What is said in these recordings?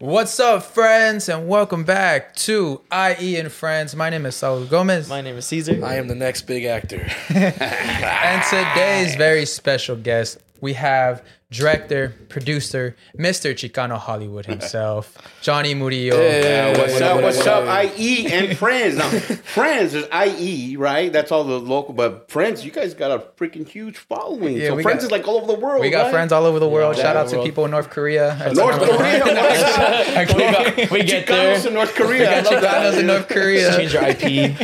What's up, friends, and welcome back to IE and Friends. My name is Saul Gomez, My name is Caesar. I am the next big actor. and today's very special guest we have director, producer, Mr. Chicano Hollywood himself, Johnny Murillo. Hey. What's What up? up, What's up? up? IE and friends. Now, friends is IE, right? That's all the local. But friends, you guys got a freaking huge following. Yeah, so friends got- is like all over the world. We got right? friends all over the world. Yeah, Shout out to world. people in North Korea. North Korea. What's up? we got, we get Chicanos there. in North Korea. I love that. Chicanos in North Korea. Change your IP.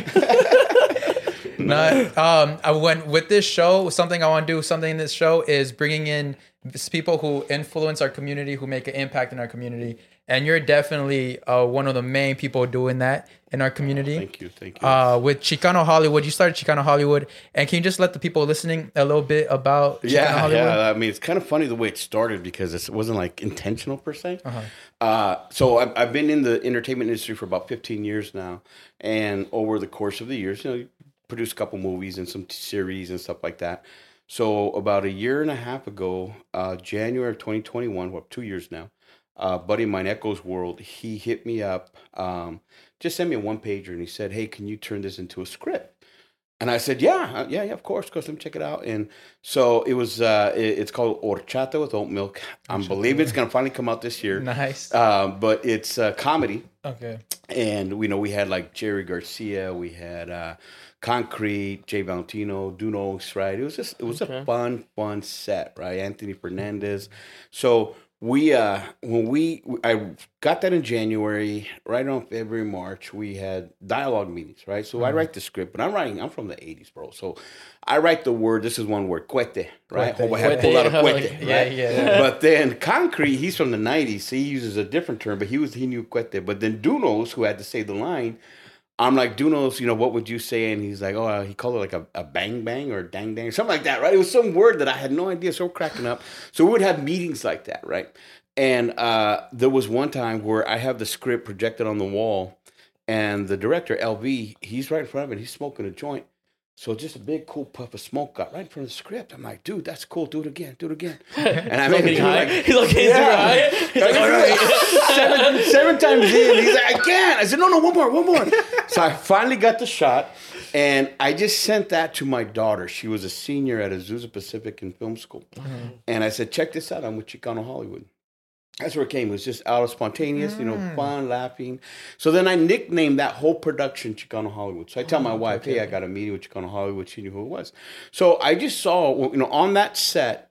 Not, um, I went with this show. Something I want to do. Something in this show is bringing in s- people who influence our community, who make an impact in our community, and you're definitely uh, one of the main people doing that in our community. Thank you. Thank you. Uh, with Chicano Hollywood, you started Chicano Hollywood, and can you just let the people listening a little bit about Chicano yeah, Hollywood? yeah. I mean, it's kind of funny the way it started because it wasn't like intentional per se. uh so I've, I've been in the entertainment industry for about 15 years now, and over the course of the years, you know, produced a couple movies and some t- series and stuff like that. So about a year and a half ago, uh, January of 2021, well, two years now, uh, buddy of mine, Echoes World, he hit me up, um, just sent me a one pager, and he said, "Hey, can you turn this into a script?" And I said, "Yeah, uh, yeah, yeah, of course. Of course, let me check it out." And so it was. Uh, it- it's called Horchata with oat milk. I'm believing it's gonna finally come out this year. Nice. Um, but it's uh, comedy, okay. and we know we had like Jerry Garcia, we had uh, Concrete, Jay Valentino, Dunos, right? It was just it was a fun, fun set, right? Anthony Fernandez. So we uh when we I got that in January, right on February, March, we had dialogue meetings, right? So I write the script, but I'm writing, I'm from the 80s, bro. So I write the word, this is one word, cuete, right? Cuete. Oh, I had pulled out a cuete, right? Yeah, yeah. But then Concrete, he's from the 90s, so he uses a different term, but he was he knew cuete. But then Dunos, who had to say the line, I'm like, Dunos, you know, what would you say? And he's like, oh, uh, he called it like a, a bang bang or dang dang, something like that, right? It was some word that I had no idea. So we're cracking up. So we would have meetings like that, right? And uh, there was one time where I have the script projected on the wall, and the director, LV, he's right in front of it. He's smoking a joint. So just a big cool puff of smoke got right in front of the script. I'm like, dude, that's cool. Do it again. Do it again. And I make it Getting do high. like He's like, he's Yeah. high. He's like, all right. seven, seven times in. He's like, I can't. I said, no, no, one more, one more. So I finally got the shot, and I just sent that to my daughter. She was a senior at Azusa Pacific in film school, and I said, check this out. I'm with Chicano Hollywood. That's where it came. It was just out of spontaneous, you know, mm. fun, laughing. So then I nicknamed that whole production Chicano Hollywood. So I tell my oh, wife, hey, I got a meeting with Chicano Hollywood. She knew who it was. So I just saw, you know, on that set,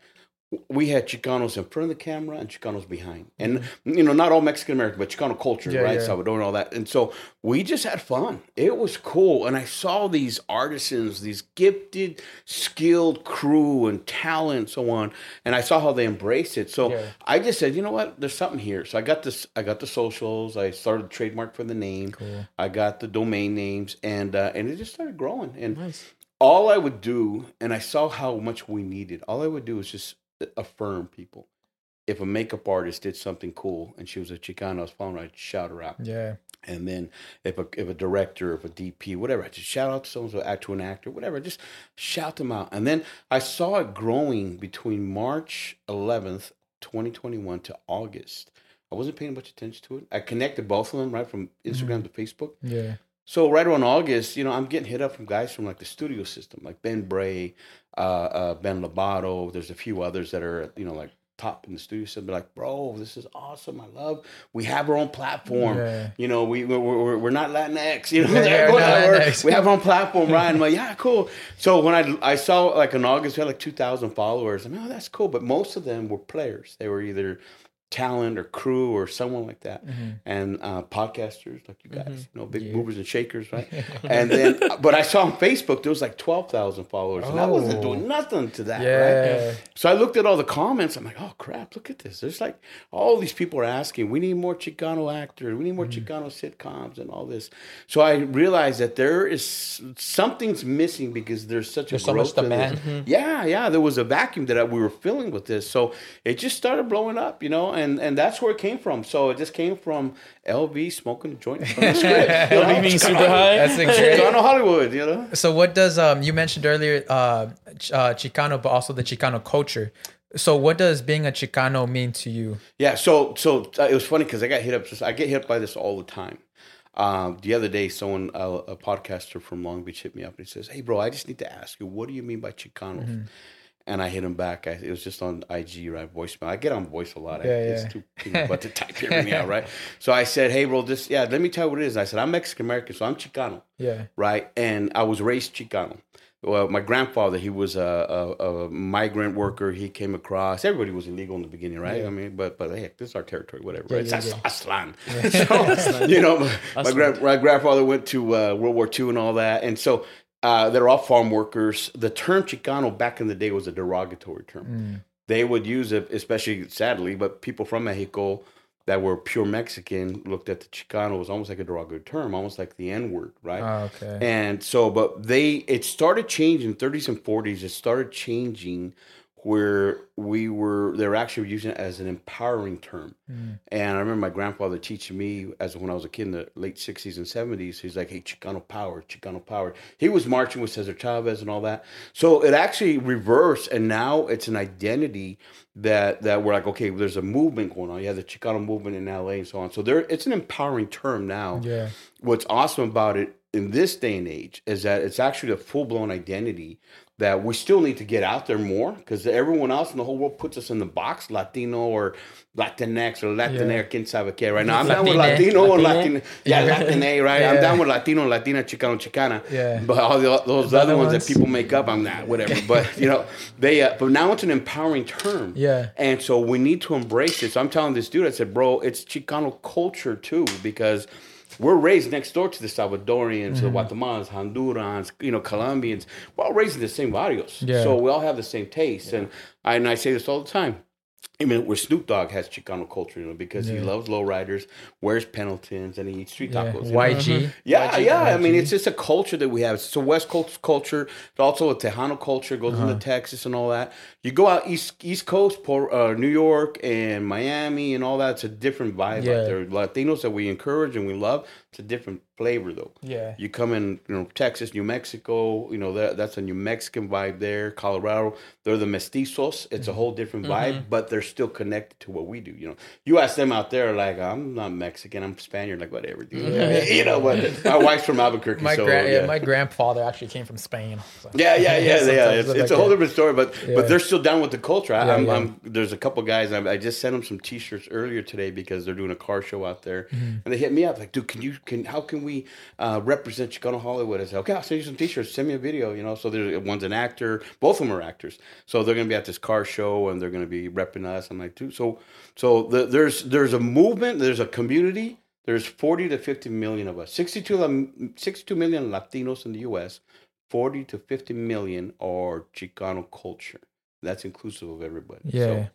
we had Chicanos in front of the camera and Chicanos behind. And, you know, not all Mexican American, but Chicano culture, Yeah, right? yeah. Salvador all that. And so we just had fun. It was cool. And I saw these artisans, these gifted, skilled crew and talent, and so on. And I saw how they embraced it. So Yeah. I just said, you know what? There's something here. So I got this. I got the socials. I started the trademark for the name. Cool. I got the domain names, and uh, and it just started growing. And Nice. all I would do, and I saw how much we needed. All I would do was just affirm people. If a makeup artist did something cool and she was a Chicano, I was following I'd shout her out. Yeah. And then if a if a director, if a DP, whatever, I just shout out to someone, so act to an actor, whatever, just shout them out. And then I saw it growing between March 11th, 2021 to August. I wasn't paying much attention to it. I connected both of them right from mm-hmm. Instagram to Facebook. Yeah. So right around August, you know, I'm getting hit up from guys from like the studio system, like Ben Bray, uh, uh, Ben Lobato. There's a few others that are, you know, like top in the studio system. They're like, bro, this is awesome. I love. We have our own platform. Yeah. You know, we we're, we're, we're not Latinx. You know, Yeah, going, not "We're- Latinx." we have our own platform, right? I'm like, yeah, cool. So when I I saw like in August, we had like two thousand followers. I'm like, oh, that's cool. But most of them were players. They were either talent or crew or someone like that, and uh, podcasters like you guys, you know, big Yeah. movers and shakers, right? and then, but I saw on Facebook there was like twelve thousand followers, and I wasn't Oh. doing nothing to that, right? So I looked at all the comments. I'm like, oh crap, look at this. There's like all these people are asking, we need more Chicano actors, we need more Mm. Chicano sitcoms and all this. So I realized that there is something's missing because there's such There's a so much growth to this. demand. Yeah, yeah, there was a vacuum that I, we were filling with this. So it just started blowing up, you know. And and that's where it came from. So it just came from LV smoking a joint from the script. you being super high. That's a great. Chicano Hollywood, you know. So what does um you mentioned earlier uh, Ch- uh Chicano but also the Chicano culture. So what does being a Chicano mean to you? Yeah, so so uh, it was funny because I got hit up. I get hit by this all the time. Um, the other day, someone a, a podcaster from Long Beach hit me up and he says, "Hey, bro, I just need to ask you, what do you mean by Chicanos?" Mm-hmm. And I hit him back. I, it was just on IG, right? Voicemail. I get on voice a lot. I, Yeah, It's too butter to type everything out, right? So I said, "Hey, bro, this yeah, let me tell you what it is." I said, "I'm Mexican American, so I'm Chicano." Yeah. right? And I was raised Chicano. Well, my grandfather, he was a, a, a migrant worker. He came across. Everybody was illegal in the beginning, right? Yeah. I mean, but but hey, this is our territory, whatever. Yeah, right? yeah, it's yeah. Aztlan. So, you know, my, my, grand, my grandfather went to uh, World War II and all that, and so uh, they're all farm workers. The term Chicano back in the day was a derogatory term. Mm. They would use it, especially sadly, but people from Mexico that were pure Mexican looked at the Chicano as almost like a derogatory term, almost like the N word, right? Oh, okay. And so, but they, it started changing 30s and 40s. It started changing where we were, they were actually using it as an empowering term. Mm. And I remember my grandfather teaching me as when I was a kid in the late 60s and 70s, he's like, hey, Chicano power, Chicano power. He was marching with Cesar Chavez and all that. So it actually reversed. And now it's an identity that, that we're like, okay, there's a movement going on. You have the Chicano movement in LA and so on. So there, it's an empowering term now Yeah. what's awesome about it in this day and age is that it's actually a full blown identity that we still need to get out there more because everyone else in the whole world puts us in the box Latino or Latinx or Latina, Yeah. quien sabe qué. Right now, I'm down with Latino Latine. Latina. Yeah, Yeah. Right? I'm down with Latino, Latina, Chicano, Chicana. Yeah. But all the, those The other other ones, ones? that people make up, I'm not, whatever. But, you know, they, uh, but now it's an empowering term. Yeah. And so we need to embrace it. So I'm telling this dude, I said, bro, it's Chicano culture too, because we're raised next door to the Salvadorians, Mm-hmm. the Guatemalans, Hondurans, you know, Colombians. We're all raised in the same barrios. Yeah. So we all have the same taste. And, I, and I say this all the time. I mean, where Snoop Dogg has Chicano culture, you know, because he Yeah. loves lowriders, wears Pendletons, and he eats street Yeah. tacos. you know? YG. Yeah, YG. yeah. I mean, it's just a culture that we have. It's a West Coast culture. It's also a Tejano culture. Goes Uh-huh. into Texas and all that. You go out east East Coast, Port, uh, New York and Miami and all that. It's a different vibe Yeah. out there. Latinos that we encourage and we love. It's a different flavor though. Yeah. You come in, you know, Texas, New Mexico. You know that that's a New Mexican vibe there. Colorado, they're the mestizos. It's a whole different vibe, but they're still connected to what we do. You know, you ask them out there, like I'm not Mexican, I'm Spaniard, like whatever, dude. you know what? My wife's from Albuquerque, My so gra- yeah, yeah. my grandfather actually came from Spain. So- Yeah, yeah, yeah, yeah. It's, it's it's a whole different story, but Yeah. but they're still down with the culture. I, Yeah, I'm, yeah. I'm, there's a couple guys. I, I just sent them some T-shirts earlier today because they're doing a car show out there, Mm-hmm. and they hit me up like, "Dude, can you can how can we uh, represent Chicano Hollywood?" I said, "Okay, I'll send you some T-shirts. Send me a video." You know, so there's one's an actor. Both of them are actors, so they're gonna be at this car show and they're gonna be repping us. I'm like, so so the, there's there's a movement, there's a community. There's 40 to 50 million of us. 62, um, 62 million Latinos in the U.S. 40 to 50 million are Chicano culture. That's inclusive of everybody. Yeah. So,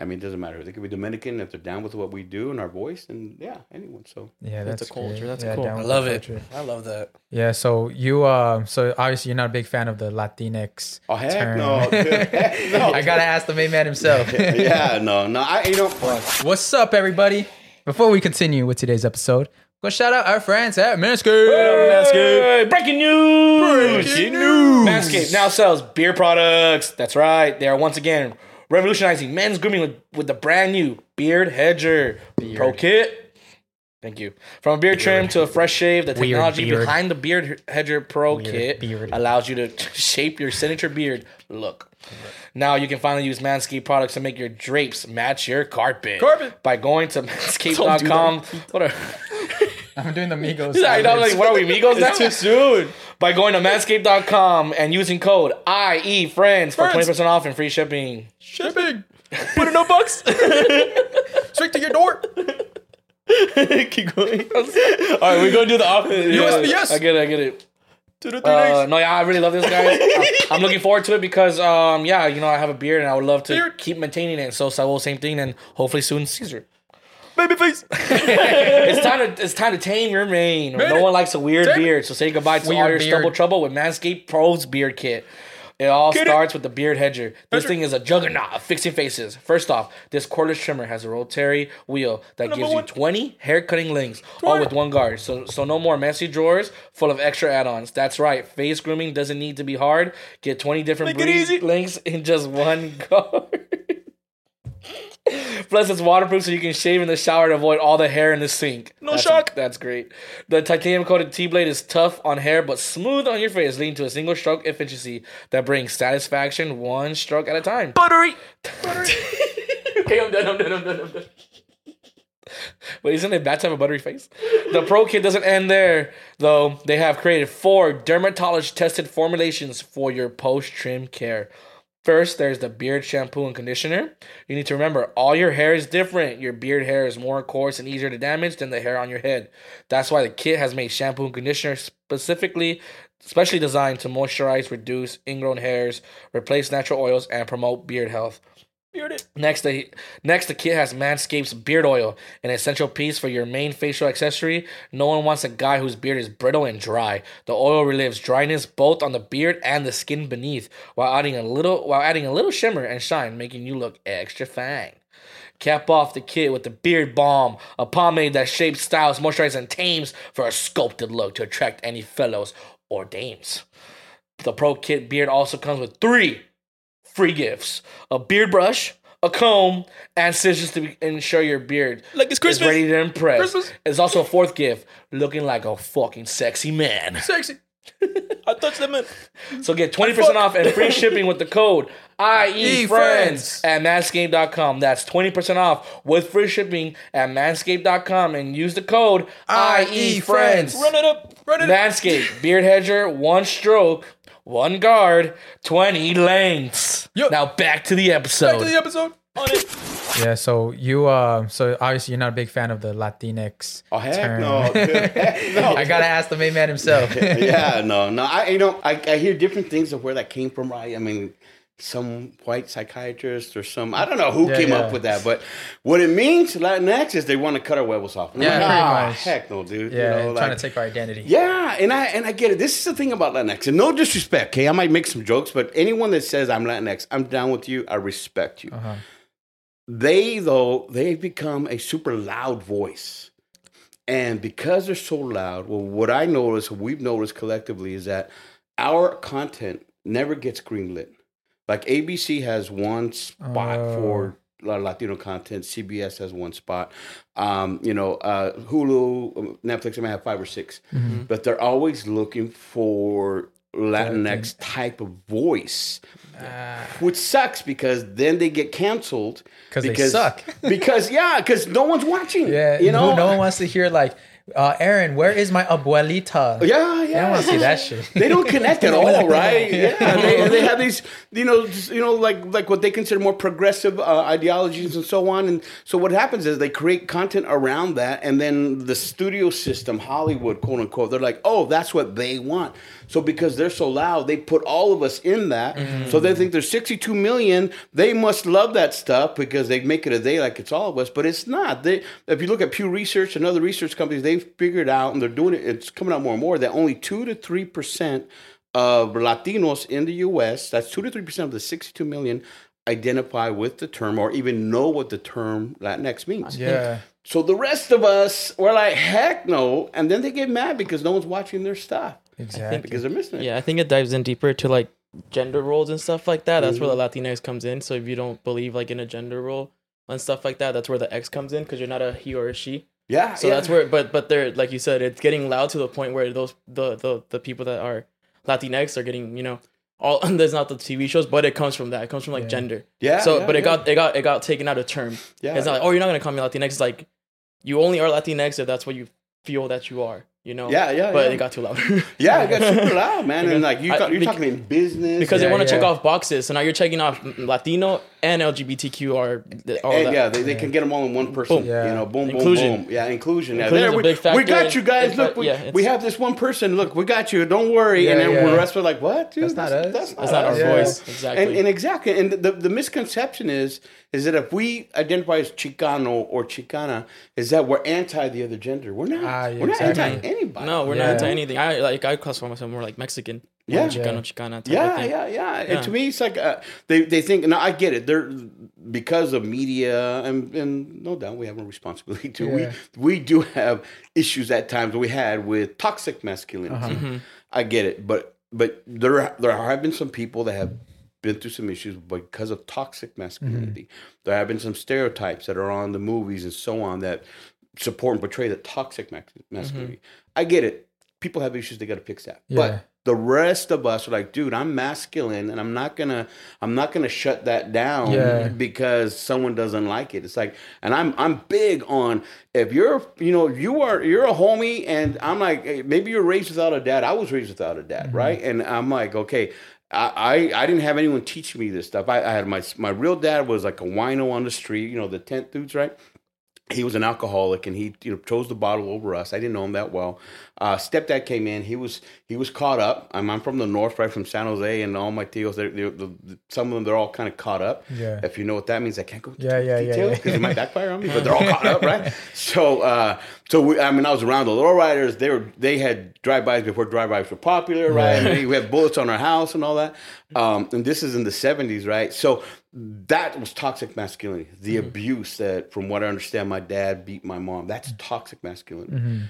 I mean, it doesn't matter. They could be Dominican if they're down with what we do and our voice, and yeah, anyone. So Yeah, That's that's, a culture. great. That's yeah, cool. I love it. culture. I love that. Yeah, so you uh so obviously you're not a big fan of the Latinx. oh heck term. no, Heck no. I gotta ask the main man himself. yeah, no, no. I you know. What's up, everybody? Before we continue with today's episode, go shout out our friends at Manscaped. Manscaped. Breaking news. Breaking news. Manscaped now sells beer products. That's right. They are once again revolutionizing men's grooming with, with the brand new Beard Hedger Pro Kit. Thank you. From a beard trim to a fresh shave, the technology beard. behind the Beard Hedger Pro Kit beard. allows you to shape your signature beard look. Now you can finally use Manscaped products to make your drapes match your carpet. Carpet. By going to manscaped.com. What a I'm doing the Migos. Yeah, I know, like, what are we, Migos now? too soon. By going to manscaped.com and using code IE friends for Friends. 20% off and free shipping. Shipping. Put in no bucks. Straight to your door. Keep going. All right, we're going to do the off. USPS. I get it, I get it. To three Uh, days. no, yeah, I really love this guy. I- I'm looking forward to it because, um, yeah, you know, I have a beard and I would love to Beard. keep maintaining it. So, Saul, same thing, and hopefully soon Caesar. Baby face. It's time to it's time to tame your mane. No it. one likes a weird Tame it. beard, so say goodbye to all Weird your beard. stubble trouble with Manscaped Pro's Beard Kit. It all it. starts with the beard hedger. This thing is a juggernaut of fixing faces. First off, this cordless trimmer has a rotary wheel that gives you one. 20 hair cutting links, all with one guard. So, so no more messy drawers full of extra add-ons. That's right. Face grooming doesn't need to be hard. Get 20 different Make it easy. links in just one guard. Plus, it's waterproof, so you can shave in the shower to avoid all the hair in the sink. No shock. That's great. The titanium coated T blade is tough on hair, but smooth on your face, leading to a single stroke efficiency that brings satisfaction one stroke at a time. Buttery. okay, I'm done. I'm done. I'm done. I'm done. But isn't it bad to have a buttery face? The Pro Kit doesn't end there, though. They have created four dermatologist tested formulations for your post trim care. First, there's the beard shampoo and conditioner. You need to remember all your hair is different. Your beard hair is more coarse and easier to damage than the hair on your head. That's why the kit has made shampoo and conditioner specifically specially designed to moisturize, reduce ingrown hairs, replace natural oils, and promote beard health. Bearded. Next, the next the kit has Manscaped's beard oil, an essential piece for your main facial accessory. No one wants a guy whose beard is brittle and dry. The oil relieves dryness both on the beard and the skin beneath, while adding a little while adding a little shimmer and shine, making you look extra fine. Cap off the kit with the Beard Balm, a pomade that shapes, styles, moisturizes, and tames for a sculpted look to attract any fellows or dames. The Pro Kit Beard also comes with three free gifts a beard brush, a comb, and scissors to ensure your beard Like it's is Christmas. ready to impress. Christmas. It's also a fourth gift, looking like a fucking sexy man. Sexy. I touched them in. So get 20% off and free shipping with the code IE friends friends. at manscaped.com. That's 20% off with free shipping at manscaped.com and use the code IE friends. Run it up. Run it up. Manscaped, beard hedger, one stroke, one guard, 20 lengths. Yo. Now back to the episode. Back to the episode. On it. Yeah, so you uh so obviously you're not a big fan of the Latinx. Oh heck term. no, Heck no. I gotta ask the main man himself. yeah, no, no. I you know I, I hear different things of where that came from. Right? I mean, some white psychiatrist or some I don't know who Yeah, came yeah. up with that, but what it means Latinx is they want to cut our huevos off. I'm Yeah, like, pretty "Ah, much. Heck no, dude. yeah, you know, trying like- to take our identity. Yeah, and I and I get it. This is the thing about Latinx, and no disrespect, okay? I might make some jokes, but anyone that says I'm Latinx, I'm down with you. I respect you. Uh-huh. They though they've become a super loud voice, and because they're so loud, well, what I notice, what we've noticed collectively, is that our content never gets greenlit. Like ABC has one spot Oh. for Latino content. CBS has one spot. Um, you know, uh, Hulu, um, Netflix, they might have five or 6 Mm-hmm. but they're always looking for Latinx type of voice, Ah. which sucks because then they get canceled 'Cause they suck. because yeah, because no one's watching. Yeah, you know, no one wants to hear like, uh, Aaron, where is my abuelita? Yeah, yeah. don't wanna see that shit. They don't connect at all, right? Yeah, they, they have these, you know, just, you know, like like what they consider more progressive uh, ideologies and so on. And so what happens is they create content around that, and then the studio system, Hollywood, quote unquote, they're like, oh, that's what they want. So because they're so loud, they put all of us in that. So they think there's 62 million. They must love that stuff because they make it a day like it's all of us, but it's not. They, if you look at Pew Research and other research companies, they've figured out and they're doing it. It's coming out more and more that only two to three percent of Latinos in the U.S. That's two to three percent of the 62 million identify with the term or even know what the term Latinx means. Yeah. So the rest of us were like, heck no, and then they get mad because no one's watching their stuff Exactly. because they're missing it. Yeah, I think it dives in deeper to like gender roles and stuff like that. That's where the Latinx comes in. So if you don't believe like in a gender role and stuff like that, that's where the X comes in because you're not a he or a she. yeah. So yeah. that's where, but but they're like you said, it's getting loud to the point where those the the the people that are Latinx are getting you know all there's not the TV shows, but it comes from that. It comes from like gender. Yeah, So, yeah, but it got it got it got taken out of term. Yeah, It's not like oh you're not gonna call me Latinx. It's like you only are Latinx if that's what you feel that you are. You know. Yeah, yeah, But yeah. it got too loud. Yeah, it got super loud, man. And like you, bec- talking in business because Yeah, they want to check off boxes. So now you're checking off Latino and LGBTQ are all and that. yeah, they, they can get them all in one person. Boom. You know, boom, boom, Inclusion. boom. Yeah, inclusion. Yeah, Inclusion's there, a we, big factor we got you guys. Look, we, yeah, we have this one person. Look, we got you. Don't worry. Yeah, and then yeah. the rest are like, what, dude? That's not us. That's not, That's not our us. Yeah. voice. Exactly. And, and exactly, and the, the misconception is is that if we identify as Chicano or Chicana, is that we're anti the other gender. We're not. Ah, yeah, we're not exactly. anti anybody. no, we're Yeah. not into anything. I like I classify myself more like Mexican. Yeah. Chicano, Chicana. Type of Yeah, thing. yeah, yeah. And Yeah. to me, it's like uh, they they think. And I get it. They're because of media, and and no doubt we have a responsibility too. Yeah. We we do have issues at times. We had with toxic masculinity. Mm-hmm. I get it, but but there there have been some people that have been through some issues because of toxic masculinity. There have been some stereotypes that are on the movies and so on that support and portray the toxic mas- masculinity. I get it. People have issues; they got to fix that. Yeah. But the rest of us are like, dude, I'm masculine, and I'm not gonna, I'm not gonna shut that down Yeah. because someone doesn't like it. It's like, and I'm, I'm big on if you're, you know, you are, you're a homie, and I'm like, eh, maybe you're raised without a dad. I was raised without a dad, mm-hmm. right? And I'm like, okay. I, I I didn't have anyone teach me this stuff. I, I had my my real dad was like a wino on the street, you know, the tent dudes, right? He was an alcoholic and he you know chose the bottle over us. I didn't know him that well. Uh, stepdad came in. He was he was caught up. I'm, I'm from the north, right from San Jose, and all my tios. They're, they're, the some of them they're all kind of caught up. Yeah. If you know what that means, I can't go into Yeah, yeah, yeah, details yeah. because it might backfire on me. But they're all caught up, right? So uh, so we, I mean, I was around the lowriders. They were they had drive-bys before drive-bys were popular, right? And we, we had bullets on our house and all that. Um, and this is in the 70s, right? So that was toxic masculinity. The mm-hmm. abuse that, from what I understand, my dad beat my mom. That's mm-hmm. toxic masculinity. Mm-hmm.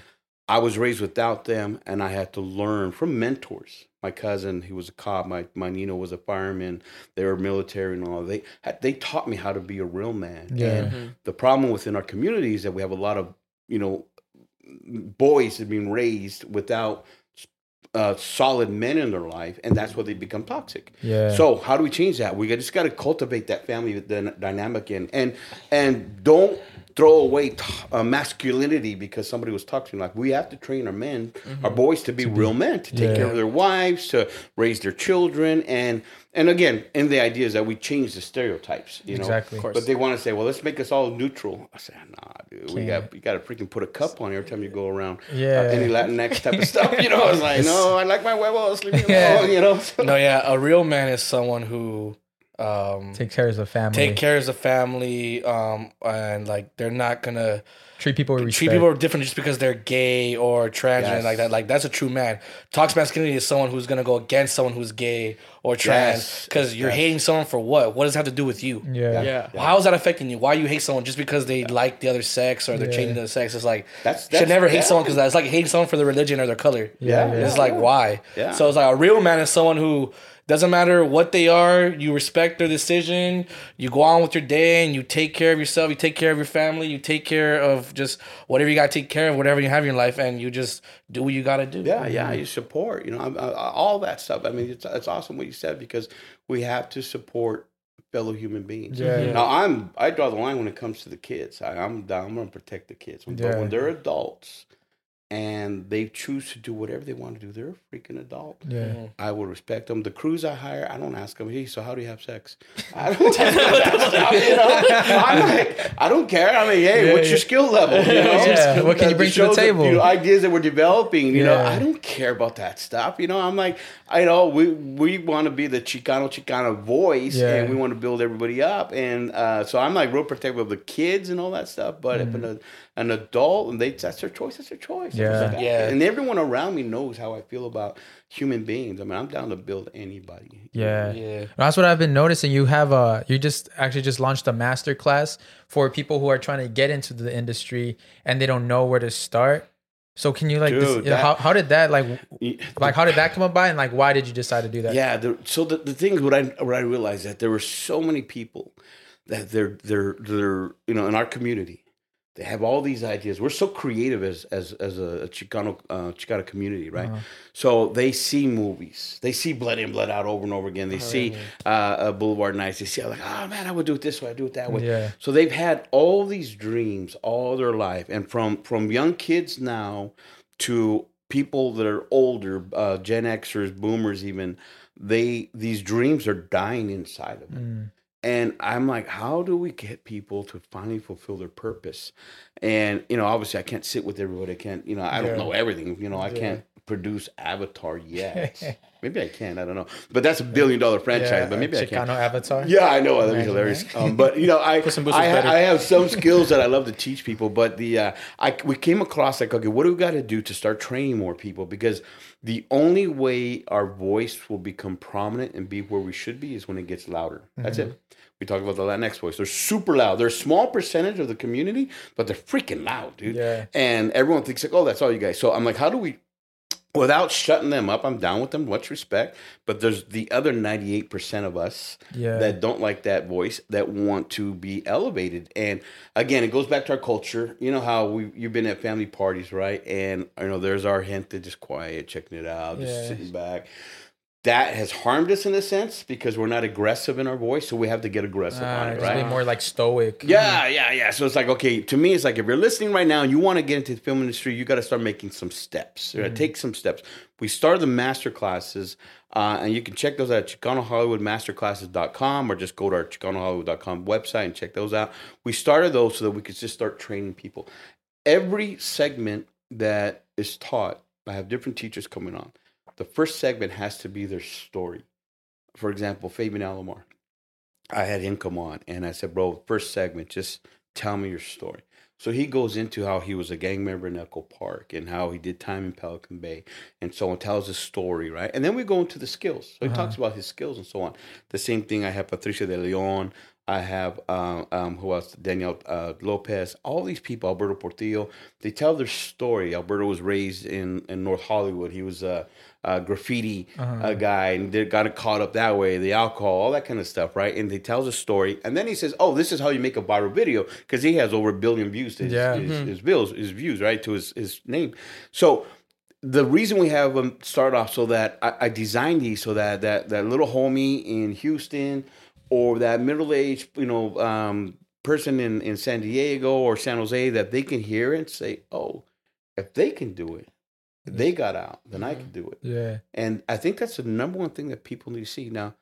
I was raised without them, and I had to learn from mentors. My cousin, he was a cop. My my Nino was a fireman. They were military and all. They they taught me how to be a real man. Yeah. And the problem within our community is that we have a lot of you know boys that are being raised without uh, solid men in their life, and that's where they become toxic. Yeah. So how do we change that? We just got to cultivate that family dy- dynamic and and and don't throw away t- uh, masculinity because somebody was toxic. Like we have to train our men, our boys, to be real men, to take Yeah. care of their wives, to raise their children, and and again, and the idea is that we change the stereotypes. You know, Exactly. Of course. But they want to say, well, let's make us all neutral. I said, nah, dude, we got you got to freaking put a cup on every time you go around. uh, any Latinx type of stuff. You know, I was like, no, I like my huevos. Leave me Yeah. alone. You know. No, yeah, a real man is someone who um Take care of the family. take care of the family um and like they're not gonna Treat people with respect. treat people different just because they're gay or trans or Yes. anything like that. Like that's a true man. Toxic masculinity is someone who's gonna go against someone who's gay or trans Yes. because you're Yes. hating someone for what? What does it have to do with you? Yeah. Yeah. Well, How is that affecting you? Why you hate someone just because they like the other sex or they're Yeah. changing the sex? It's like That's- should never hate yeah. someone because that's like hating someone for their religion or their color. Yeah, Yeah. It's like why? Yeah. So it's like a real man is someone who doesn't matter what they are. You respect their decision. You go on with your day and you take care of yourself. You take care of your family. You take care of just whatever you got to take care of, whatever you have in your life, and you just do what you got to do. Yeah, yeah, you support, you know, I, I, all that stuff. I mean, it's, it's awesome what you said because we have to support fellow human beings. Yeah. Now, I'm I draw the line when it comes to the kids. I, I'm. I'm going to protect the kids. But Yeah. when they're adults and they choose to do whatever they want to do, they're a freaking adult. Yeah. I will respect them. The crews I hire, I don't ask them, hey, so how do you have sex? I don't, you know, I'm like, I don't care. I mean, hey, Yeah, what's yeah. your skill level? You know? Yeah, what can you bring to the shows that, table? you know, ideas that we're developing. You know, I don't care about that stuff. You know, I'm like, I know we we want to be the Chicano Chicana voice, Yeah. and we want to build everybody up, and uh, so I'm like real protective of the kids and all that stuff. But if an, an adult and they that's their choice, that's their choice. Yeah. Yeah. and everyone around me knows how I feel about human beings. I mean, I'm down to build anybody. Yeah. Yeah. That's what I've been noticing. You have a you just actually just launched a master class for people who are trying to get into the industry and they don't know where to start. So can you like Dude, yeah, how that- how did that like Yeah. like how did that come about and like why did you decide to do that? Yeah. The, so the, the thing is, what I what I realized that there were so many people that they're they're they're you know in our community they have all these ideas. We're so creative as as as a, Chicano uh, Chicano community, right? So they see movies, they see Blood In Blood Out over and over again. They see uh, uh, Boulevard Nights. They see like, oh man, I would do it this way. I do it that way. Yeah. So they've had all these dreams all their life, and from from young kids now to people that are older, uh, Gen Xers, Boomers, even they these dreams are dying inside of them. And I'm like, how do we get people to finally fulfill their purpose? And you know, obviously, I can't sit with everybody. I can't, you know, I don't know everything. You know, I can't produce Avatar yet. maybe I can. I don't know. But that's a billion dollar franchise. but maybe I can. Chicano Avatar. Yeah, I know. That'd be hilarious. Um, but you know, I I. I have some skills that I love to teach people. But the uh, I we came across like, okay, what do we got to do to start training more people? Because the only way our voice will become prominent and be where we should be is when it gets louder. That's it. We talk about the Latinx voice. They're super loud. They're a small percentage of the community, but they're freaking loud, dude. Yeah. And everyone thinks like, oh, that's all you guys. So I'm like, how do we without shutting them up, I'm down with them, much respect. But there's the other 98% of us Yeah. that don't like that voice that want to be elevated. And again, it goes back to our culture. You know how we you've been at family parties, right? And you know, there's our hint to just quiet, checking it out, just Yeah. sitting back. That has harmed us in a sense because we're not aggressive in our voice, so we have to get aggressive on Uh, it, just right? be more like stoic. Yeah, yeah, yeah. So it's like, okay, to me, it's like if you're listening right now and you want to get into the film industry, you got to start making some steps. You gotta Take some steps. We started the master classes, uh, and you can check those out at ChicanoHollywoodMasterclasses.com or just go to our ChicanoHollywood.com website and check those out. We started those so that we could just start training people. Every segment that is taught, I have different teachers coming on. The first segment has to be their story. For example, Fabian Alomar. I had him come on and I said, bro, first segment, just tell me your story. So he goes into how he was a gang member in Echo Park and how he did time in Pelican Bay and so on, tells his story, right? And then we go into the skills. So he uh-huh. talks about his skills and so on. The same thing, I have Patricia de Leon. I have, uh, um, who else? Daniel uh, Lopez. All these people, Alberto Portillo, they tell their story. Alberto was raised in, in North Hollywood. He was a, a graffiti uh, guy and they got caught up that way, the alcohol, all that kind of stuff, right? And he tells a story. And then he says, oh, this is how you make a viral video because he has over a billion views to his, Yeah. his, his bills, his views, right? To his, his name. So the reason we have them start off so that I, I designed these so that, that that little homie in Houston or that middle aged, you know, um, person in, in San Diego or San Jose that they can hear and say, oh, if they can do it, if they got out, then I can do it. Yeah. And I think that's the number one thing that people need to see. Now,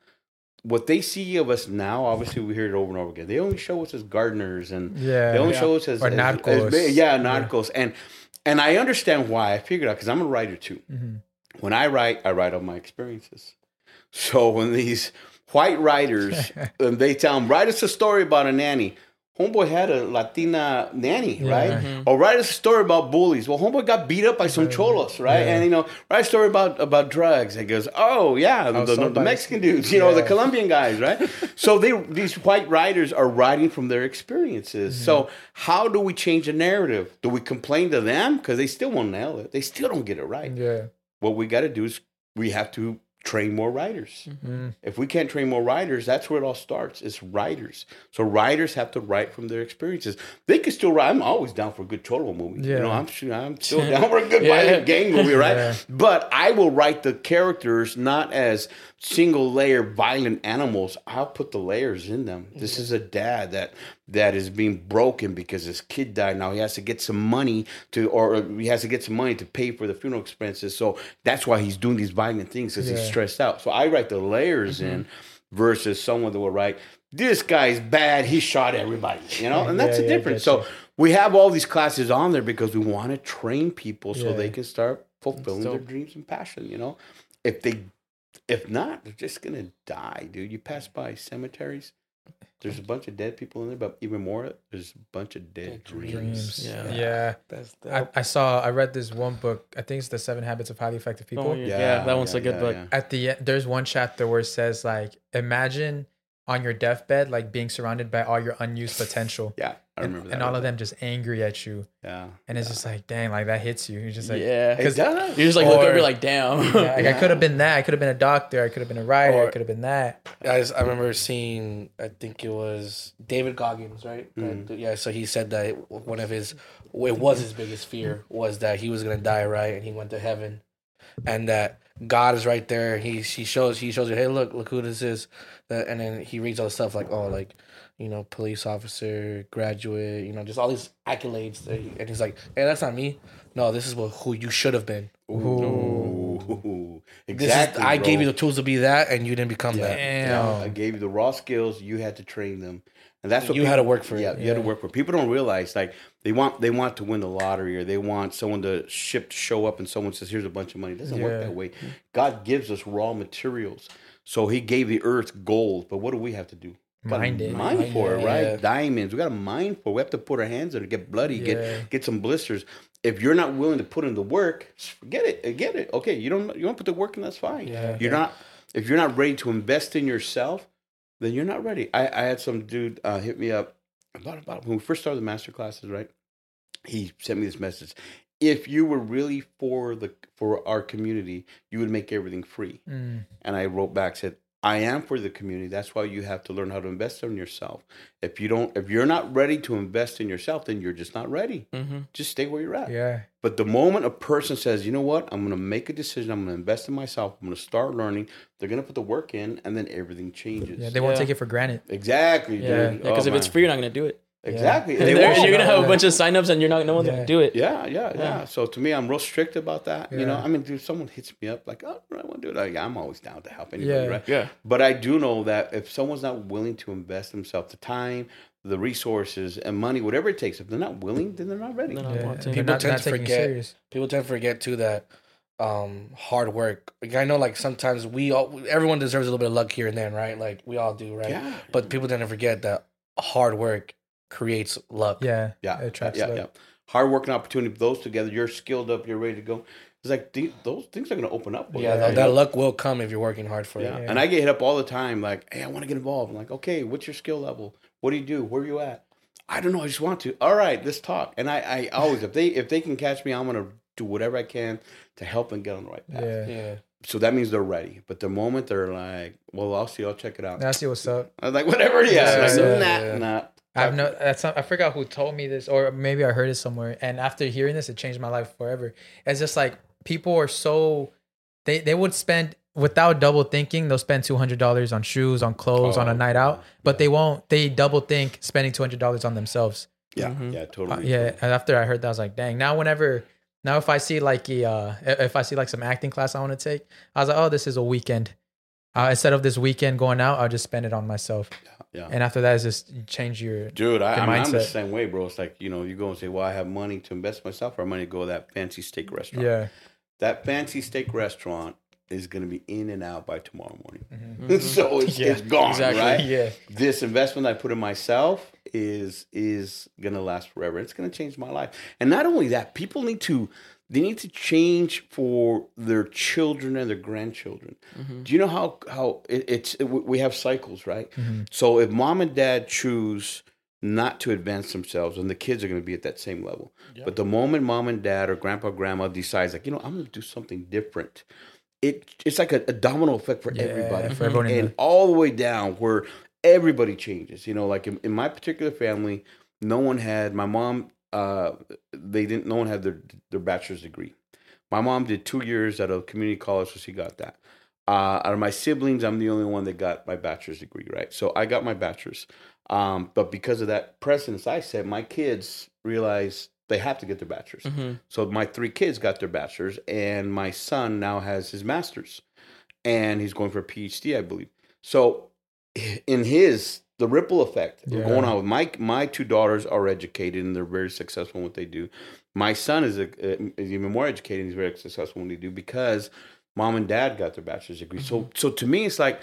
what they see of us now, obviously we hear it over and over again. They only show us as gardeners and Yeah. they only yeah. show us as, Or as- narcos. as- yeah, narcos. And and I understand why. I figured out because I'm a writer too. Mhm. When I write, I write on my experiences. So when these white writers, and they tell them, write us a story about a nanny. Homeboy had a Latina nanny, Yeah. right? Or write us a story about bullies. Well, homeboy got beat up by some cholos, right? Yeah. And you know, write a story about about drugs. And goes, oh yeah, the, the, somebody- Mexican dudes, you know, the Colombian guys, right? so they these white writers are writing from their experiences. Mm-hmm. So how do we change the narrative? Do we complain to them because they still won't nail it? They still don't get it right. Yeah. What we got to do is we have to train more writers. Mm-hmm. If we can't train more writers, that's where it all starts. It's writers. So writers have to write from their experiences. They can still write. I'm always down for a good cholo movie. You know, I'm I'm still down for a good Yeah. gang movie, right? Yeah. But I will write the characters not as single layer violent animals. I'll put the layers in them. This is a dad that that is being broken because his kid died. Now he has to get some money to, or he has to get some money to pay for the funeral expenses. So that's why he's doing these violent things because he's stressed out. So I write the layers in versus someone that will write, this guy's bad. He shot everybody, you know, and that's Yeah, the yeah, difference. So we have all these classes on there because we want to train people so Yeah. they can start fulfilling their dreams and passion. You know, if they, if not, they're just gonna die, dude. You pass by cemeteries. There's a bunch of dead people in there, but even more, there's a bunch of dead dreams. Dreams. Yeah. Yeah. That's I, I saw. I read this one book. I think it's the Seven Habits of Highly Effective People. Oh, yeah. yeah, that one's a good book. At the end, there's one chapter where it says like, imagine on your deathbed, like being surrounded by all your unused potential, Yeah, I and, remember that. and all of them just angry at you, Yeah, and it's just like, dang, like that hits you. You're just like, yeah. it does. You just like look Or- over you're like, damn. Yeah, like I could have been that. I could have been a doctor. I could have been a writer. I could have been that. Guys, I remember seeing. I think it was David Goggins, right? Mm. That- yeah. So he said that one of his, it was his biggest fear was that he was gonna die, right? And he went to heaven, and that God is right there. He he shows he shows you, hey, look, look who this is, and then he reads all the stuff like, oh, like, you know, police officer, graduate, you know, just all these accolades, that he- and he's like, hey, that's not me. No, this is what who you should have been. Ooh. Ooh, This exactly. is, I bro. gave you the tools to be that, and you didn't become that. Damn. I gave you the raw skills. You had to train them, and that's what You had to work for it. Yeah, you had to work for. People don't realize like they want they want to win the lottery or they want someone to ship to show up and someone says here's a bunch of money. It doesn't work that way. God gives us raw materials, so He gave the earth gold, but what do we have to do? Mind it. mine for it, right? Yeah. Diamonds. We got to mine for. it. We have to put our hands in it, get bloody, Yeah. get get some blisters. If you're not willing to put in the work, forget it. Eh, get it. Okay, you don't you don't put the work in. That's fine. Yeah. You're not if you're not ready to invest in yourself, then you're not ready. I, I had some dude uh, hit me up about about when we first started the master classes, right? He sent me this message. If you were really for the for our community, you would make everything free. Mm. And I wrote back said, I am for the community. That's why you have to learn how to invest in yourself. If you don't, if you're not ready to invest in yourself, then you're just not ready. Mm-hmm. Just stay where you're at. Yeah. But the moment a person says, you know what, I'm going to make a decision, I'm going to invest in myself, I'm going to start learning, they're going to put the work in, and then everything changes. Yeah. They won't Yeah. take it for granted. exactly, Yeah. dude. Because Oh, if it's free, you're not gonna do it. Exactly, Yeah. they There- you're gonna have a bunch of signups, and you're not. No one's Yeah. gonna do it. Yeah, yeah, yeah, Yeah. So to me, I'm real strict about that. You know, I mean, dude, someone hits me up like, "Oh, I want to do it." Like, I'm always down to help anybody, Yeah. right? Yeah. But I do know that if someone's not willing to invest themselves, the time, the resources, and money, whatever it takes, if they're not willing, then they're not ready. No, no. Yeah. to. they're People not, tend not to forget. People tend to forget too that um, hard work. Like, I know, like sometimes we all, everyone deserves a little bit of luck here and then, right? Like we all do, right? Yeah. But people tend to forget that hard work creates luck. Yeah. Yeah, It attracts yeah, luck. yeah. Hard work and opportunity, those together, you're skilled up, you're ready to go. It's like the, those things are going to open up. Yeah, that, that luck will come if you're working hard for Yeah. it. And I get hit up all the time, like, hey, I want to get involved. I'm like, okay, what's your skill level? What do you do? Where are you at? I don't know. I just want to. All right, let's talk. And I, I always, if they, if they can catch me, I'm gonna do whatever I can to help them get on the right path. Yeah. Yeah. So that means they're ready. But the moment they're like, well, I'll see, I'll check it out. I see what's up. I was like, whatever. Yeah. Yeah, like, yeah, nah, yeah. nah. I've no. That's not, I forgot who told me this, or maybe I heard it somewhere. And after hearing this, it changed my life forever. It's just like people are so they they would spend without double thinking. They'll spend two hundred dollars on shoes, on clothes, on Oh, a night out, but they won't. They double think spending two hundred dollars on themselves. Yeah, Mhm. yeah, Uh, totally. yeah. And after I heard that, I was like, dang. Now whenever. Now, if I see like a, uh, if I see like some acting class I want to take, I was like, oh, this is a weekend. Uh, instead of this weekend going out, I'll just spend it on myself. yeah. And after that, it's just change your Dude, I, the I'm, I'm the same way, bro. It's like, you know, you go and say, well, I have money to invest in myself or money to go to that fancy steak restaurant. yeah. That fancy steak restaurant is going to be in and out by tomorrow morning. Mhm. so it's, Mm-hmm. Yeah, it's gone, exactly. right? Yeah. This investment I put in myself is is going to last forever. It's going to change my life. And not only that, people need to they need to change for their children and their grandchildren. Mhm. Do you know how how it, it's it, we have cycles, right? Mhm. So if mom and dad choose not to advance themselves, and the kids are going to be at that same level. But the moment mom and dad or grandpa grandma decides, like, you know, I'm going to do something different, it it's like a, a domino effect for Yeah, everybody, for everyone and all the way down where everybody changes. You know, like in, in my particular family, no one had my mom. Uh, they didn't. No one had their their bachelor's degree. My mom did two years at a community college, so she got that. Uh, out of my siblings, I'm the only one that got my bachelor's degree, right? So I got my bachelor's. Um, but because of that precedence I said, my kids realize they have to get their bachelor's. Mhm. So my three kids got their bachelor's, and my son now has his master's, and he's going for a PhD, I believe. So in his the ripple effect Yeah. going on with my my two daughters are educated and they're very successful in what they do. My son is, a, is even more educated. and He's very successful in what they do because mom and dad got their bachelor's degree. So so to me, it's like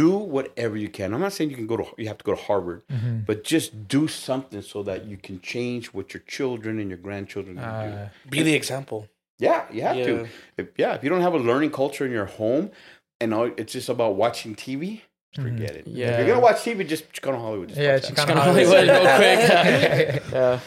do whatever you can. I'm not saying you can go to you have to go to Harvard, Mhm. but just do something so that you can change what your children and your grandchildren can do. Uh, Be the example. Yeah, you have Yeah. to. If, yeah, if you don't have a learning culture in your home, and all, it's just about watching TV, forget mm-hmm. it. Yeah. If Yeah. you're gonna watch TV, just Chicano Hollywood. Just yeah, watch it's that. kind Hollywood, go quick. yeah.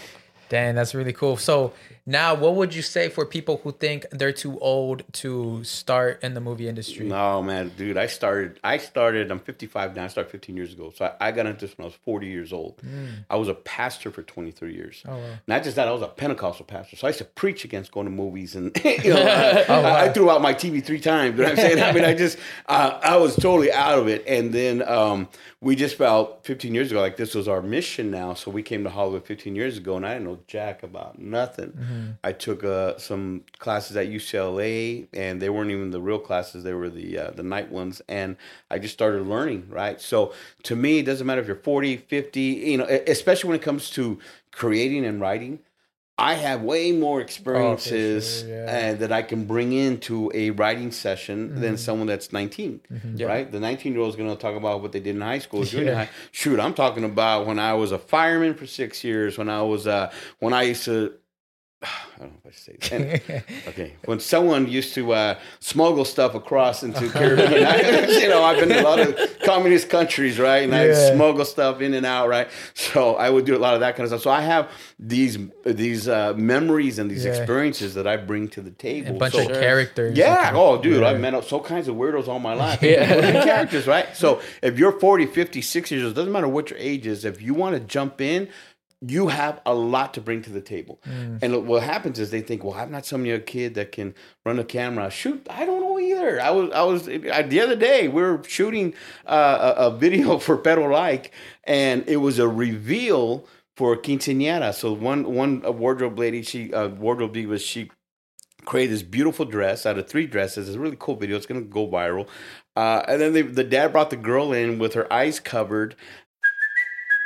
Dang, that's really cool. So now, what would you say for people who think they're too old to start in the movie industry? No, man, dude. I started. I started. I'm 55 now. I started 15 years ago. So I, I got into this when I was 40 years old. I was a pastor for 23 years. Oh, wow. Not just that, I was a Pentecostal pastor. So I used to preach against going to movies, and you know, I, Oh, wow. I, threw out my TV three times. You know what I'm saying? I mean, I just, uh, I was totally out of it. And then um, we just felt 15 years ago like this was our mission now. So we came to Hollywood 15 years ago, and I didn't know jack about nothing. I took uh, some classes at UCLA, and they weren't even the real classes; they were the uh, the night ones. And I just started learning. Right. So to me, it doesn't matter if you're 40, 50, you know, especially when it comes to creating and writing. I have way more experiences yeah. uh, that I can bring into a writing session than someone that's 19, Yeah. right? The 19 year old is going to talk about what they did in high school, junior Yeah. high. Shoot, I'm talking about when I was a fireman for six years, when I was, uh, when I used to, I don't know if I should say that. Okay, when someone used to uh, smuggle stuff across into Caribbean, islands, you know, I've been in a lot of communist countries, right? And I smuggle stuff in and out, right? So I would do a lot of that kind of stuff. So I have these these uh, memories and these Yeah. experiences that I bring to the table. a bunch So- of characters. yeah. Oh, dude, Yeah. I've met all kinds of weirdos all my life. Yeah. yeah. characters, right? So if you're 40, 50, 60 years old, doesn't matter what your age is, if you want to jump in, you have a lot to bring to the table. And look, what happens is they think, well, I'm not some young kid that can run a camera. Shoot, I don't know either. I was, I was I, the other day we were shooting uh, a, a video for Pedro Like, and it was a reveal for quinceañera. So one one wardrobe lady, she uh, wardrobe diva, she created this beautiful dress out of three dresses. It's a really cool video. It's gonna go viral. Uh, and then they, the dad brought the girl in with her eyes covered.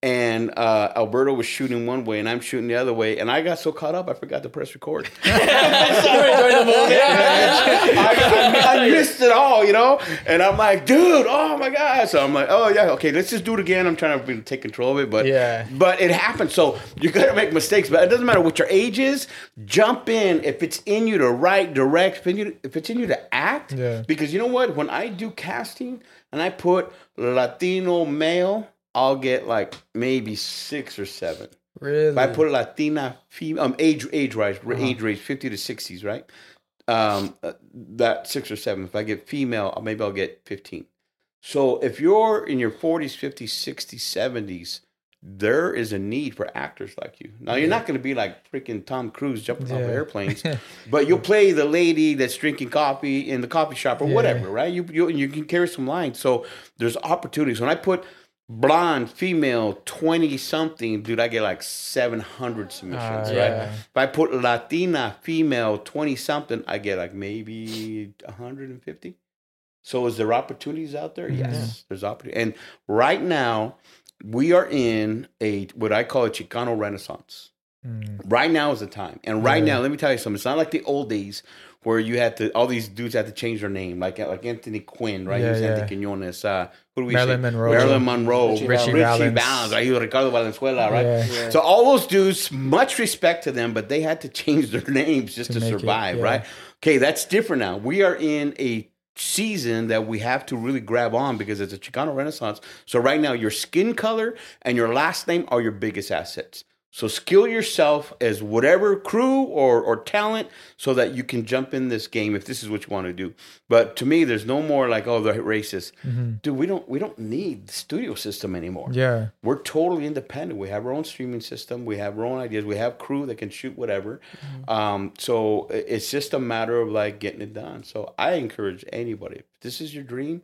And uh, Alberto was shooting one way, and I'm shooting the other way. And I got so caught up, I forgot to press record. I, I- I missed it all, you know. And I'm like, dude, oh my god. So I'm like, oh yeah, okay, let's just do it again. I'm trying to take control of it, but Yeah. but it happens. So you're gonna make mistakes, but it doesn't matter what your age is. Jump in if it's in you to write, direct, if, in you, if it's in you to act. Yeah. Because you know what? When I do casting and I put Latino male, I'll get like maybe six or seven. Really? If I put Latina female, um, age age range, age range, fifty to sixties, right? Um, uh, that six or seven. If I get female, maybe I'll get fifteen. So if you're in your forties, fifties, sixties, seventies, there is a need for actors like you. Now you're not going to be like freaking Tom Cruise jumping off of airplanes, but you'll play the lady that's drinking coffee in the coffee shop or Yeah. whatever, right? You you you can carry some lines. So there's opportunities. When I put blonde female 20 something dude i get like 700 submissions Ah, right? if i put latina female 20 something i get like maybe 150 so is there opportunities out there? Yes there's opportunity and right now we are in a what i call a chicano renaissance. Mm. right now is the time and right now let me tell you something it's not like the old days where you had to all these dudes had to change their name like like anthony quinn right Yeah, he was yeah. anthony quinones uh who do we Marilyn say? Monroe. marilyn monroe Richie Richie richie Valens. valens right He was ricardo valenzuela right Yeah. Yeah. so all those dudes much respect to them but they had to change their names just to, To make it, survive yeah. right okay that's different now we are in a season that we have to really grab on because it's a Chicano Renaissance. So right now, your skin color and your last name are your biggest assets. So skill yourself as whatever crew or, or talent so that you can jump in this game if this is what you want to do. But to me, there's no more like, oh, the racist. Dude, we don't we don't need the studio system anymore. Yeah. We're totally independent. We have our own streaming system. We have our own ideas. We have crew that can shoot whatever. Um, so it's just a matter of like getting it done. So I encourage anybody. If this is your dream,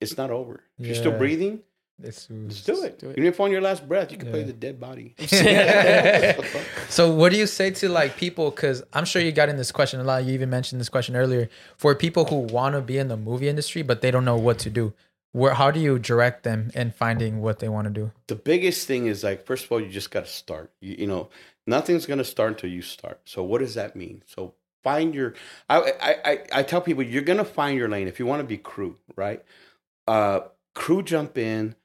it's not over. If you're still breathing, It's, let's do it. do it. Even if on your last breath, you can play the dead body. So what do you say to like people? Because I'm sure you got in this question a lot. You even mentioned this question earlier. For people who want to be in the movie industry but they don't know what to do, where how do you direct them in finding what they want to do? the biggest thing is like first of all you just got to start you, you know nothing's going to start until you start so what does that mean so find your I, I i i tell people you're going to find your lane if you want to be crew right uh crew jump in I-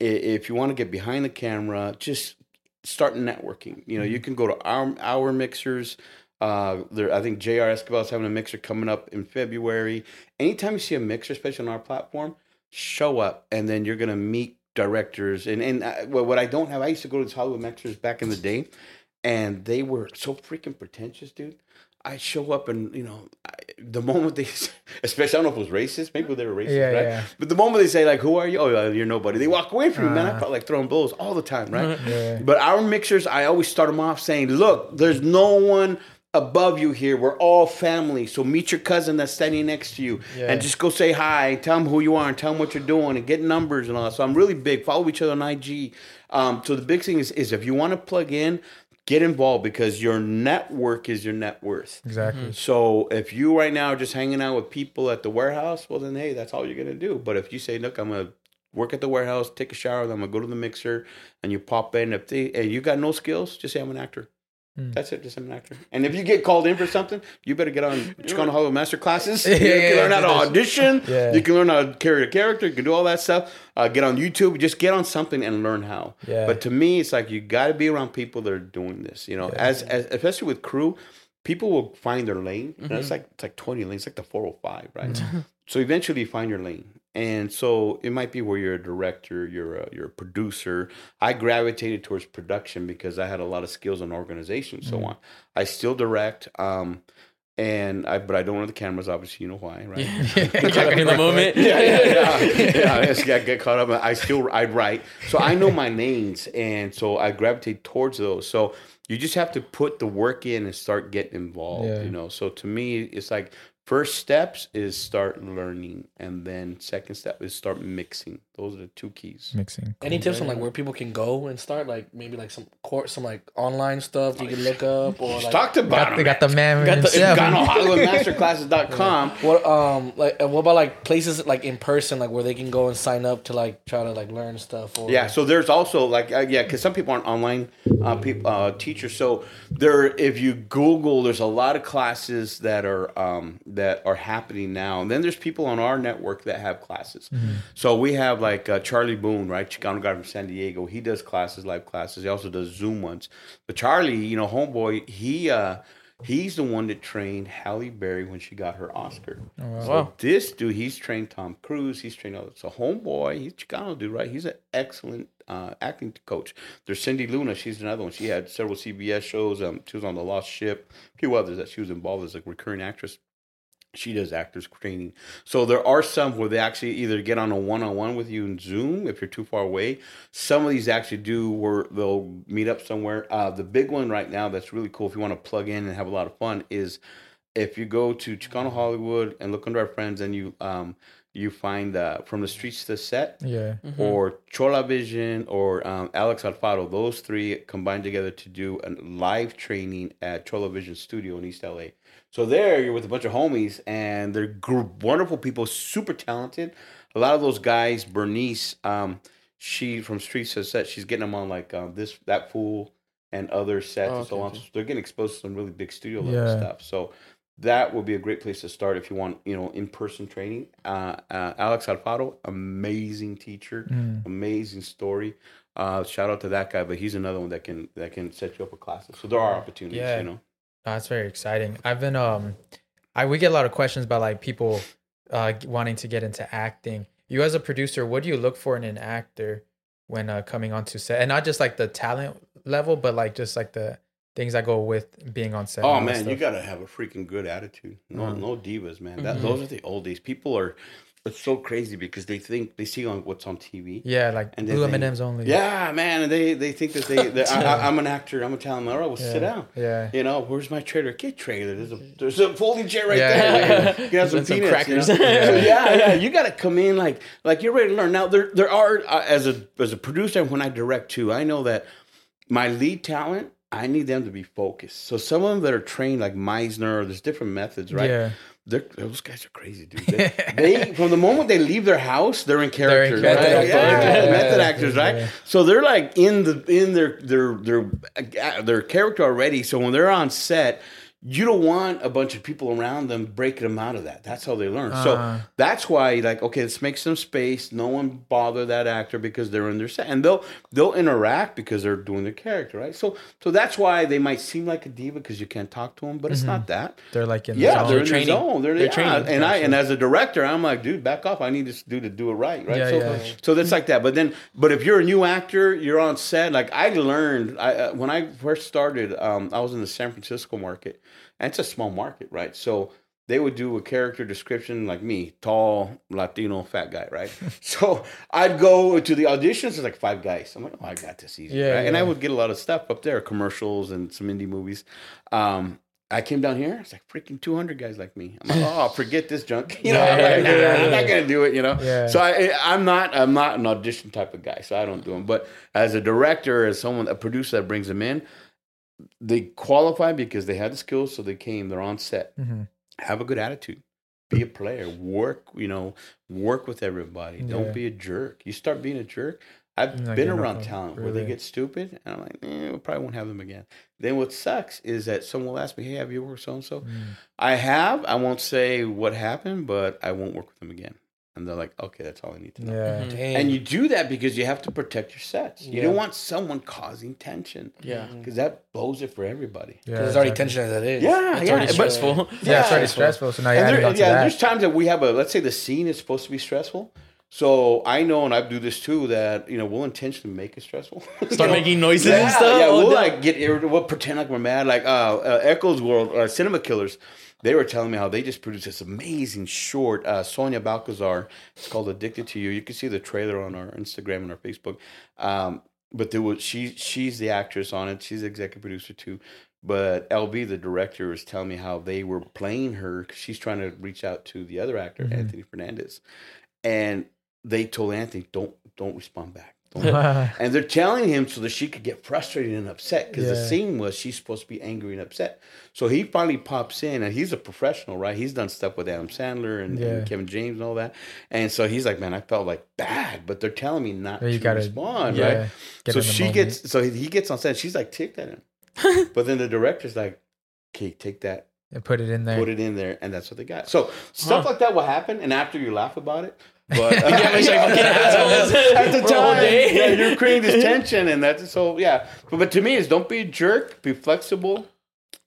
if you want to get behind the camera just start networking. You know you can go to our our mixers uh there i think jr escobar is having a mixer coming up in february. Anytime you see a mixer especially on our platform show up and then you're gonna meet directors. And and uh, well, what I don't have I used to go to these Hollywood mixers back in the day and they were so freaking pretentious dude I show up and you know, I, the moment they, especially I don't know if it was racist, maybe they were racist, Yeah, right? yeah. But the moment they say like, "Who are you?" Oh, uh, you're nobody. They walk away from you, man. I felt like throwing blows all the time, right? Yeah. But our mixers, I always start them off saying, "Look, there's no one." Above you here, we're all family. So meet your cousin that's standing next to you, Yeah. and just go say hi. Tell them who you are, and tell them what you're doing, and get numbers and all that. So I'm really big. Follow each other on IG. Um, so the big thing is, is if you want to plug in, get involved because your network is your net worth. Exactly. Mm-hmm. So if you right now are just hanging out with people at the warehouse, well then hey, that's all you're gonna do. But if you say, look, I'm gonna work at the warehouse, take a shower, then I'm gonna go to the mixer, and you pop in, if they and you got no skills, just say I'm an actor. Hmm. That's it, just I'm an actor. And if you get called in for something, you better get on Chicano Hollywood master classes. Yeah, you yeah, can learn yeah, how to audition. Yeah. You can learn how to carry a character. You can do all that stuff. Uh, get on YouTube. Just get on something and learn how. Yeah. But to me, it's like you got to be around people that are doing this. You know, as, as especially with crew, people will find their lane. And it's like it's like twenty lanes, it's like the four hundred five, right? so eventually, you find your lane. And so it might be where you're a director, you're a you're a producer. I gravitated towards production because I had a lot of skills on organization, and so on. I still direct. Um, and I, but I don't run the cameras. Obviously, you know why, right? Up in the moment. yeah, yeah, yeah. yeah I just got, get caught up. I still I write, so I know my lanes, and so I gravitate towards those. So you just have to put the work in and start getting involved. Yeah. You know, so to me, it's like first steps is start learning, and then second step is start mixing. Those are the two keys. Mixing. Any tips on like where people can go and start? Like maybe like some court, some like online stuff you can look up or Just like talked about Got, they got the man Got the- himself. GanoHollywoodMasterclasses.com. what um like what about like places like in person like where they can go and sign up to like try to like learn stuff or Yeah, so there's also like uh, yeah, because some people aren't online uh, people uh, teachers. So there, if you Google, there's a lot of classes that are um, that are happening now, and then there's people on our network that have classes. So we have like uh, Charlie Boone, right, Chicano guy from San Diego. He does classes, live classes. He also does Zoom ones. But Charlie, you know, homeboy, he. Uh, He's the one that trained Halle Berry when she got her Oscar. So Wow. this dude, he's trained Tom Cruise. He's trained others. So homeboy, he's Chicano dude, right? He's an excellent uh, acting coach. There's Cindy Luna. She's another one. She had several CBS shows. Um, she was on The Lost Ship. A few others that she was involved as a recurring actress. She does actors training. So there are some where they actually either get on a one on one with you in Zoom if you're too far away. Some of these actually do where they'll meet up somewhere. Uh, the big one right now that's really cool if you want to plug in and have a lot of fun is if you go to Chicano Hollywood and look under our friends and you um you find uh, from the streets to the set Yeah. or Chola Vision or um, Alex Alfaro, those three combined together to do a live training at Chola Vision Studio in East LA. So there, you're with a bunch of homies, and they're gr- wonderful people, super talented. A lot of those guys, Bernice, um, she from Street to Set, she's getting them on like um, this, that fool, and other sets Oh, and so okay, on. So they're getting exposed to some really big studio level Yeah. stuff. So that would be a great place to start if you want, you know, in person training. Uh, uh, Alex Alfaro, amazing teacher, Mm. amazing story. Uh, shout out to that guy, but he's another one that can that can set you up with classes. So there are opportunities, Yeah. you know. That's very exciting. I've been um, I we get a lot of questions about like people uh wanting to get into acting. You as a producer, what do you look for in an actor when uh, coming onto set, and not just like the talent level, but like just like the things that go with being on set. Oh man, you gotta have a freaking good attitude. No, Mhm. no divas, man. That Mhm. those are the old days. People are. It's so crazy because they think they see on what's on TV. yeah, like And blue M&Ms only. Yeah, man, and they they think that they. I, I, I'm an actor. I'm a talent. All right, well, yeah. sit down. Yeah, You know, where's my trailer? Get trailer. There's a there's a folding chair right Yeah. there. You can have some, And some peanuts, you know? crackers. So yeah, yeah, you got to come in like like you're ready to learn. Now there there are uh, as a as a producer and when I direct too, I know that my lead talent. I need them to be focused. So some of them that are trained like Meisner, there's different methods, right? yeah, They're, those guys are crazy, dude. They, they from the moment they leave their house, they're in character. They're in right? character. Yeah, Yeah. method actors, right? Yeah. So they're like in the in their their their uh, their character already. So when they're on set, you don't want a bunch of people around them breaking them out of that. That's how they learn. Uh. so that's why, like, okay, let's make some space. No one bother that actor because they're in their set, and they'll they'll interact because they're doing their character, right? So so that's why they might seem like a diva because you can't talk to them, but it's not that. they're like in Yeah, the they're in training. their zone. They're, They're yeah. training. And I and as a director, I'm like, dude, back off. I need this dude to do it right, right? Yeah, so, yeah. so that's like that. But then, but if you're a new actor, you're on set. Like I learned, I uh, when I first started, um, I was in the San Francisco market, and it's a small market, right? So they would do a character description like me, tall, Latino, fat guy, right? so I'd go to the auditions. There's like five guys. I'm like, oh, I got this easy, Yeah, right? And I would get a lot of stuff up there, commercials and some indie movies. Um, I came down here. It's like freaking 200 guys like me. I'm like, oh, forget this junk. You know, I'm like, nah, I'm not gonna do it. You know. Yeah. So I, I'm not, I'm not an audition type of guy. So I don't do them. But as a director, as someone, a producer that brings them in, they qualify because they had the skills. So they came. They're on set. Mhm. Have a good attitude. Be a player. Work. You know, work with everybody. Yeah. Don't be a jerk. You start being a jerk. I've been around talent where they get stupid, and I'm like, eh, we probably won't have them again. Then what sucks is that someone will ask me, "Hey, have you worked so and so?" I have. I won't say what happened, but I won't work with them again. And they're like, "Okay, that's all I need to know." Yeah. Mhm. And you do that because you have to protect your sets. You Yeah. don't want someone causing tension Yeah. because that blows it for everybody. Yeah, Because there's already exactly. tension as it is. Yeah, It's yeah, already but- stressful. Yeah, it's already Yeah. stressful. So now you're And adding there, yeah, that. there's times that we have a let's say the scene is supposed to be stressful. So I know, and I do this too, that you know we'll intentionally make it stressful. You Start know? making noises yeah, and stuff. Yeah, Oh, we'll no. like get irritable. We'll pretend like we're mad. Like uh, uh Echoes World, uh, Cinema Killers. They were telling me how they just produced this amazing short. Uh, Sonia Balcazar. It's called "Addicted to You." You can see the trailer on our Instagram and our Facebook. Um, but there was she. She's the actress on it. She's the executive producer too. But LB, the director, was telling me how they were playing her. 'cause she's trying to reach out to the other actor, Mhm. Anthony Fernandez, and they told Anthony, "Don't don't respond back." And they're telling him so that she could get frustrated and upset because the scene was she's supposed to be angry and upset. So he finally pops in and he's a professional, right? He's done stuff with Adam Sandler and, Yeah. and Kevin James and all that. And so he's like, man, I felt like bad, but they're telling me not you to gotta- respond, yeah, right? So she moment. gets, so he gets on set. She's like ticked at him, but then the director's like, okay, take that, and put it in there. put it in there, and that's what they got. So stuff like that will happen, and after you laugh about it. But Yeah, make sure I fucking assholes at the for a whole time, day. yeah, you're creating this tension, and that's so yeah. But, but to me, is don't be a jerk, be flexible,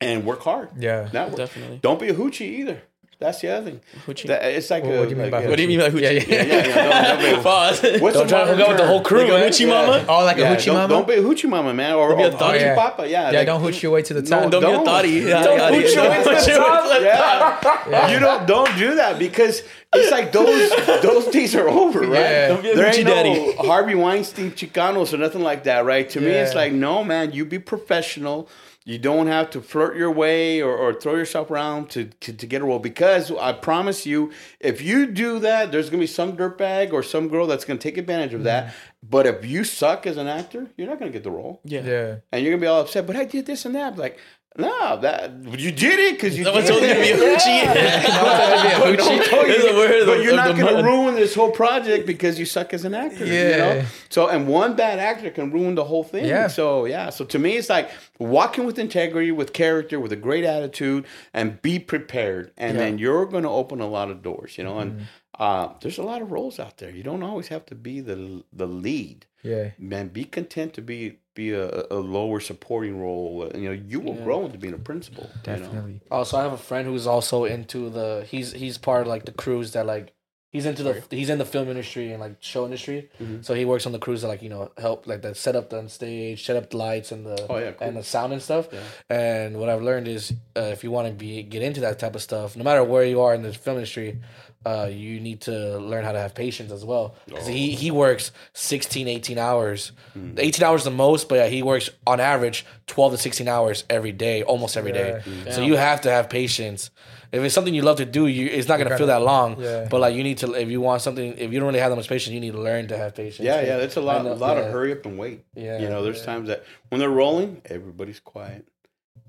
and work hard. Yeah. Not, Definitely. Don't be a hoochie either. That's the other thing. Hoochie. That, it's like What- a, what do you mean by like a- what do you mean by hoochie? Yeah, yeah. Yeah, yeah, don't- don't be- Pause. What's Don't try to hook up with the whole crew, oh, Like a man. hoochie Yeah. mama? Oh, like Yeah, a hoochie don't, mama. don't be a hoochie mama, man, or, or, be a or thotty. hoochie Yeah. papa. Yeah, yeah, like- don't hooch your way to the No, top. Don't be a Don't. thotty. Yeah, Don't yeah, put your way to the top. to. Yeah. You don't don't do that because it's like those those days are over, right? Yeah. Don't be a there ain't daddy. no Harvey Weinstein Chicanos or nothing like that, right? To me, it's like no, man. You be professional. You don't have to flirt your way or, or throw yourself around to, to, to get a role because I promise you, if you do that, there's gonna be some dirtbag or some girl that's gonna take advantage of that. Mm-hmm. But if you suck as an actor, you're not gonna get the role Yeah. Yeah. and you're gonna be all upset. But I did this and that. Like, no, that you did it because you. Someone did told you to be a hoochie. Yeah. But don't tell you- It's a word but of- you're not gonna ruin this whole project because you suck as an actor. You Yeah. know? So and one bad actor can ruin the whole thing. Yeah. So yeah. So to me, it's like walking with integrity, with character, with a great attitude, and be prepared. And then you're gonna open a lot of doors. You know, and Mm-hmm. uh, there's a lot of roles out there. You don't always have to be the the lead Yeah. man, be content to be be a, a lower supporting role. You know, you will grow into being a principal. you know? Definitely. Also, I have a friend who's also into the. He's he's part of like the crews that like. He's into the he's in the film industry and like show industry, Mm-hmm. so he works on the crews that like you know help like that set up the stage, set up the lights and the Oh, yeah, cool. and the sound and stuff. And what I've learned is uh, if you want to be get into that type of stuff, no matter where you are in the film industry, uh, you need to learn how to have patience as well. Because he he works 16, 18 hours, Hmm. eighteen hours the most, but yeah, he works on average twelve to sixteen hours every day, almost every day. Yeah. So you have to have patience. If it's something you love to do, you it's not gonna feel that long. Yeah. But like you need to, if you want something, if you don't really have that much patience, you need to learn to have patience. Yeah, yeah, it's a lot, know- a lot yeah. of hurry up and wait. Yeah, you know, there's times that when they're rolling, everybody's quiet.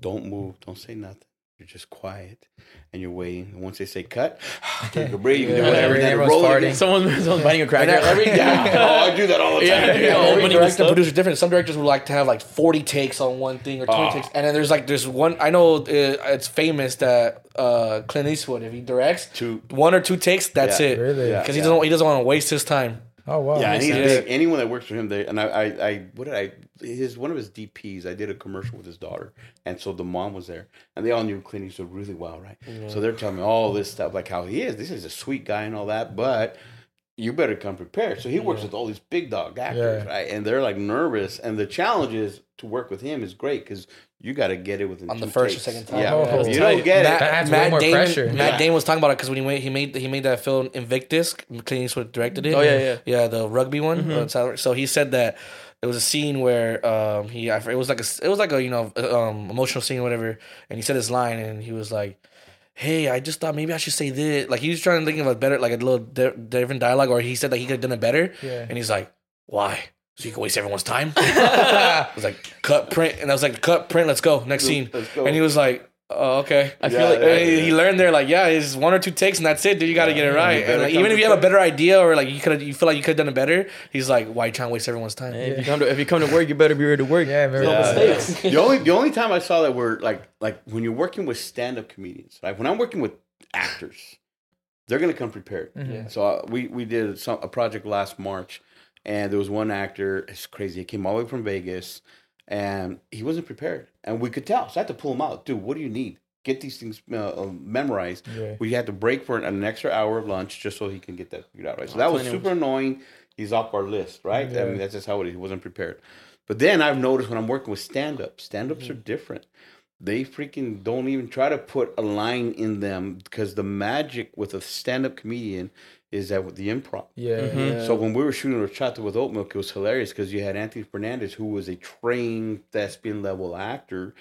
Don't move. Don't say nothing. You're just quiet, and you're waiting. And once they say cut, take a break. You can do Yeah, whatever. Then everyone's roll farting. Someone, someone's biting a cracker. every- Yeah. Oh, I do that all the time. yeah, every opening the director stuff. producer is different. Some directors would like to have like forty takes on one thing or twenty Oh. takes, and then there's like there's one. I know uh, it's famous that uh, Clint Eastwood, if he directs Two. one or two takes, that's Yeah. it. Really? Yeah. Because he doesn't he doesn't want to waste his time. Oh wow. Yeah, and he's big. Anyone that works for him, they and I, I, I, what did I? His one of his DPs. I did a commercial with his daughter, and so the mom was there, and they all knew Clint Eastwood really well, right? So they're telling me all this stuff, like how he is. This is a sweet guy and all that, but you better come prepared. So he works with all these big dog actors, Yeah. right? And they're like nervous, and the challenge is to work with him is great because you got to get it within On the two first or second time. Yeah, Oh, if you tight. don't get Matt, it. adds way more Damon, pressure. Matt Yeah. Damon was talking about it because when he made he made he made that film Invictus, Clint Eastwood directed it. Oh, yeah, yeah. yeah, the rugby one. uh, so- so he said that it was a scene where um he I, it was like a it was like a you know um emotional scene or whatever, and he said his line and he was like. Hey, I just thought maybe I should say this. Like he was trying to think of a better, like a little di- different dialogue, or he said that he could have done it better. Yeah. And he's like, "Why? So you can waste everyone's time?" I was like, "Cut, print," and I was like, "Cut, print, let's go, next scene." Go. And he was like, "Oh, okay." I feel like yeah, And he, he learned there, like, yeah, it's one or two takes, and that's it. Dude, you got to get it right. And like, even if you have a better idea, or like you could, you feel like you could have done it better. He's like, why you trying to waste everyone's time? Hey, if you come to if you come to work, you better be ready to work. Yeah, very No good. mistakes. the only the only time I saw that were like like when you're working with stand up comedians, like when I'm working with actors, they're gonna come prepared. Mhm. So uh, we we did some, a project last March, and there was one actor. It's crazy. He came all the way from Vegas, and he wasn't prepared, and we could tell. So I had to pull him out. Dude, what do you need? Get these things uh, uh, memorized. Yeah. We had to break for an, an extra hour of lunch just so he can get that figured out right. So that was super annoying. He's off our list, right? I mean, that's just how it is. He wasn't prepared. But then I've noticed when I'm working with stand ups, stand ups are different. They freaking don't even try to put a line in them because the magic with a stand up comedian is that with the improv. Yeah. Mhm. So when we were shooting Horchata with Oat Milk, it was hilarious because you had Anthony Fernandez, who was a trained thespian level actor,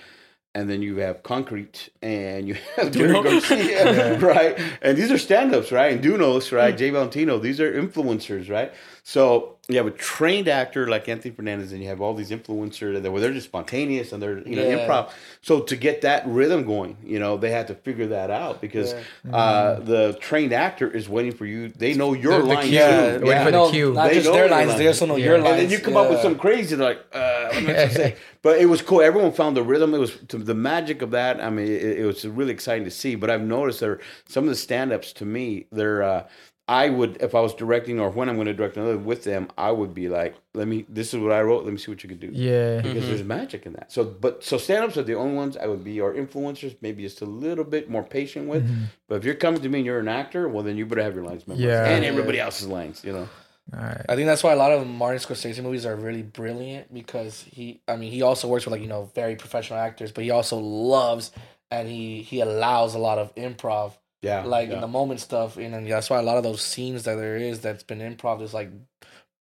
and then you have Concrete, and you have Jerry Garcia, right? And these are stand-ups, right? And Dunos, right? Jay Valentino, these are influencers, right? So you have a trained actor like Anthony Fernandez, and you have all these influencers that where they're just spontaneous and they're you know Yeah. improv. So to get that rhythm going, you know, they had to figure that out because Yeah. uh, the trained actor is waiting for you. They know your The- the line cue. Yeah, Waiting for the no, cue. Not They just know their your lines, lines. they also know Yeah. your lines. and then you come up with some crazy like uh, what am I say? but it was cool everyone found the rhythm it was the magic of that i mean it, it was really exciting to see but i've noticed there some of the stand-ups to me they're uh, i would if i was directing or when i'm going to direct another with them i would be like let me this is what i wrote let me see what you can do Yeah. because there's mm-hmm. magic in that so but so stand-ups are the only ones i would be or influencers maybe just a little bit more patient with mm-hmm. but if you're coming to me and you're an actor well then you better have your lines memorized Yeah. and everybody else's lines you know All right. I think that's why a lot of Martin Scorsese movies are really brilliant because he, I mean, he also works with like you know very professional actors, but he also loves and he he allows a lot of improv, yeah like yeah. in the moment stuff, and then that's why a lot of those scenes that there is that's been improv is like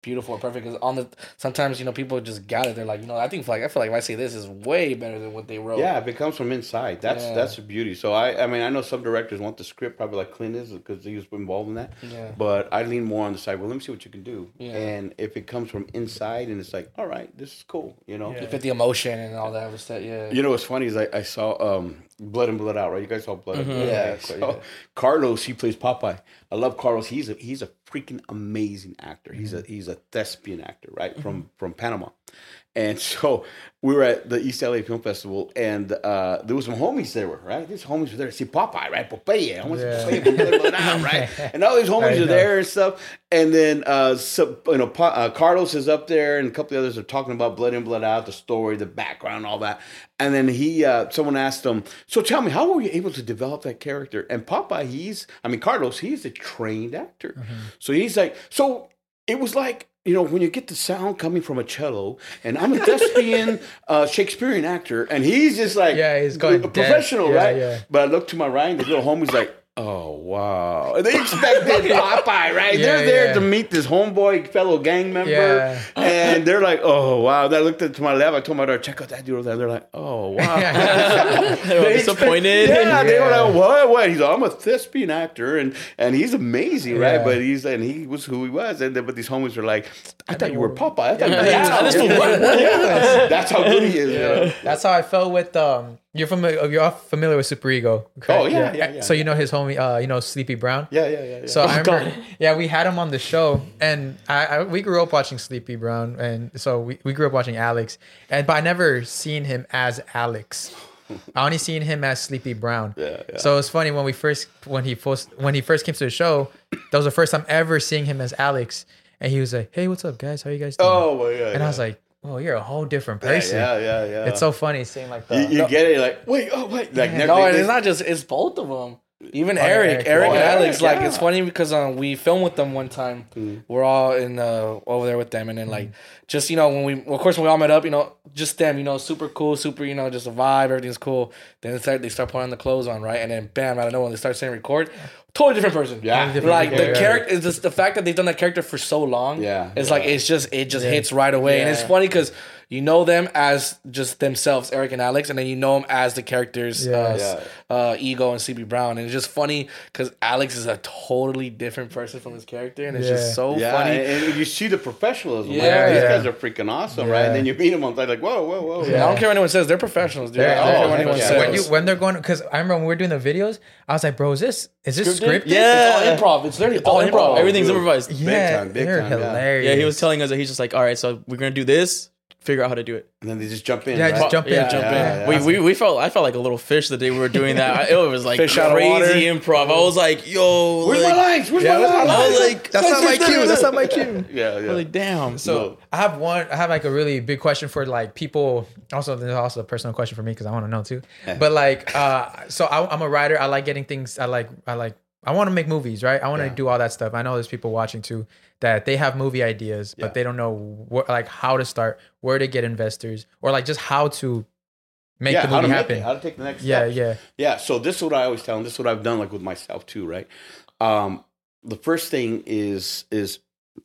beautiful and perfect. Because on the sometimes you know people just got it. They're like, you know, I think like I feel like if I say this is way better than what they wrote. Yeah, if it comes from inside, that's Yeah. that's the beauty. So I, I mean, I know some directors want the script probably like Clint is because he was involved in that. Yeah. But I lean more on the side. Well, let me see what you can do. Yeah. And if it comes from inside, and it's like, all right, this is cool. You know. You fit the emotion and all that was that. Yeah. You know what's funny is I, I saw um, Blood In Blood Out, right? You guys saw Blood and Blood Yeah, Out. I right? saw- So yeah. Carlos, he plays Popeye. I love Carlos. He's a he's a freaking amazing actor. He's a he's a thespian actor, right? Mm-hmm. From from Panama. And so we were at the East LA Film Festival, and uh, there was some homies there, right? These homies were there to see Popeye, right? Popeye, I want to Yeah. Popeye, Blood In Blood Out, right? And all these homies are there and stuff. And then, uh, so, you know, uh, Carlos is up there, and a couple of others are talking about Blood In, Blood Out, the story, the background, all that. And then he, uh, someone asked him, "So tell me, how were you able to develop that character?" And Popeye, he's, I mean, Carlos, he's a trained actor, so he's like, so it was like. You know, when you get the sound coming from a cello, and I'm a thespian uh, Shakespearean actor, and he's just like, Yeah, he's going professional, Yeah, right? yeah. But I look to my right, and the little homie's like, oh, wow. They expected Popeye, right? Yeah, they're there yeah. to meet this homeboy, fellow gang member. Yeah. And they're like, oh, wow. Then I looked to my left. I told my daughter, check out that dude over there. They're like, oh, wow. They were disappointed. expect- Yeah, they were like, what? What? He's like, I'm a thespian actor, and and he's amazing, right? But he's and he was who he was, and then, but these homies were like, I thought you were Popeye. I thought you were Yeah, Al." this fool- what- Yeah. That's how good he is. That's how I felt with um. You're familiar. You're all familiar with Super Ego. correct? Oh, yeah, yeah, yeah, So you know his homie. Uh, you know Sleepy Brown. Yeah, yeah, yeah. yeah. So I remember, God. yeah, we had him on the show, and I, I we grew up watching Sleepy Brown, and so we, we grew up watching Alex, and but I never seen him as Alex. I only seen him as Sleepy Brown. Yeah, yeah. So it's funny when we first when he first when he first came to the show, that was the first time ever seeing him as Alex, and he was like, "Hey, what's up, guys? How you guys doing?" oh my god. and I was like, "Oh, you're a whole different person." yeah, yeah, yeah. It's so funny seeing like You, the you get it, like wait, oh wait, like never, No, they- and they- it's not just it's both of them. Even Oh, Eric, Eric, Eric yeah. and Alex, Yeah. like it's funny because um we filmed with them one time. We're all in uh over there with them, and then like just you know when we of course when we all met up, you know just them, you know super cool, super you know just a vibe, everything's cool. Then they start they start putting the clothes on, right, and then bam out of nowhere they start saying record, totally different person. Yeah. Different like the character. character is just the fact that they've done that character for so long. Yeah. it's like it's just it just hits right away, and it's funny because. You know them as just themselves, Eric and Alex, and then you know them as the characters, Yeah. uh, Yeah. uh, Ego and Sleepy Brown, and it's just funny because Alex is a totally different person from his character, and it's Yeah. just so Yeah, funny. and, and you see the professionalism. Yeah, Yeah, these yeah. guys are freaking awesome, right? And then you meet them on side, like, whoa, whoa, whoa. I don't care what anyone says; they're professionals, dude. Yeah, I don't care oh, what anyone yeah. says. when you when they're going because I remember when we were doing the videos, I was like, bro, is this is this Scripted? scripted? Yeah. it's all improv. It's literally all All improv. improv. Everything's dude. improvised. Big Yeah, time, big they're time, yeah. hilarious. Yeah, he was telling us that he's just like, all right, so we're gonna do this. Figure out how to do it. And then they just jump in. Yeah, right? just jump in, Yeah, jump yeah, in. yeah. We, we we felt I felt like a little fish the day we were doing that. I- It was like Fish crazy improv. I was like, yo, Where's like, my lines? Where's Yeah, my where's lines? I was like, That's not my cue. That's not my cue. Yeah, I yeah. was like, damn. So No. I have one. I have like a really big question for like people. Also, there's also a personal question for me because I want to know too. But like, uh, so I, I'm a writer. I like getting things. I like. I like. I want to make movies, right? I want to do all that stuff. I know there's people watching too that they have movie ideas, but they don't know what, like how to start, where to get investors, or like just how to make yeah, the movie happen. it, how to take the next step. yeah, steps. yeah, Yeah, so this is what I always tell them. This is what I've done, like with myself too, right? Um, the first thing is is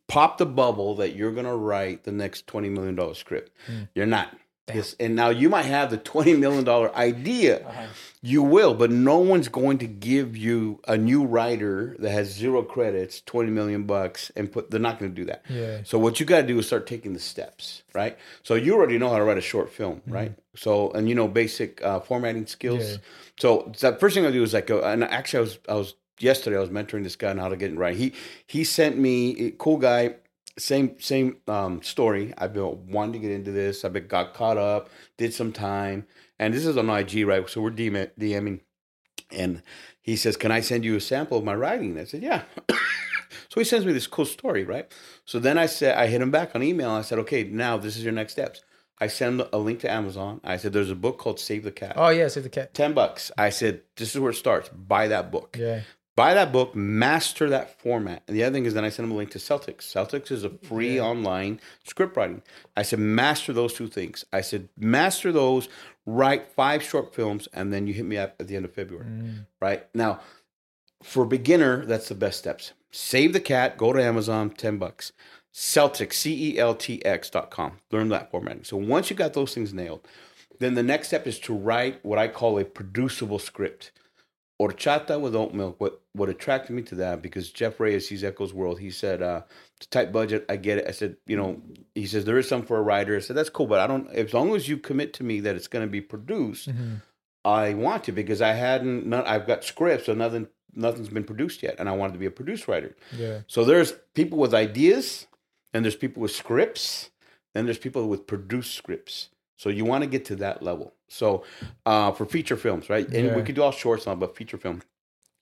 pop the bubble that you're gonna write the next twenty million dollar script. You're not. Yes, and now you might have the twenty million dollar idea. You will, but no one's going to give you a new writer that has zero credits, twenty million bucks, and put. They're not going to do that. Yeah. So what you got to do is start taking the steps, right? So you already know how to write a short film, right? So and you know basic uh, formatting skills. Mm-hmm. Yeah. So the first thing I do is like, uh, and actually I was I was yesterday I was mentoring this guy on how to get it right. He he sent me a cool guy. Same same um, story. I've been wanting to get into this. I've been got caught up, did some time, and this is on IG, right? So we're DM, DMing, and he says, "Can I send you a sample of my writing?" And I said, "Yeah." so he sends me this cool story, right? So then I said, I hit him back on email. I said, "Okay, now this is your next steps." I send a link to Amazon. I said, "There's a book called Save the Cat." Oh yeah, save the cat. 10 bucks. I said, this is where it starts. Buy that book. Yeah, Buy that book, master that format. And the other thing is then I sent them a link to Celtx. Celtx is a free online script writing. I said, master those two things. I said, master those, write five short films, and then you hit me up at the end of February. Mm. Right? Now, for a beginner, that's the best steps. Save the cat, go to Amazon, 10 bucks. Celtx, C E L T X dot com. Learn that formatting. So once you got those things nailed, then the next step is to write what I call a producible script. Horchata with oat milk. What what attracted me to that because Jeff Reyes, he's Echoes World. He said, uh, "It's a tight budget. I get it." I said, "You know," he says there is some for a writer. I said, "That's cool, but I don't. As long as you commit to me that it's going to be produced, I want to because I hadn't. Not, I've got scripts, so nothing nothing's been produced yet, and I wanted to be a produced writer. yeah, So there's people with ideas, and there's people with scripts, and there's people with produced scripts. So you want to get to that level. So uh, for feature films, right? And Yeah. we could do all shorts now, but feature film.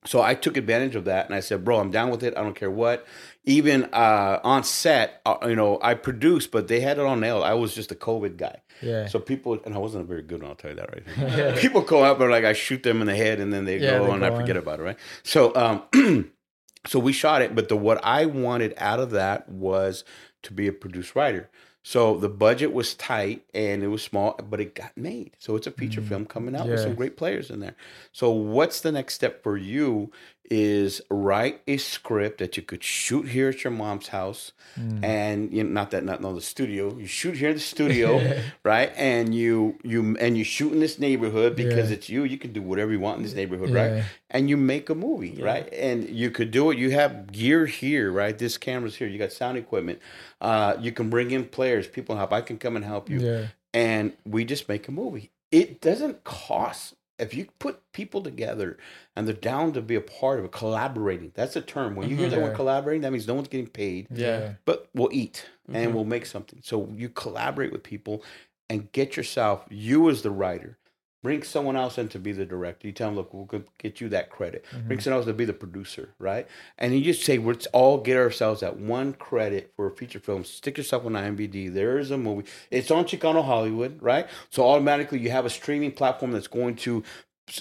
So I took advantage of that, and I said, "Bro, I'm down with it. I don't care what." Even uh, on set, uh, you know, I produced, but they had it all nailed. I was just a COVID guy. yeah. So people, and I wasn't a very good one, I'll tell you that right now. people go up and like I shoot them in the head and then they Yeah, go they and go I forget on. about it, right? So um so we shot it, but the what I wanted out of that was to be a produced writer. So the budget was tight and it was small, but it got made. So it's a feature film coming out with Mm, some great players in there. So what's the next step for you is write a script that you could shoot here at your mom's house Mm. and you know, not that not no the studio. You shoot here in the studio, right? And you you and you shoot in this neighborhood because Yeah. it's you. You can do whatever you want in this neighborhood, Yeah. right? And you make a movie, right? And you could do it. You have gear here, right? This camera's here. You got sound equipment. Uh, you can bring in players. People help. I can come and help you. Yeah. And we just make a movie. It doesn't cost. If you put people together and they're down to be a part of it, collaborating. That's a term. When you hear that Yeah. word collaborating, that means no one's getting paid Yeah. but we'll eat and Mm-hmm. we'll make something. So you collaborate with people and get yourself, you as the writer, bring someone else in to be the director. You tell them, look, we'll get you that credit. Mm-hmm. Bring someone else to be the producer, right? And you just say, let's all get ourselves that one credit for a feature film. Stick yourself on IMBD. There is a movie. It's on Chicano Hollywood, right? So automatically you have a streaming platform that's going to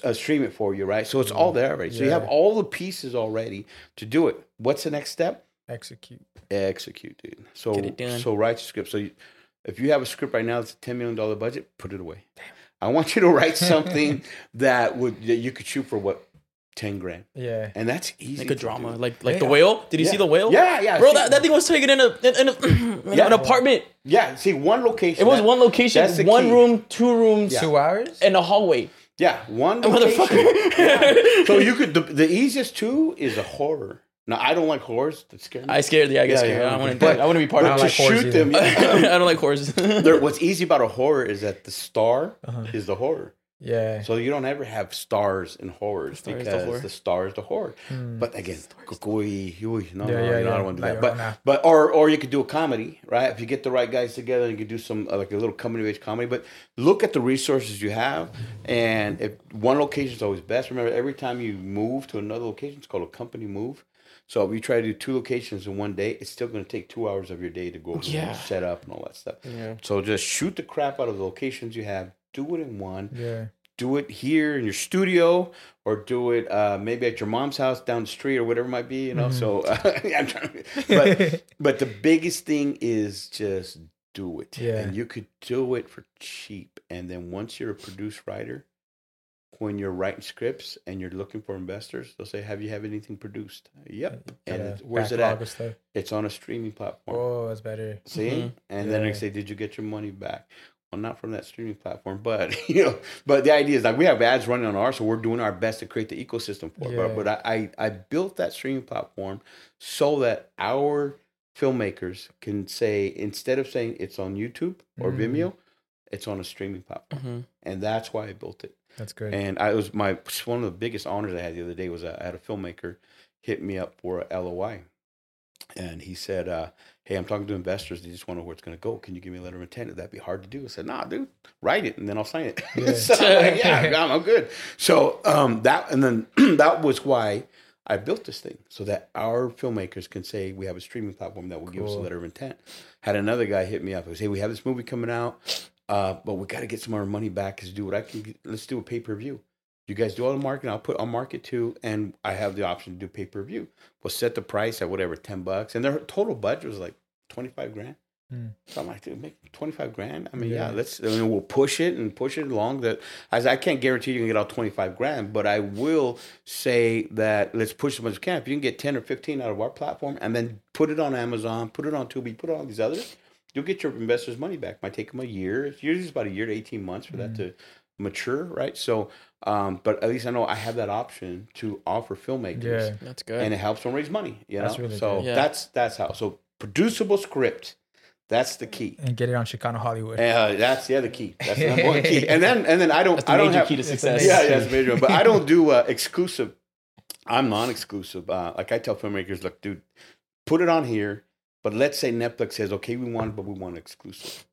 uh, stream it for you, right? So it's all there already. So you have all the pieces already to do it. What's the next step? Execute. Execute, dude. So Get it done. so write your script. So you, if you have a script right now that's a ten million dollar budget, put it away. I want you to write something that would that you could shoot for what ten grand, Yeah. and that's easy. Like a drama, do. like like Yeah. the whale. Did you Yeah. see the whale? Yeah, yeah, Bro, see- that, that thing was taken in a in, in, a, in Yeah. an apartment. yeah. See, one location. It was that- one location, that's the one key. room, two rooms, Two hours? and a hallway. Yeah, one location. Motherfucker. so you could the, the easiest two is a horror. Now I don't like horrors. That scare me. I scared. Yeah, I get Yeah, scared. yeah. I don't want to. I want to be part of to it. like shoot them, yeah. I don't like horses. There- what's easy about a horror is that the star Uh-huh. is the horror. Yeah. So you don't ever have stars in horrors star is the because horror. the star is the horror. But again, kukui, hui, no, Yeah, no, yeah, you know, I don't want to do Like, that. oh, But nah. but or or you could do a comedy, right? If you get the right guys together, you could do some uh, like a little comedy based comedy. But look at the resources you have, and if one location is always best. Remember, every time you move to another location, it's called a company move. So if you try to do two locations in one day, it's still going to take two hours of your day to go Yeah. set up and all that stuff. Yeah. So just shoot the crap out of the locations you have. Do it in one Yeah. do it here in your studio or do it uh, maybe at your mom's house down the street or whatever it might be you know so uh, I'm trying to, but but the biggest thing is just do it Yeah. and you could do it for cheap and then once you're a produced writer when you're writing scripts and you're looking for investors they'll say have you have anything produced yep and Got where's it at stuff. it's on a streaming platform Oh, that's better. See, Mhm. and then they Yeah. say, "Did you get your money back?" Well, not from that streaming platform, but you know, but the idea is like we have ads running on ours, so we're doing our best to create the ecosystem for it. Yeah. But, but I, I I built that streaming platform so that our filmmakers can say instead of saying it's on YouTube or Mm. Vimeo, it's on a streaming platform, Mhm. and that's why I built it. That's great. And I it was my one of the biggest honors I had the other day was I had a filmmaker hit me up for a LOI, and he said, uh, "Hey, I'm talking to investors. They just want to know where it's going to go. Can you give me a letter of intent? Would that be hard to do?" I said, "Nah, dude, write it and then I'll sign it." Yeah. so I'm like, yeah, I'm, good. So um, that and then that was why. I built this thing so that our filmmakers can say we have a streaming platform that will give us a letter of intent. Had another guy hit me up and "Hey, "We have this movie coming out, uh, but we got to get some of our money back. Cause do what I can. Let's do a pay per view. You guys do all the marketing. I'll put on market too, and I have the option to do pay per view. We'll set the price at whatever ten bucks, and their total budget was like twenty five grand. Hmm. So I'm like, dude, make twenty five grand. I mean, yeah, Yeah. let's. I mean, we'll push it and push it along. That as I can't guarantee you can get out twenty five grand, but I will say that let's push as much as we can. If you can get ten or fifteen out of our platform, and then put it on Amazon, put it on Tubi, put it on these others, you'll get your investors' money back. Might take them a year. It's usually about a year to eighteen months for that to mature, right? So, um, but at least I know I have that option to offer filmmakers yeah. That's good. and it helps them raise money. You know, That's really so good. Yeah. that's that's how. So producible script, that's the key. And get it on Chicano Hollywood. Uh, that's the other key. That's the number one key. And then and then I don't That's the I don't major have key to success. yeah, yeah, it's major. one. But I don't do uh, exclusive. I'm non-exclusive. Uh, like I tell filmmakers, look, dude, put it on here. But let's say Netflix says, okay, we want, it, but we want exclusive.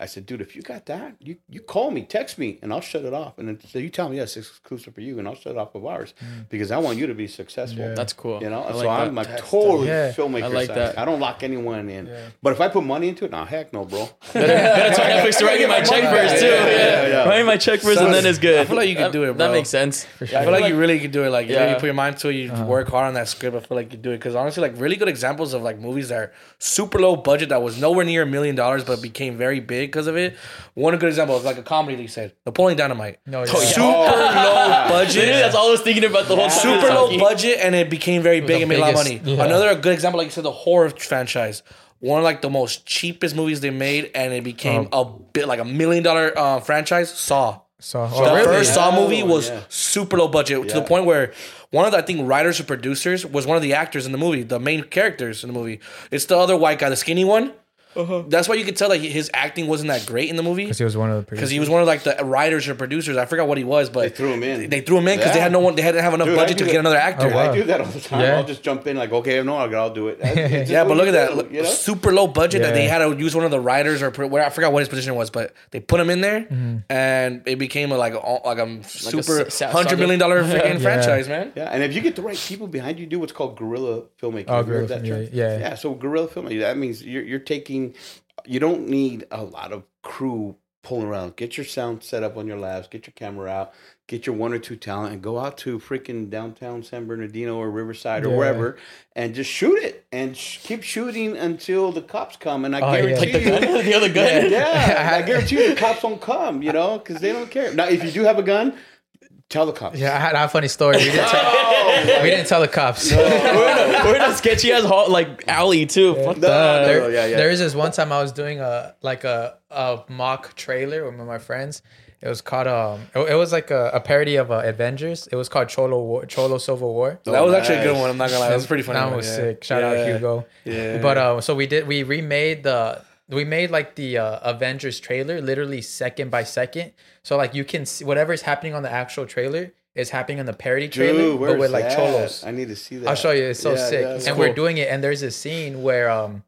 I said, dude, if you got that, you, you call me, text me, and I'll shut it off. And then so you tell me, yes, it's exclusive for you, and I'll shut it off of ours mm. because I want you to be successful. Yeah. That's cool. You know, I so like I'm that. like totally Yeah. filmmaker I like side. that. I don't lock anyone in. Yeah. But if I put money into it, nah, heck no, bro. Better tell Netflix to write me my check first too. Yeah, Yeah, yeah, yeah. Write my check first, and then it's good. I feel like you can do it, That makes sense. For I feel like you really could do it. Like, you Yeah. really put your mind to it. You uh-huh. work hard on that script. I feel like you do it because honestly, like really good examples of like movies that are super low budget that was nowhere near a million dollars but became very big because of it. One good example is like a comedy that you said, Napoleon Dynamite. No, yeah. Super low budget. Literally, that's all I was thinking about the whole time. super low budget and it became very big the and made a lot of money. yeah. Another good example, like you said, the horror franchise. One of like the most cheapest movies they made, and it became a bit like a million dollar uh, franchise. Saw. So, The oh, really? first Saw movie was Yeah. super low budget to the point where one of the I think writers or producers was one of the actors in the movie, the main characters in the movie. It's the other white guy, the skinny one. That's why you could tell that his acting wasn't that great in the movie Because he was one of the because he was one of like the writers or producers. I forgot what he was, but They threw him in. They threw him in because they had no one. They hadn't have enough Dude, budget do to get another actor. Oh, wow. I do that all the time. Yeah. I'll just jump in like, okay, no, I'll, I'll do it. Yeah, but look at that. do, you know? Super low budget that they had to use one of the writers or where I forgot what his position was, but they put him in there, Mm-hmm. and it became a, like a, like a super s- hundred million dollar freaking Yeah. franchise, man. Yeah, and if you get the right people behind you, do what's called guerrilla filmmaking. Oh, Have you heard guerrilla that yeah, yeah. yeah. So guerrilla filmmaking that means you're you're taking. You don't need a lot of crew pulling around. Get your sound set up on your labs. Get your camera out. Get your one or two talent and go out to freaking downtown San Bernardino or Riverside or Yeah. wherever and just shoot it and sh- keep shooting until the cops come. And I Oh, yeah. guarantee Like the you, gun? The other gun? Yeah, I guarantee you the cops won't come. You know, because they don't care. Now, if you do have a gun, tell the cops. Yeah, I had a funny story. We didn't tell, we didn't tell the cops. we're, in a, we're in a sketchy ass hall, like alley too. Fuck No, that. no, there, yeah, yeah. there is this one time I was doing a like a, a mock trailer with my friends. It was called um. It, it was like a, a parody of uh, Avengers. It was called Cholo War, Cholo Civil War. That was actually a good one. I'm not gonna lie. That was pretty funny. That one, was yeah. sick. Shout Yeah. out Hugo. Yeah. But uh, so we did. We remade the. We made like the uh, Avengers trailer, literally second by second. So like you can see whatever's happening on the actual trailer is happening on the parody trailer, Dude, but with like that? cholos. I need to see that. I'll show you. It's so Yeah, sick. yeah, and that's we're doing it, and there's a scene where um,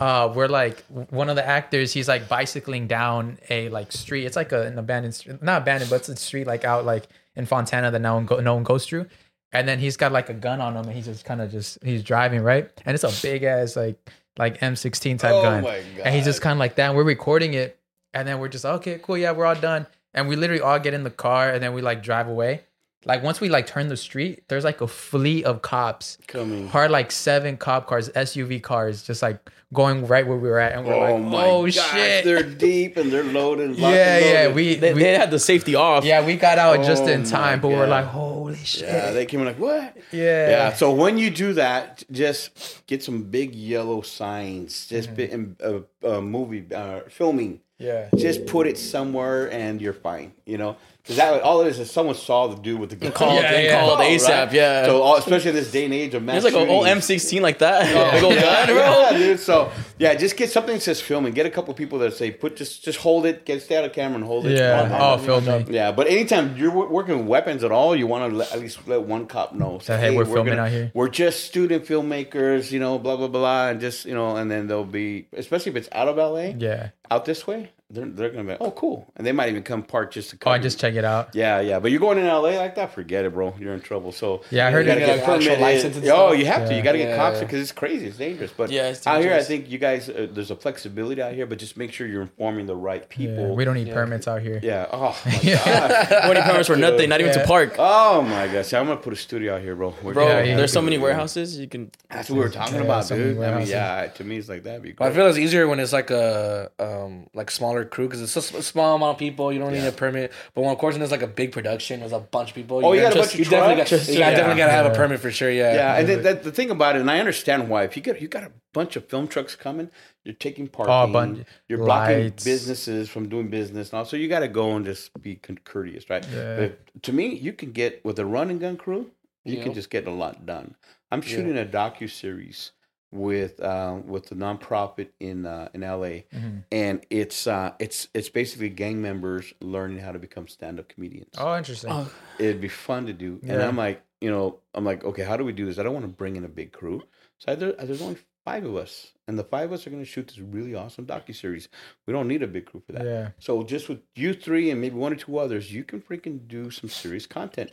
uh, we're like one of the actors. He's like bicycling down a like street. It's like a, an abandoned, street, not abandoned, but it's a street like out like in Fontana that no one go, no one goes through. And then he's got like a gun on him, and he's just kind of just he's driving right, and it's a big ass like like M16 type Oh gun, and he's just kind of like that. And we're recording it, and then we're just okay, cool, yeah, we're all done, and we literally all get in the car, and then we like drive away. Like once we like turn the street, there's like a fleet of cops coming. Hard like seven cop cars, SUV cars, just like going right where we were at, and we're Oh like, my "Oh gosh, shit!" they're deep and they're loaded. yeah, and yeah. We, They, we they had the safety off. yeah we got out just Oh in time, but we're like, "Holy shit!" Yeah, they came in like what? yeah, Yeah. So when you do that, just get some big yellow signs. Just Mm-hmm. be in uh, uh, movie uh, filming. yeah. Just put it somewhere and you're fine. You know, because that all it is is someone saw the dude with the gun. Called, Yeah, they yeah. called Oh, ASAP. right? Yeah. So all, especially in this day and age of mass There's like an old. M16 like that. Oh, Big old yeah, gun, bro. yeah, dude. So yeah, just get something that says film and get a couple people that say put just just hold it, get stay out of camera and hold it. Yeah. One Oh, hand. film me. Yeah, but anytime you're working with weapons at all, you want to at least let one cop know. Say, That, hey, we're filming out here." We're just student filmmakers, you know, blah blah blah, and just you know, and then they'll be, especially if it's out of LA, Yeah. out this way, they're they're gonna be, like, oh cool, and they might even come park just to Oh, cover. and just check it out. Yeah, yeah, but you're going in LA like that, forget it, bro. You're in trouble. So Yeah, I heard you gotta it- get Like, actual permitted. license and oh, you have to. You got to get Yeah. cops because it's crazy. It's dangerous. But Yeah, it's out here, I think you guys, uh, there's a flexibility out here, but just make sure you're informing the right Yeah, people. we don't need permits out here. Yeah. Oh my Yeah. god. Money permits for nothing, not even Yeah. to park. Oh my gosh. I'm gonna put a studio out here, bro. We're- Bro, Yeah, yeah. there's so many warehouses you can. That's what we were talking about, dude. I mean, yeah. To me, it's like that'd be I feel it's easier when it's like a um like smaller crew because it's a small amount of people. You don't need a permit. But when of course when there's like a big production, there's a bunch of people. Oh, you got a bunch of you definitely got, trucks? you Yeah. definitely got to have a permit for sure. Yeah. Yeah, and then that, the thing about it, and I understand why. If you get you got a bunch of film trucks coming, you're taking parking, bunch- you're blocking lights. businesses from doing business, and also you got to go and just be courteous, right? Yeah. But to me, you can get with a run and gun crew, you can just get a lot done. I'm shooting a docu series with um, with the nonprofit in uh, in LA, Mhm. and it's uh, it's it's basically gang members learning how to become stand up comedians Oh, interesting. Oh, it'd be fun to do. And I'm like, you know, I'm like, okay, how do we do this? I don't want to bring in a big crew. So I, there, there's only five of us, and the five of us are going to shoot this really awesome docu series. We don't need a big crew for that. Yeah. So just with you three and maybe one or two others, you can freaking do some serious content.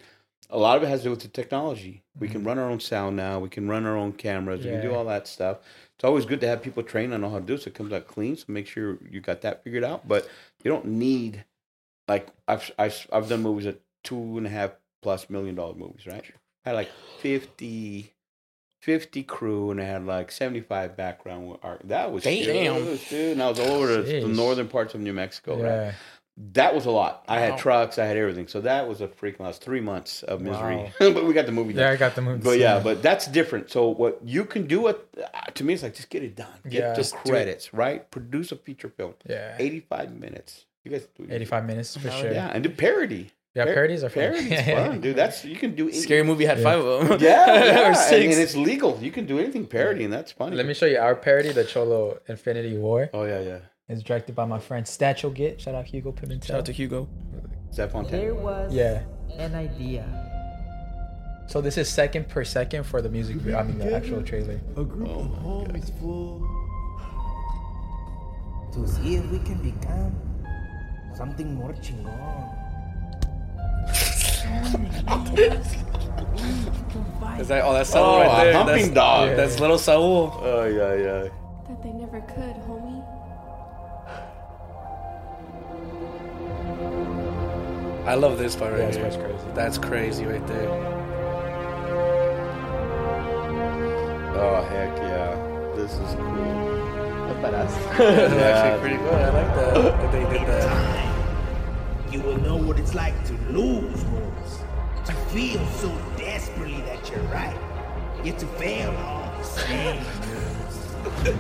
A lot of it has to do with the technology. We can run our own sound now. We can run our own cameras. We can do Mm-hmm. All that stuff. It's always good to have people trained on how to do it so it comes out clean. So make sure you got that figured out. But you don't need like I've I've, I've done movies at two and a half plus million dollar movies, right? I had like 50, 50 crew and I had like 75 background art. That was Damn. huge, dude. And I was all over the, the northern parts of New Mexico, right? Yeah. That was a lot. I had Wow. trucks, I had everything. So that was a freaking last Three months of misery. Wow. but we got the movie done. Yeah, I got the movie. But yeah, but that's different. So what you can do it uh, to me, it's like just get it done. Get Yeah. the Just do credits, right? Produce a feature film. yeah, Eighty-five minutes. You guys do it. 85 minutes for sure. Yeah, and do parody. Yeah, Par- parodies are fun. Parody's fun, dude. That's you can do. any- scary movie had five of them. Yeah, yeah. or and, six. and it's legal. You can do anything parody, and that's funny. Let me show you our parody, the Cholo Infinity War. Oh yeah, yeah. It's directed by my friend Statcho Git. Shout out Hugo Pimentel. Shout out to Hugo. Is that Fontana? There was Yeah. an idea. So this is second per second for the music video. I mean the actual trailer. A group Oh of homies full. To see if we can become something more chingon. Is that oh that's Saul Oh, right a there? humping that's, dog. That's little Saul. Oh yeah, yeah. That they never could, homie. I love this part right Yeah, here. part's crazy. That's crazy right there. Oh heck yeah, this is cool. That's Yeah. actually pretty good. I like that. that they did that. time, you will know what it's like to lose moves. To feel so desperately that you're right, yet to fail all the same.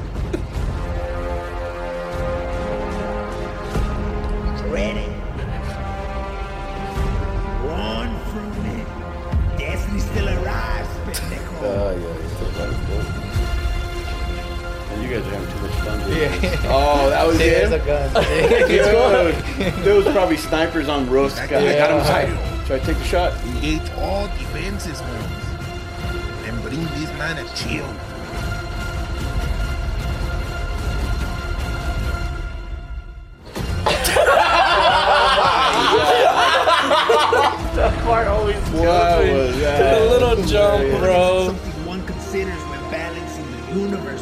Ready? Yeah. Oh, that was There's it. a gun. Dude, there was probably snipers on roast. I got him sighted. Should I take the shot? He all defenses moves. And bring this man a chill. That What was The that? little jump, bro. Something one considers when balancing the universe,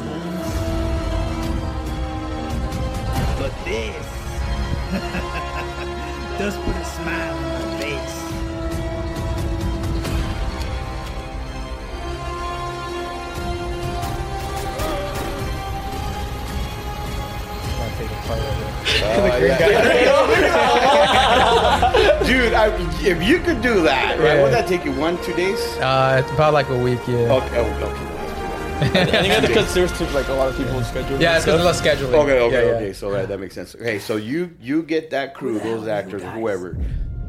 does put a smile on my face. Oh, yeah. Dude, I, if you could do that, right? Yeah. Would that take you one, two days? Uh, it's about like a week, yeah. Okay, oh, okay. I think that's because there's too, like a lot of people scheduled. Yeah, it's because of the scheduling. Okay, okay, Yeah, yeah. okay. So right, that makes sense. Okay, so you you get that crew, those actors, whoever,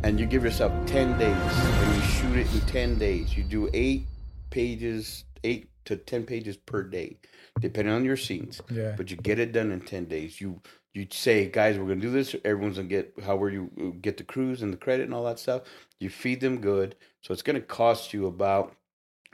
and you give yourself ten days, and you shoot it in ten days. You do eight pages, eight to ten pages per day, depending on your scenes. Yeah. But you get it done in ten days. You you say, guys, we're gonna do this. Everyone's gonna get how were you uh, get the crews and the credit and all that stuff. You feed them good, so it's gonna cost you about.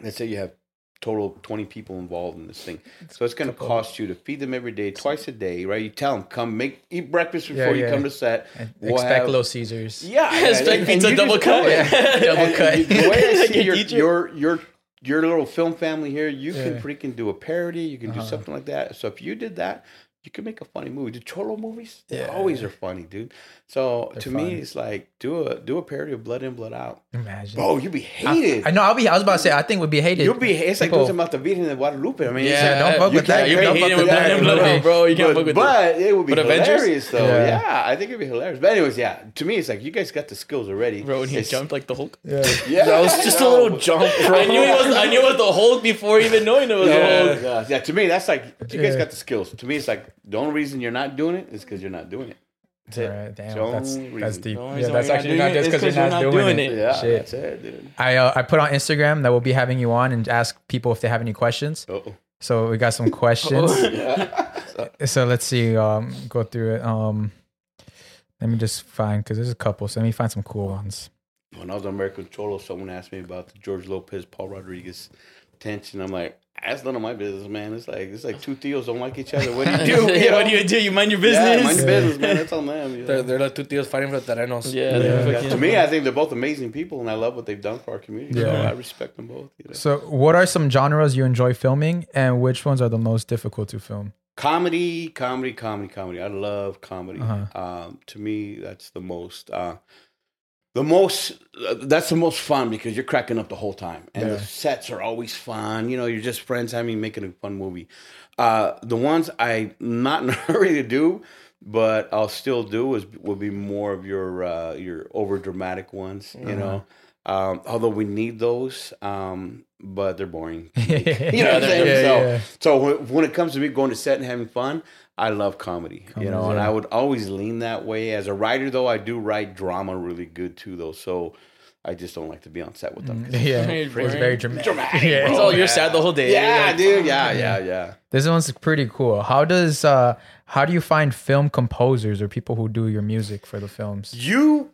Let's say you have total 20 people involved in this thing. So it's going to cost you to feed them every day, twice a day, right? You tell them, come make eat breakfast before Yeah, you come to set. We'll expect have- Little Caesars. Yeah, yeah, Expect pizza double cut. Double And- cut. and the way I see your, your your your little film family here, you can Yeah. Uh-huh. freaking do a parody. You can do something like that. So if you did that, you can make a funny movie. The Cholo movies, they always are funny, dude. So to me, it's like do a do a parody of Blood In, Blood Out. Imagine. Bro, you'd be hated. I know. I'll be. I was about to say. I think would be hated. You'll be. It's like People- doing about the Virgen de Guadalupe. I mean, it's Yeah, like, don't fuck with that. You pay don't for fuck with with that Blood in and Blood. Out, bro. You can't but, fuck with but it would be But Avengers? hilarious, though. Yeah. Yeah. I think it'd be hilarious. But anyways, yeah. To me, it's like you guys got the skills already. Bro, when he It's- jumped like the Hulk. Yeah. Yeah, That was just a little jump, bro. I knew it was. I knew it was the Hulk before even knowing it was Yeah, the Hulk. yeah, yeah. To me, that's like you guys got the skills. To me, it's like the only reason you're not doing it is because you're not doing it. That's it. Alright, damn, the only that's that's deep. The Yeah, that's actually not just because you're not doing not it. doing Yeah, Shit. that's it, dude. I uh, I put on Instagram that we'll be having you on and ask people if they have any questions. Uh-oh. So we got some questions. Yeah. so let's see. Um, go through it. Um, let me just find because there's a couple. So let me find some cool ones. When I was on American Cholo, someone asked me about the George Lopez, Paul Rodriguez tension. I'm like, that's none of my business, man. It's like it's like two Theos don't like each other. What do you do? Yeah, You know? what do you do? You mind your business. Yeah, mind your business, man. That's on them. you know? They're, they're like two tios fighting for terrenos. Yeah, Yeah. Yeah, to me, I think they're both amazing people, and I love what they've done for our community. So Yeah. I respect them both. You know? So, what are some genres you enjoy filming, and which ones are the most difficult to film? Comedy, comedy, comedy, comedy. I love comedy. Uh-huh. Um, to me, that's the most. Uh, the most uh, that's the most fun because you're cracking up the whole time. And Yeah. the sets are always fun. You know you're just friends having making a fun movie. Uh the ones i not in a hurry to do but i'll still do is will be more of your uh your over dramatic ones you know? Um although we need those um but they're boring you know what i'm saying? yeah, so yeah. so when, when it comes to me going to set and having fun I love comedy, you know, and. I would always lean that way. As a writer, though, I do write drama really good too, though. So I just don't like to be on set with them. 'cause it's Yeah, Very it's very dramatic. Dramatic, Yeah. bro. It's all you're sad the whole day. Yeah, Like, dude. Yeah, yeah, yeah. This one's pretty cool. How does uh how do you find film composers or people who do your music for the films? You,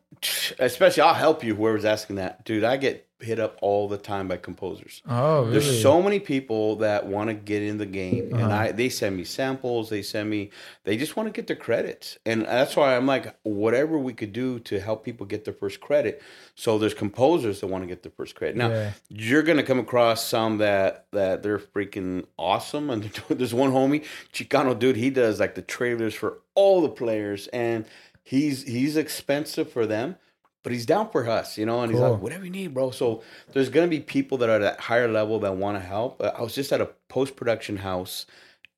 especially, I'll help you. Whoever's asking that, dude. I get hit up all the time by composers. Oh, really? There's so many people that want to get in the game, and Uh-huh. I they send me samples. They send me. They just want to get their credits, and that's why I'm like, whatever we could do to help people get their first credit. So there's composers that want to get their first credit. Now Yeah. you're gonna come across some that that they're freaking awesome, and there's one homie Chicano dude. He does like the trailers for all the players, and he's he's expensive for them. but he's down for us, you know, and he's like, whatever you need, bro. So there's gonna be people that are at that higher level that want to help. Uh, I was just at a post production house,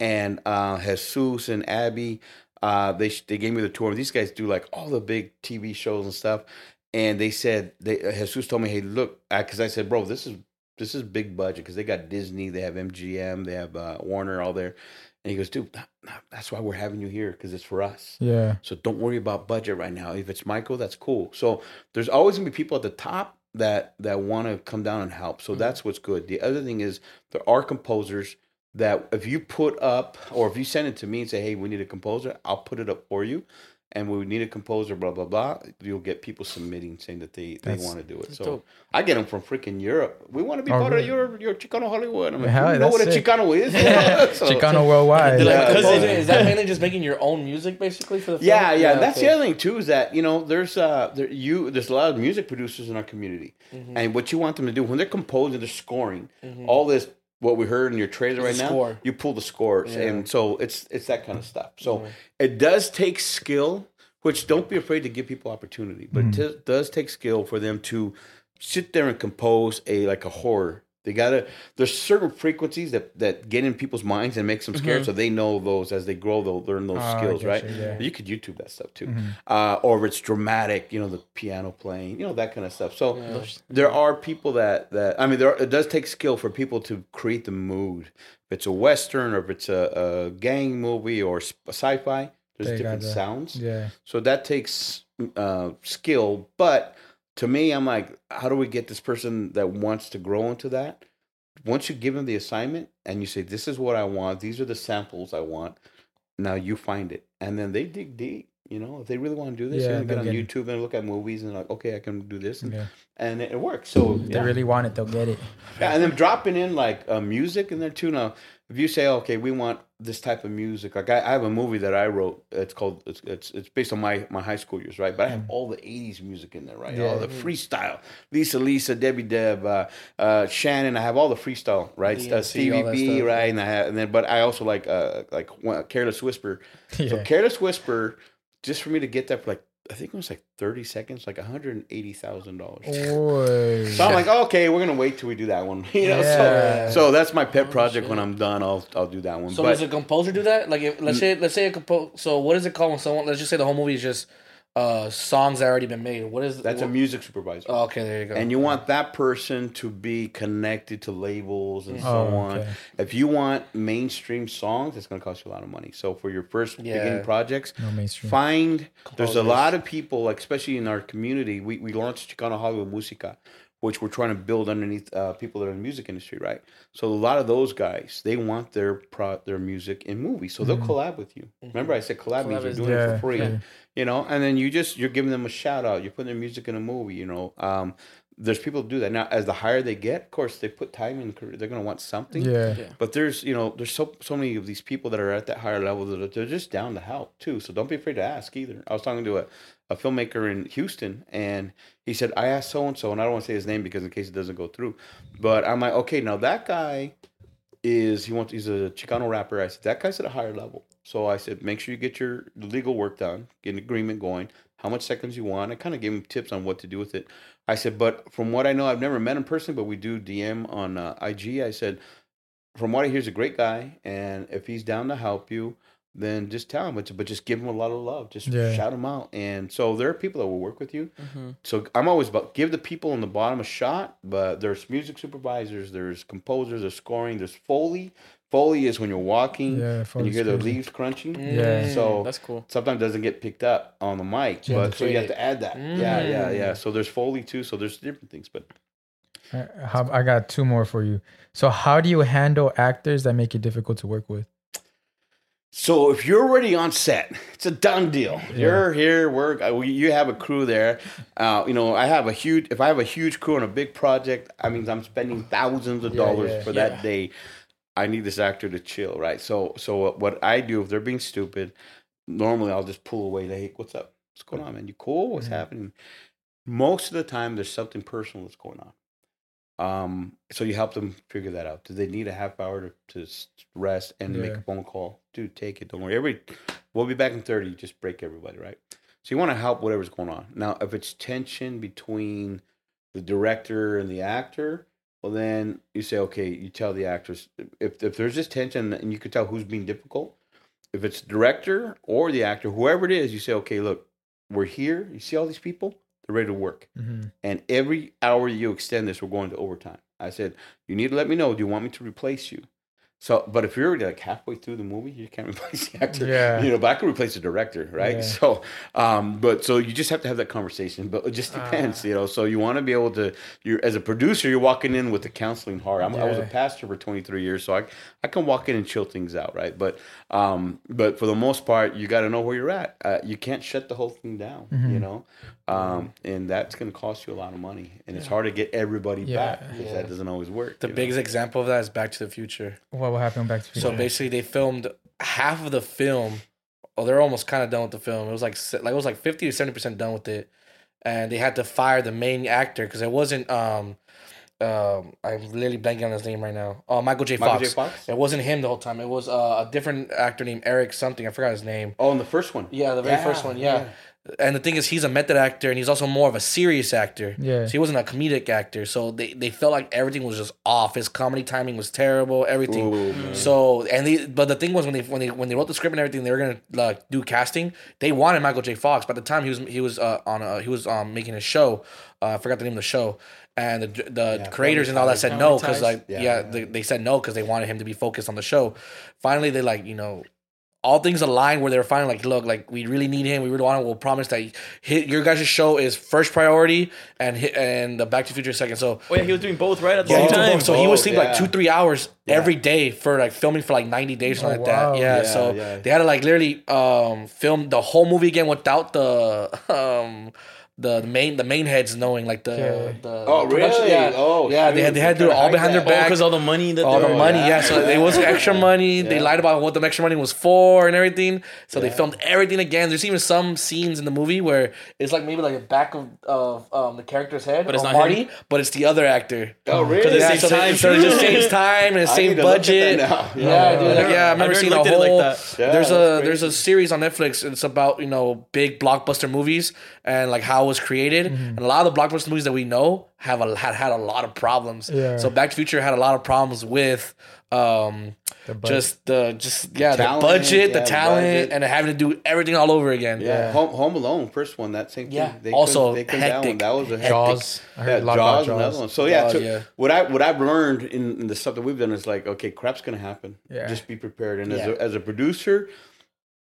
and uh, Jesus and Abby, uh, they they gave me the tour. These guys do like all the big TV shows and stuff, and they said they uh, Jesus told me, hey, look, because I said, bro, this is this is big budget because they got Disney, they have MGM, they have uh, Warner, all there. And he goes, dude, that- that- that's why we're having you here because it's for us. Yeah. So don't worry about budget right now. If it's Michael, that's cool. So there's always gonna be people at the top that that want to come down and help. So mm-hmm. that's what's good. The other thing is there are composers that if you put up or if you send it to me and say, hey, we need a composer, I'll put it up for you. And we need a composer, blah blah blah. You'll get people submitting saying that they, they want to do it. So dope. I get them from freaking Europe. We want to be Oh, part really? of your your Chicano Hollywood. I'm like, Hell, you know what a sick. Chicano is? So- Chicano worldwide. Like, Yeah. Because is, is that mainly just making your own music basically for the film? Yeah, yeah. That's okay. the other thing too is that you know there's uh there you there's a lot of music producers in our community, Mm-hmm. and what you want them to do when they're composing, they're scoring all this what we heard in your trailer right the now. score. You pull the scores, Yeah. and so it's it's that kind of stuff. So it does take skill, which don't be afraid to give people opportunity, but it mm. t- does take skill for them to sit there and compose a like a horror. They gotta. There's certain frequencies that that get in people's minds and makes them scared, so they know those as they grow. They'll learn those I skills, right? you, yeah. You could YouTube that stuff too, uh, or if it's dramatic, you know, the piano playing, you know, that kind of stuff. So there are people that that I mean, there it does take skill for people to create the mood. If it's a western, or if it's a, a gang movie, or sci-fi, there's They different gotta- sounds. Yeah. So that takes uh, skill. But to me, I'm like, how do we get this person that wants to grow into that? Once you give them the assignment and you say, this is what I want, these are the samples I want, now you find it. And then they dig deep. You know, if they really want to do this, Yeah, they're going to get on YouTube and look at movies and like, okay, I can do this. And, Yeah. and it, it works. So If yeah. they really want it, they'll get it. Yeah, and then dropping in like uh, music in there too. Now, if you say, okay, we want this type of music, like I, I have a movie that I wrote. It's called it's it's, it's based on my my high school years, right? But I have all the '80s music in there, right? All the freestyle, Lisa, Lisa, Debbie, Deb, uh, uh, Shannon. I have all the freestyle, right? Uh, DNC, Stevie B, stuff. right? And I have, and then, but I also like uh like Careless Whisper. So Careless Whisper, just for me to get that for like I think it was like 30 seconds, like $180,000. So I'm like, okay, we're gonna wait till we do that one. You know, Yeah. so so that's my pet oh, project. When I'm done, I'll I'll do that one. So but does a composer do that? Like, if, let's mm. say, let's say a compo. So what is it called when someone? Let's just say the whole movie is just uh songs that already been made. What is that's a music supervisor. Oh, okay, there you go. and you want that person to be connected to labels and so Oh, on. okay. If you want mainstream songs, it's going to cost you a lot of money. So for your first Yeah. beginning projects, No mainstream. find there's a lot of people, like especially in our community. We we launched Chicano Hollywood Musica, which we're trying to build underneath uh, people that are in the music industry, right? So a lot of those guys, they want their pro their music in movies, so they'll collab with you. Remember, I said collab means you're is doing it for free, yeah. You know. And then you just you're giving them a shout out. You're putting their music in a movie, you know. Um, there's people who do that now. As the higher they get, of course, they put time in. career, They're gonna want something. Yeah. But there's you know there's so so many of these people that are at that higher level that they're just down to help too. So don't be afraid to ask either. I was talking to a, a filmmaker in Houston and he said I asked so and so and I don't want to say his name because in case it doesn't go through. But I'm like okay now that guy is he wants he's a Chicano rapper. I said that guy's at a higher level. So I said make sure you get your legal work done, get an agreement going, how much seconds you want. I kind of gave him tips on what to do with it. I said, but from what I know, I've never met him personally, but we do DM on uh, IG. I said, from what I hear, he's a great guy, and if he's down to help you, then just tell them, But, but just give them a lot of love. Just Yeah. shout them out. And so there are people that will work with you. Mm-hmm. So I'm always about give the people on the bottom a shot. But there's music supervisors, there's composers, there's scoring, there's foley. Foley is when you're walking Yeah, and you Foley's hear the leaves crunching. Yeah. So That's cool. sometimes doesn't get picked up on the mic, you have but so you have to add that. Yeah, yeah, mm. yeah. So there's foley too. So there's different things, but I, how- I got two more for you. So, how do you handle actors that make it difficult to work with? So if you're already on set, it's a done deal. You're here. We're uh, you have a crew there. Uh, you know, I have a huge. If I have a huge crew on a big project, I mean, I'm spending thousands of Yeah, dollars yeah, for that day. I need this actor to chill, right? So, so what I do if they're being stupid, normally I'll just pull away. Like, hey, what's up? What's going on, man? You cool? What's happening? Most of the time, there's something personal that's going on. Um, so you help them figure that out. Do they need a half hour to, to rest and make a phone call? Dude, take it. Don't worry. Every we'll be back in thirty. Just break everybody, right? So you want to help whatever's going on. Now, if it's tension between the director and the actor, well, then you say, okay, you tell the actress if if there's this tension and you can tell who's being difficult. If it's director or the actor, whoever it is, you say, okay, look, we're here. You see all these people? They're ready to work. Mhm. And every hour you extend this, we're going to overtime. I said, you need to let me know. Do you want me to replace you? So, but if you're already like halfway through the movie, you can't replace the actor. Yeah. You know, but I could replace the director, right? Yeah. So, um, but so you just have to have that conversation. But it just depends, Ah. you know. So you want to be able to. You're as a producer, you're walking in with the counseling heart. I'm, I was a pastor for 23 years, so I I can walk in and chill things out, right? But um, but for the most part, you got to know where you're at. Uh, you can't shut the whole thing down, Mm-hmm. you know. Um, and that's going to cost you a lot of money, and it's hard to get everybody Yeah. back because that doesn't always work. The you know? biggest example of that is Back to the Future. What will happen back to the So basically, they filmed half of the film. Oh, they're almost kind of done with the film. It was like like it was like fifty to seventy percent done with it, and they had to fire the main actor because it wasn't. Um, um, I'm literally blanking on his name right now. Oh, Michael J. Michael Fox. J. Fox? It wasn't him the whole time. It was uh, a different actor named Eric something. I forgot his name. Oh, and the first one. Yeah, the very first one. Yeah. And the thing is, he's a method actor, and he's also more of a serious actor. Yeah. So he wasn't a comedic actor. So they, they felt like everything was just off. His comedy timing was terrible. Everything. Ooh. So and they, but the thing was when they when they when they wrote the script and everything, they were gonna like do casting. They wanted Michael J. Fox. By the time he was he was uh, on a, he was um making a show. Uh, I forgot the name of the show. And the the creators and all that said no because like Yeah. yeah, they, they said no because they wanted him to be focused on the show. Finally, they like you know all things aligned where they're finally like, look, like we really need him. We really want him. We'll promise that hit your guys' show is first priority and hit, and the Back to the Future is second. So Oh yeah, he was doing both right at the yeah, same he did time. both. so he would Oh, sleep like two three hours every day for like filming for like ninety days or something Oh, like that. wow. Yeah, Yeah, so yeah. they had to like literally um film the whole movie again without the um. The main the main heads knowing like the, Okay. the Oh, production- really? yeah Oh, yeah they had they had to do it all behind their back because all the money that all the were- money, yeah. So it wasn't extra money. They lied about what the extra money was for and everything. So they filmed everything again. There's even some scenes in the movie where it's like maybe like the back of, of um, the character's head, But it's not Marty, him? but it's the other actor. Oh, really? Because Yeah, saves so, time. so it just saves time and it I saves need to look at budget. Yeah, Yeah. dude. Like, yeah, I I remember never seeing a looked at it like whole. that. Yeah, there's a there's a series on Netflix. It's about you know big blockbuster movies and like how it was created. And a lot of the blockbuster movies that we know have a, had had a lot of problems. Yeah. So Back to the Future had a lot of problems with um budget. just the just yeah the, talent, budget, yeah, the talent, budget. and having to do everything all over again. Yeah, Home, Home Alone, first one, that same thing. Yeah. They Also, they couldn't that one. hectic. That was a hectic. Jaws. I heard Yeah, a lot Jaws, about another one. So yeah, Jaws, so yeah. what I what I've learned in, in the stuff that we've done is like, okay, crap's gonna happen. Yeah. Just be prepared. And as a, as a producer,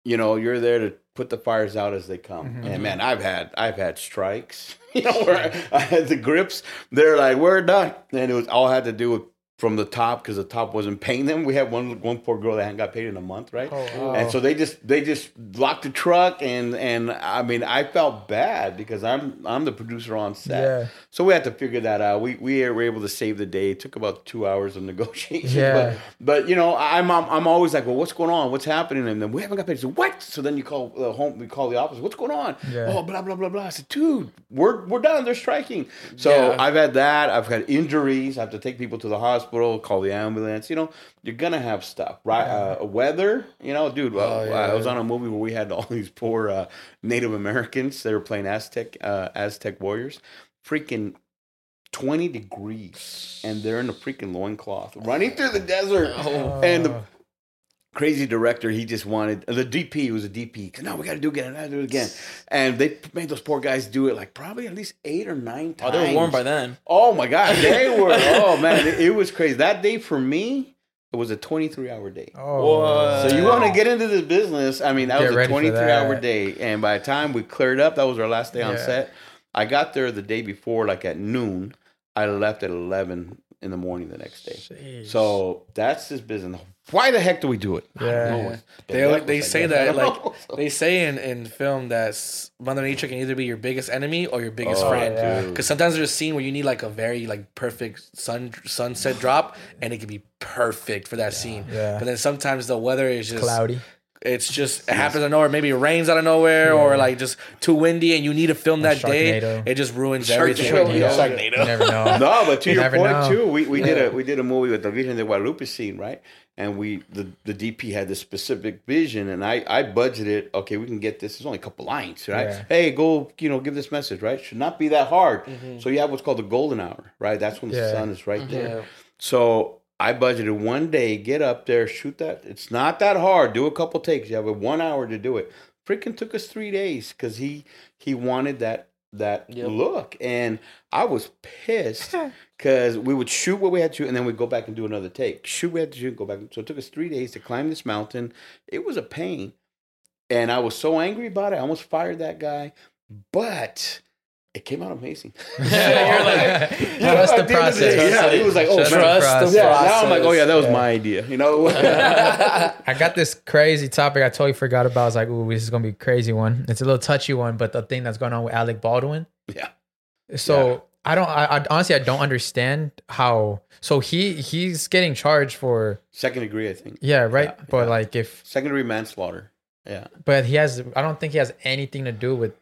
you know, you're there to put the fires out as they come. Mm-hmm. And man, I've had I've had strikes. You know, where I, I had the grips. They're like, we're done, and it was all had to do with from the top because the top wasn't paying them. We had one one poor girl that hadn't got paid in a month, right? Oh, And so they just they just locked the truck, and and I mean I felt bad because I'm I'm the producer on set. Yeah. So we had to figure that out. We we were able to save the day. It took about two hours of negotiation. Yeah. But, but you know I'm, I'm I'm always like, well, what's going on? What's happening? And then we haven't got paid. So what? So then you call the home. We call the office. What's going on? Yeah. Oh, blah blah blah blah. I said, dude, we're we're done. They're striking. So Yeah. I've had that. I've had injuries. I have to take people to the hospital. Call the ambulance. You know, you're gonna have stuff, right? Uh, weather. You know, dude. well, Oh, yeah. I was on a movie where we had all these poor uh, Native Americans. They were playing Aztec uh, Aztec warriors. Freaking 20 degrees and they're in a freaking loincloth running through the desert. And the crazy director, he just wanted uh, the DP was a DP. No, we got to do it again. I do it again. And they made those poor guys do it like probably at least eight or nine times. they were warm by then. Oh my God, they were. oh man, it, it was crazy. That day for me, it was a 23 hour day. Oh, So you want to get into this business? I mean, that Get was a 23 hour day, and by the time we cleared up, that was our last day on Yeah. set. I got there the day before, like at noon. I left at 11 in the morning the next day. Jeez. So that's this business. Why the heck do we do it? I don't Yeah. know. They devil, they say that like they say in, in film that Mother Nature can either be your biggest enemy or your biggest Oh, friend. yeah. Because sometimes there's a scene where you need like a very like perfect sun sunset drop, and it can be perfect for that scene. Yeah. But then sometimes the weather is just cloudy. It's just it happens out of nowhere. Maybe it rains out of nowhere, or like just too windy, and you need to film that day. Sharknado. It just ruins Sharknado, everything. yeah. You never know. No, but to You your point know. too, we, we did a we did a movie with the Virgen de Guadalupe scene, right? And we the, the DP had this specific vision, and I I budgeted. Okay, we can get this. It's only a couple lines, right? Yeah. Hey, go you know give this message, right? Should not be that hard. Mm-hmm. So you have what's called the golden hour, right? That's when the Yeah. sun is right mm-hmm. there. So I budgeted one day, get up there, shoot that. It's not that hard. Do a couple takes. You have a one hour to do it. Freaking took us three days because he he wanted that that Yep. look, and I was pissed because we would shoot what we had to, and then we'd go back and do another take. Shoot what we had to shoot, go back. So it took us three days to climb this mountain. It was a pain, and I was so angry about it. I almost fired that guy, but. It came out amazing. You're like, trust the At end day, process. Yeah, he was like, "Oh, Trust the man, process. now I'm like, oh yeah, that was Yeah. my idea. You know, I got this crazy topic I totally forgot about. I was like, ooh, this is gonna be a crazy one. It's a little touchy one, but the thing that's going on with Alec Baldwin. yeah. So I don't. I, I honestly I don't understand how. So he he's getting charged for Second degree, I think. yeah right. Yeah, but yeah. like if Second degree manslaughter. Yeah. but he has. I don't think he has anything to do with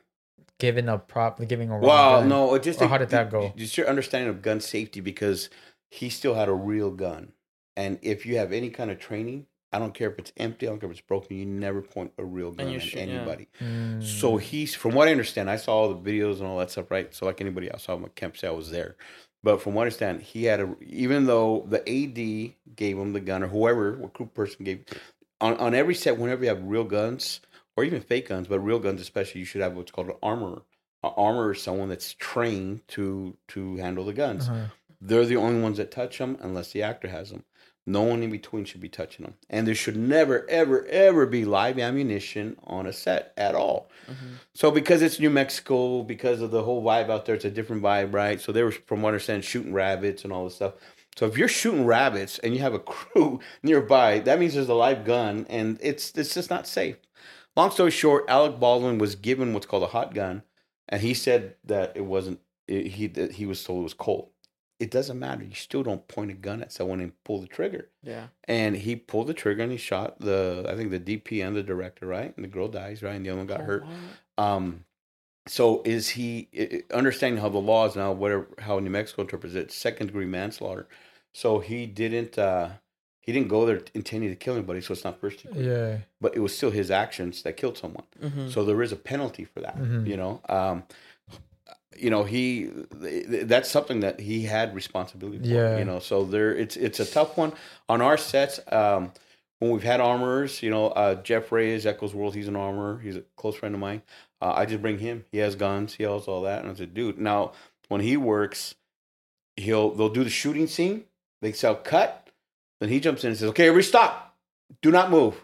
giving a prop, giving a Well, gun. no, it just Or how did that go? Just your understanding of gun safety because he still had a real gun, and if you have any kind of training, I don't care if it's empty, I don't care if it's broken, you never point a real gun at should- yeah. anybody. Mm. So he's, from what I understand, I saw all the videos and all that stuff, right? So like anybody else, I saw Kemp say I was there. But from what I understand, he had a, even though the AD gave him the gun or whoever, what group person gave, on, on every set, whenever you have real guns or even fake guns, but real guns especially, you should have what's called an armorer. An armorer is someone that's trained to to handle the guns. Uh-huh. They're the only ones that touch them unless the actor has them. No one in between should be touching them. And there should never, ever, ever be live ammunition on a set at all. So because it's New Mexico, because of the whole vibe out there, it's a different vibe, right? So they were, from what I understand, shooting rabbits and all this stuff. So if you're shooting rabbits and you have a crew nearby, that means there's a live gun, and it's it's just not safe. Long story short, Alec Baldwin was given what's called a hot gun, and he said that it wasn't. It, he that he was told it was cold. It doesn't matter. You still don't point a gun at someone and pull the trigger. Yeah. And he pulled the trigger and he shot the I think the DP and the director, right? And the girl dies, right? And the other one got hurt. Um, so is he understanding how the law is now, whatever how New Mexico interprets it, second degree manslaughter. So he didn't uh he didn't go there intending to kill anybody, so it's not first degree. Yeah. But it was still his actions that killed someone. Mm-hmm. So there is a penalty for that. Mhm. You know, um, you know he that's something that he had responsibility for. Yeah. You know, so there it's it's a tough one on our sets. Um, when we've had armorers, you know, uh, Jeff Reyes, Echoes World, he's an armorer. He's a close friend of mine. Uh, I just bring him. He has guns. He has all that. And I said, dude, now when he works, he'll they'll do the shooting scene. They sell cut. Then he jumps in and says, "Okay, everybody stop. Do not move."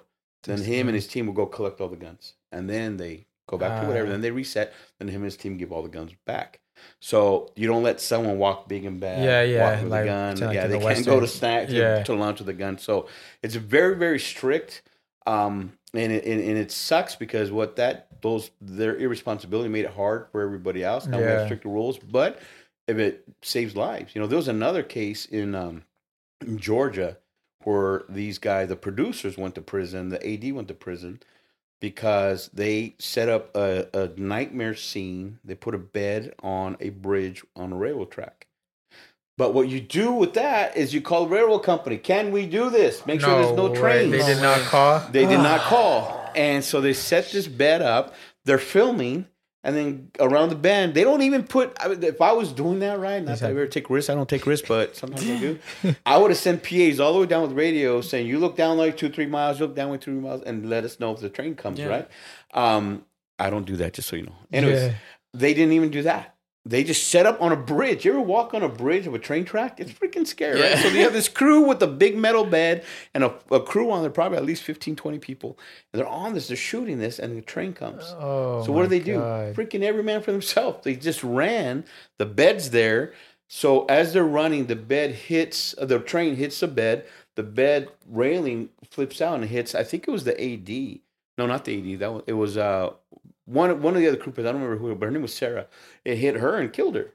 Then him and his team will go collect all the guns, and then they go back to whatever. Ah. Then they reset. Then him and his team give all the guns back. So you don't let someone walk big and bad. Yeah, yeah, Walk with like- a gun. like, yeah, they the can't go to Western- snack to, Yeah. to lunch with a gun. So it's very very strict. Um, and it and, and it sucks because what that those their irresponsibility made it hard for everybody else. Now we have Yeah. stricter rules, but if it saves lives, you know, there was another case in um, in Georgia where these guys, the producers, went to prison, the AD went to prison because they set up a, a nightmare scene. They put a bed on a bridge on a railroad track. But what you do with that is you call the railroad company. Can we do this? Make sure there's no way. trains. They did not call. They did not call. And so they set this bed up. They're filming. And then around the bend, they don't even put. I mean, if I was doing that right, not that I ever take risks, I don't take risks, but sometimes I do. I would have sent PAs all the way down with radio saying, "You look down like two, three miles. You look down with two, three miles, and let us know if the train comes." Yeah. Right? Um, I don't do that, just so you know. Anyways, Yeah. they didn't even do that. They just set up on a bridge. You ever walk on a bridge of a train track? It's freaking scary. Right? So they have this crew with a big metal bed and a, a crew on there, probably at least 15, 20 people. And they're on this, they're shooting this, and the train comes. Oh, so what do my they do? God. Freaking every man for themselves. They just ran. The bed's there. So as they're running, the bed hits, uh, the train hits the bed. The bed railing flips out and hits, I think it was the AD. No, not the AD. That was, it was uh, one, one of the other crew, I don't remember who, but her name was Sarah. It hit her and killed her.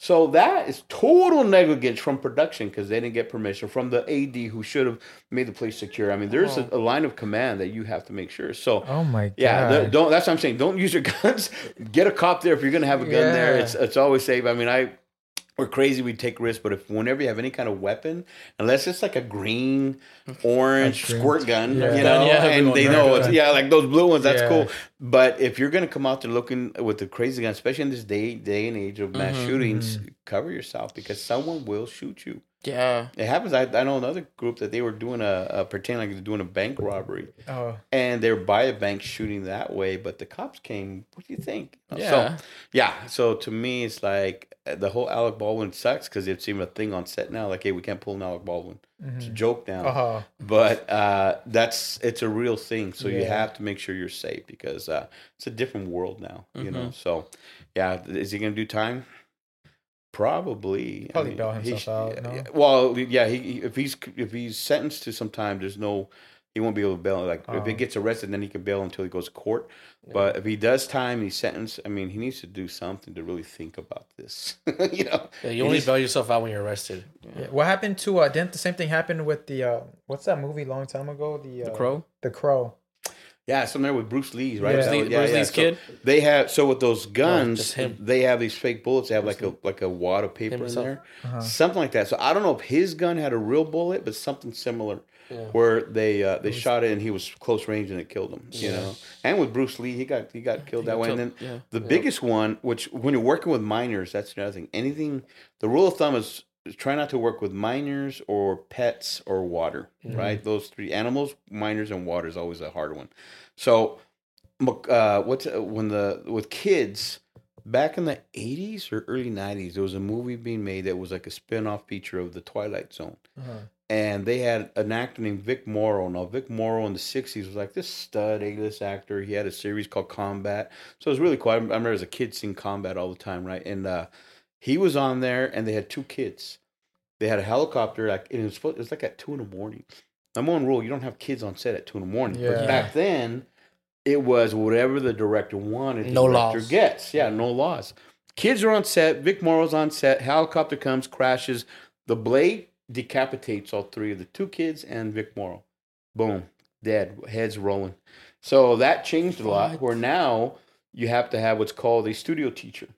So that is total negligence from production because they didn't get permission from the AD who should have made the place secure. I mean, there's a, oh. a line of command that you have to make sure. So Oh my god. yeah, don't. That's what I'm saying. Don't use your guns. Get a cop there if you're gonna have a gun there. It's it's always safe. I mean, I we're crazy. We take risks, but if whenever you have any kind of weapon, unless it's like a green, orange green- squirk gun, Yeah. you Gun, know, yeah, and they know it's yeah, like those blue ones. That's Yeah. cool. But if you're gonna come out there looking with the crazy gun, especially in this day day and age of mass Mhm. shootings, cover yourself because someone will shoot you. Yeah. It happens. I, I know another group that they were doing a, a pretend like they're doing a bank robbery Oh, and they were by a bank shooting that way, but the cops came. What do you think? Yeah. So, yeah. So to me, it's like uh, the whole Alec Baldwin sucks because it's even a thing on set now. Like, hey, we can't pull an Alec Baldwin. It's a joke now. oh, But uh, that's it's a real thing. So you have to make sure you're safe because uh, it's a different world now. You know. So, yeah. Is he gonna do time? Probably. Probably bail he himself sh- out, no? yeah, Well, yeah. He, he- if he's if he's sentenced to some time, there's no. He won't be able to bail. Like if Oh. he gets arrested, then he can bail until he goes to court. But if he does time, he's sentenced. I mean, he needs to do something to really think about this. you know. Yeah, you only needs- bail yourself out when you're arrested. yeah. What happened to? Uh, didn't the same thing happen with the? Uh, what's that movie long time ago? The, uh, The Crow. The Crow. Yeah, something there with Bruce Lee's, right? Bruce So, Lee- Bruce Lee's so kid? They have so with those guns, just him. they have these fake bullets. They have like a like a wad of paper in there, Uh-huh. something like that. So I don't know if his gun had a real bullet, but something similar, where they uh, they shot it and he was close range and it killed him. You know, and with Bruce Lee, he got he got killed that way. And then yeah. the biggest one, which when you're working with minors, that's the other thing. Anything, the rule of thumb is. Try not to work with minors or pets or water, right? Those three animals, minors, and water is always a hard one. So uh, what's uh, when the with kids back in the 80s or early 90s there was a movie being made that was like a spin-off feature of the twilight zone. Uh-huh. and they had an actor named vic morrow. Now vic morrow in the 60s was like this stud a-list actor. He had a series called combat. So it was really cool. I I remember as a kid seeing combat all the time right? And uh, he was on there and they had two kids they had a helicopter like it was, it was like at two in the morning number one rule you don't have kids on set at two in the morning Yeah. but back then it was whatever the director wanted. The No director laws. Gets yeah, no laws. Kids are on set. Vic Morrow's on set. Helicopter comes, crashes. The blade decapitates all three of the two kids and Vic Morrow. Boom, dead. Heads rolling. So that changed a lot. Where now you have to have what's called a studio teacher.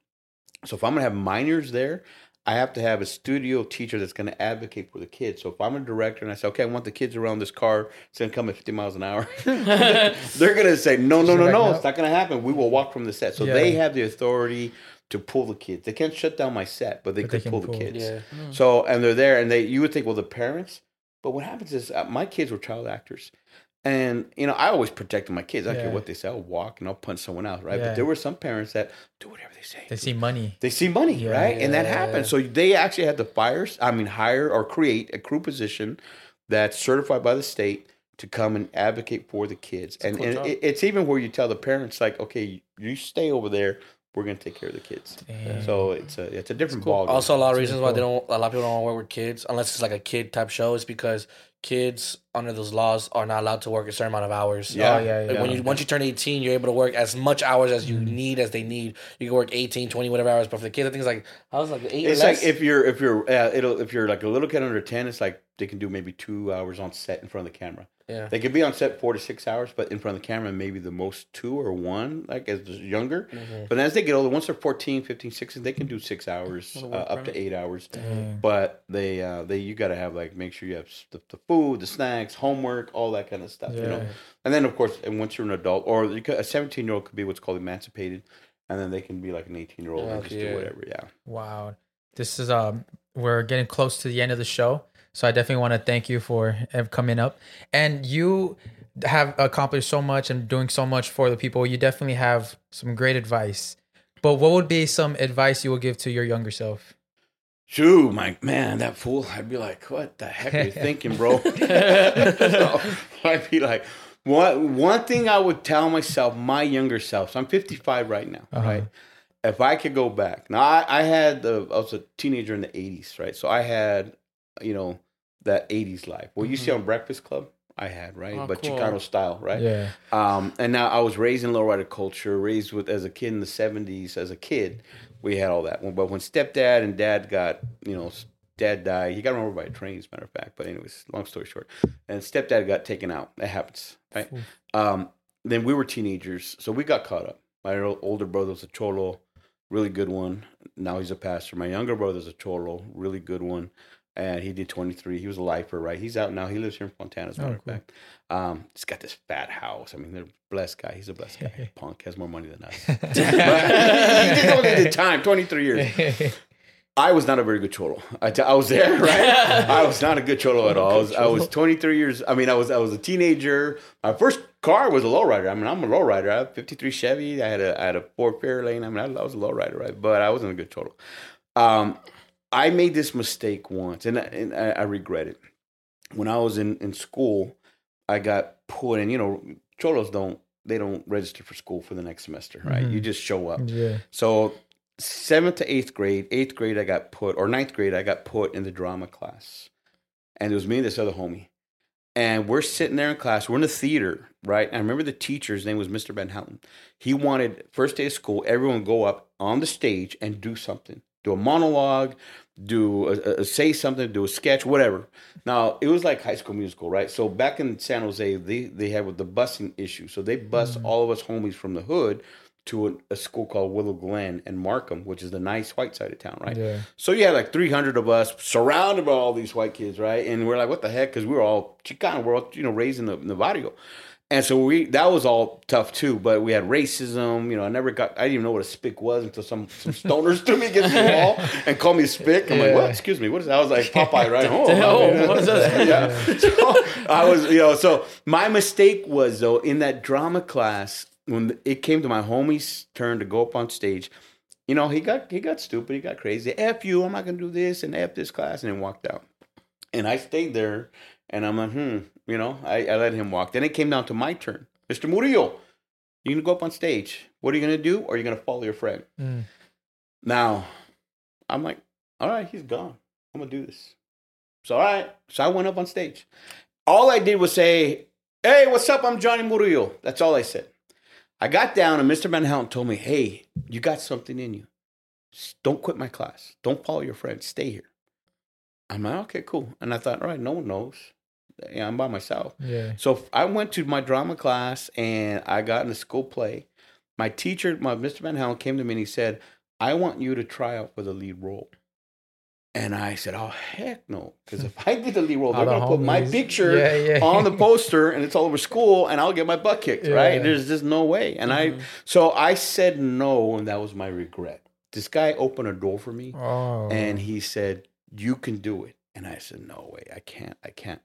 So if I'm gonna have minors there, I have to have a studio teacher that's going to advocate for the kids. So if I'm a director and I say, okay, I want the kids around this car, it's going to come at 50 miles an hour. They're going to say, no, no, no, no, no. it's not going to happen. We will walk from the set. So Yeah. they have the authority to pull the kids. They can't shut down my set, but they But they could can pull, pull. the kids. Yeah. So and they're there, and they you would think, well, the parents. But what happens is, uh, my kids were child actors, and you know I always protected my kids. I don't Yeah. care what they say. I'll walk and I'll punch someone out, right? Yeah. But there were some parents that do whatever they say. They see money. They see money, Yeah. right? And that happens. So they actually had to fire, I mean, hire or create a crew position that's certified by the state to come and advocate for the kids. and cool and it, it's even where you tell the parents, like, okay, you stay over there. We're gonna take care of the kids. Damn. So it's a it's a different ball. Also, a lot of reasons why they don't. A lot of people don't want to work with kids unless it's like a kid type show. Is because kids under those laws are not allowed to work a certain amount of hours. Yeah. Oh, yeah, Like, yeah. When you once you turn 18, you're able to work as much hours as you need as they need. You can work 18, 20, whatever hours. But for the kids, I think it's like I was like eight. It's or less. like if you're if you're uh, it'll if you're like a little kid under ten, it's like they can do maybe two hours on set in front of the camera. Yeah. They could be on set four to six hours, but in front of the camera, maybe the most two or one, like as younger. Mm-hmm. But as they get older, once they're 14, 15, 16, they can do six hours, uh, up to eight hours. But they, uh, they, you got to have like, make sure you have the, the food, the snacks, homework, all that kind of stuff, you know? And then, of course, and once you're an adult, or you could, a 17 year old could be what's called emancipated. And then they can be like an 18 year old and just Yeah. do whatever. Yeah. Wow. This is um we're getting close to the end of the show. So I definitely want to thank you for coming up. And you have accomplished so much and doing so much for the people. You definitely have some great advice. But what would be some advice you would give to your younger self? Shoo, my man, that fool. I'd be like, what the heck are you thinking, bro? So, I'd be like, one, one thing I would tell myself, my younger self, so I'm 55 right now, uh-huh. right? If I could go back. Now, I, I had, the, I was a teenager in the 80s, right? So I had, you know, that 80s life. What you see on Breakfast Club, I had, right? Oh, but cool. Chicano style, right? Yeah. Um, and now I was raised in lowrider culture, raised with as a kid in the seventies as a kid, we had all that. But when stepdad and dad got, you know, dad died, he got run over by a train, as a matter of fact. But anyways, long story short, and stepdad got taken out. That happens, right? Um, then we were teenagers, so we got caught up. My older brother was a cholo, really good one. Now he's a pastor. My younger brother's a cholo, really good one. And he did 23. He was a lifer, right? He's out now. He lives here in Fontana, as a matter of fact. Um, he's got this fat house. I mean, they're blessed guy. He's a blessed guy. Punk has more money than us. He did only did time, 23 years. I was not a very good cholo. I, t- I was there, right? I was not a good cholo at all. I was, I was 23 years. I mean, I was I was a teenager. My first car was a lowrider. I mean, I'm a lowrider. I had a 53 Chevy. I had a I had a Ford Fairlane. I mean, I, I was a lowrider, right? But I wasn't a good cholo. Um, I made this mistake once, and I, and I, I regret it. When I was in in school, I got put in. You know, cholos don't they don't register for school for the next semester, right? You mm-hmm. just show up. Yeah. So seventh to eighth grade, eighth grade I got put, or ninth grade I got put in the drama class, and it was me and this other homie, and we're sitting there in class. We're in the theater, right? And I remember the teacher's name was Mr. Van Houten. He wanted first day of school, everyone go up on the stage and do something, do a monologue, do a, a- say something, do a sketch, whatever. Now it was like High School Musical, right? So back in San Jose, they they had with the busing issue, so they bus mm-hmm. all of us homies from the hood to a, a school called Willow Glen and Markham, which is the nice white side of town, right? Yeah. So you had like 300 of us surrounded by all these white kids, right? And we're like, what the heck? Because we were all Chicano, we're all, you know, raised in the, in the barrio. And so we that was all tough too, but we had racism. You know, I never got I didn't even know what a spick was until some some stoners threw me against the wall and called me a spick. I'm like, what? Excuse me, what is that? I was like Popeye, right? Oh, Oh, what's that? yeah. So I was, you know, so my mistake was though in that drama class when it came to my homie's turn to go up on stage. You know, he got he got stupid, he got crazy. F you, I'm not gonna do this and F this class, and then walked out. And I stayed there, and I'm like, hmm, you know, I, I let him walk. Then it came down to my turn, Mr. Murillo. you're gonna go up on stage? What are you gonna do? Or are you gonna follow your friend? Mm. Now, I'm like, all right, he's gone. I'm gonna do this. So all right. So I went up on stage. All I did was say, Hey, what's up? I'm Johnny Murillo. That's all I said. I got down and Mr. Van Houten told me, Hey, you got something in you. Don't quit my class. Don't follow your friends. Stay here. I'm like, okay, cool. And I thought, all right, no one knows. Yeah, I'm by myself. Yeah. So I went to my drama class and I got in a school play. My teacher, my Mr. Van Houten, came to me and he said, I want you to try out for the lead role. And I said, Oh heck no. Because if I did the lead role, they're gonna put my picture Yeah, yeah. on the poster and it's all over school and I'll get my butt kicked, right? Yeah. There's just no way. And I so I said no, and that was my regret. This guy opened a door for me Oh. and he said, "You can do it." And I said, "No way, I can't. I can't."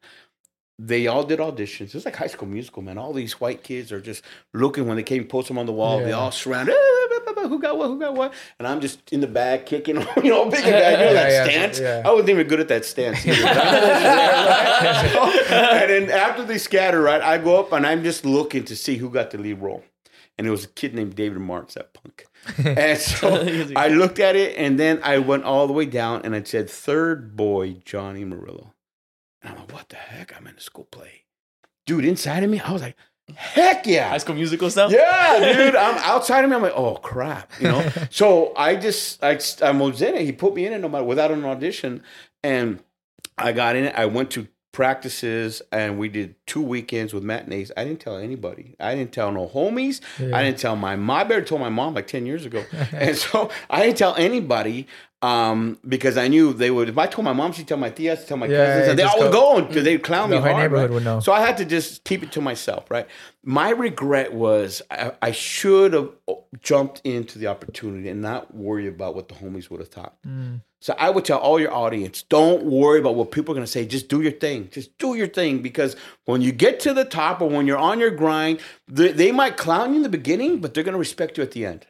They all did auditions. It was like High School Musical, man. All these white kids are just looking when they came, post them on the wall. They all surround. "Ah, blah, blah, blah, Who got what? Who got what? And I'm just in the back kicking, you know, big and bad. You know that Yeah, yeah, stance. yeah. I wasn't even good at that stance. And then after they scatter, right, I go up and I'm just looking to see who got the lead role. And it was a kid named David Marks, that punk. And so I looked at it and then I went all the way down and I said third boy Johnny Murillo. And I'm like, what the heck? I'm in a school play. Dude, inside of me, I was like, heck yeah. High School Musical stuff. Yeah, dude. I'm outside of me. I'm like, oh crap, you know. so I just, I, I was in it. He put me in it, no matter without an audition, and I got in it. I went to practices, and we did two weekends with matinees. I didn't tell anybody. I didn't tell no homies. I didn't tell my mom. I better told my mom like ten years ago, and so I didn't tell anybody. Um, because I knew they would. If I told my mom, she'd tell my tias, tell my Yeah, cousins, yeah, and they all would go- go because they'd clown me whole hard. neighborhood right? would know. So I had to just keep it to myself, right? My regret was I, I should have jumped into the opportunity and not worry about what the homies would have thought. So I would tell all your audience, don't worry about what people are going to say. Just do your thing. Just do your thing because when you get to the top or when you're on your grind, they, they might clown you in the beginning, but they're going to respect you at the end.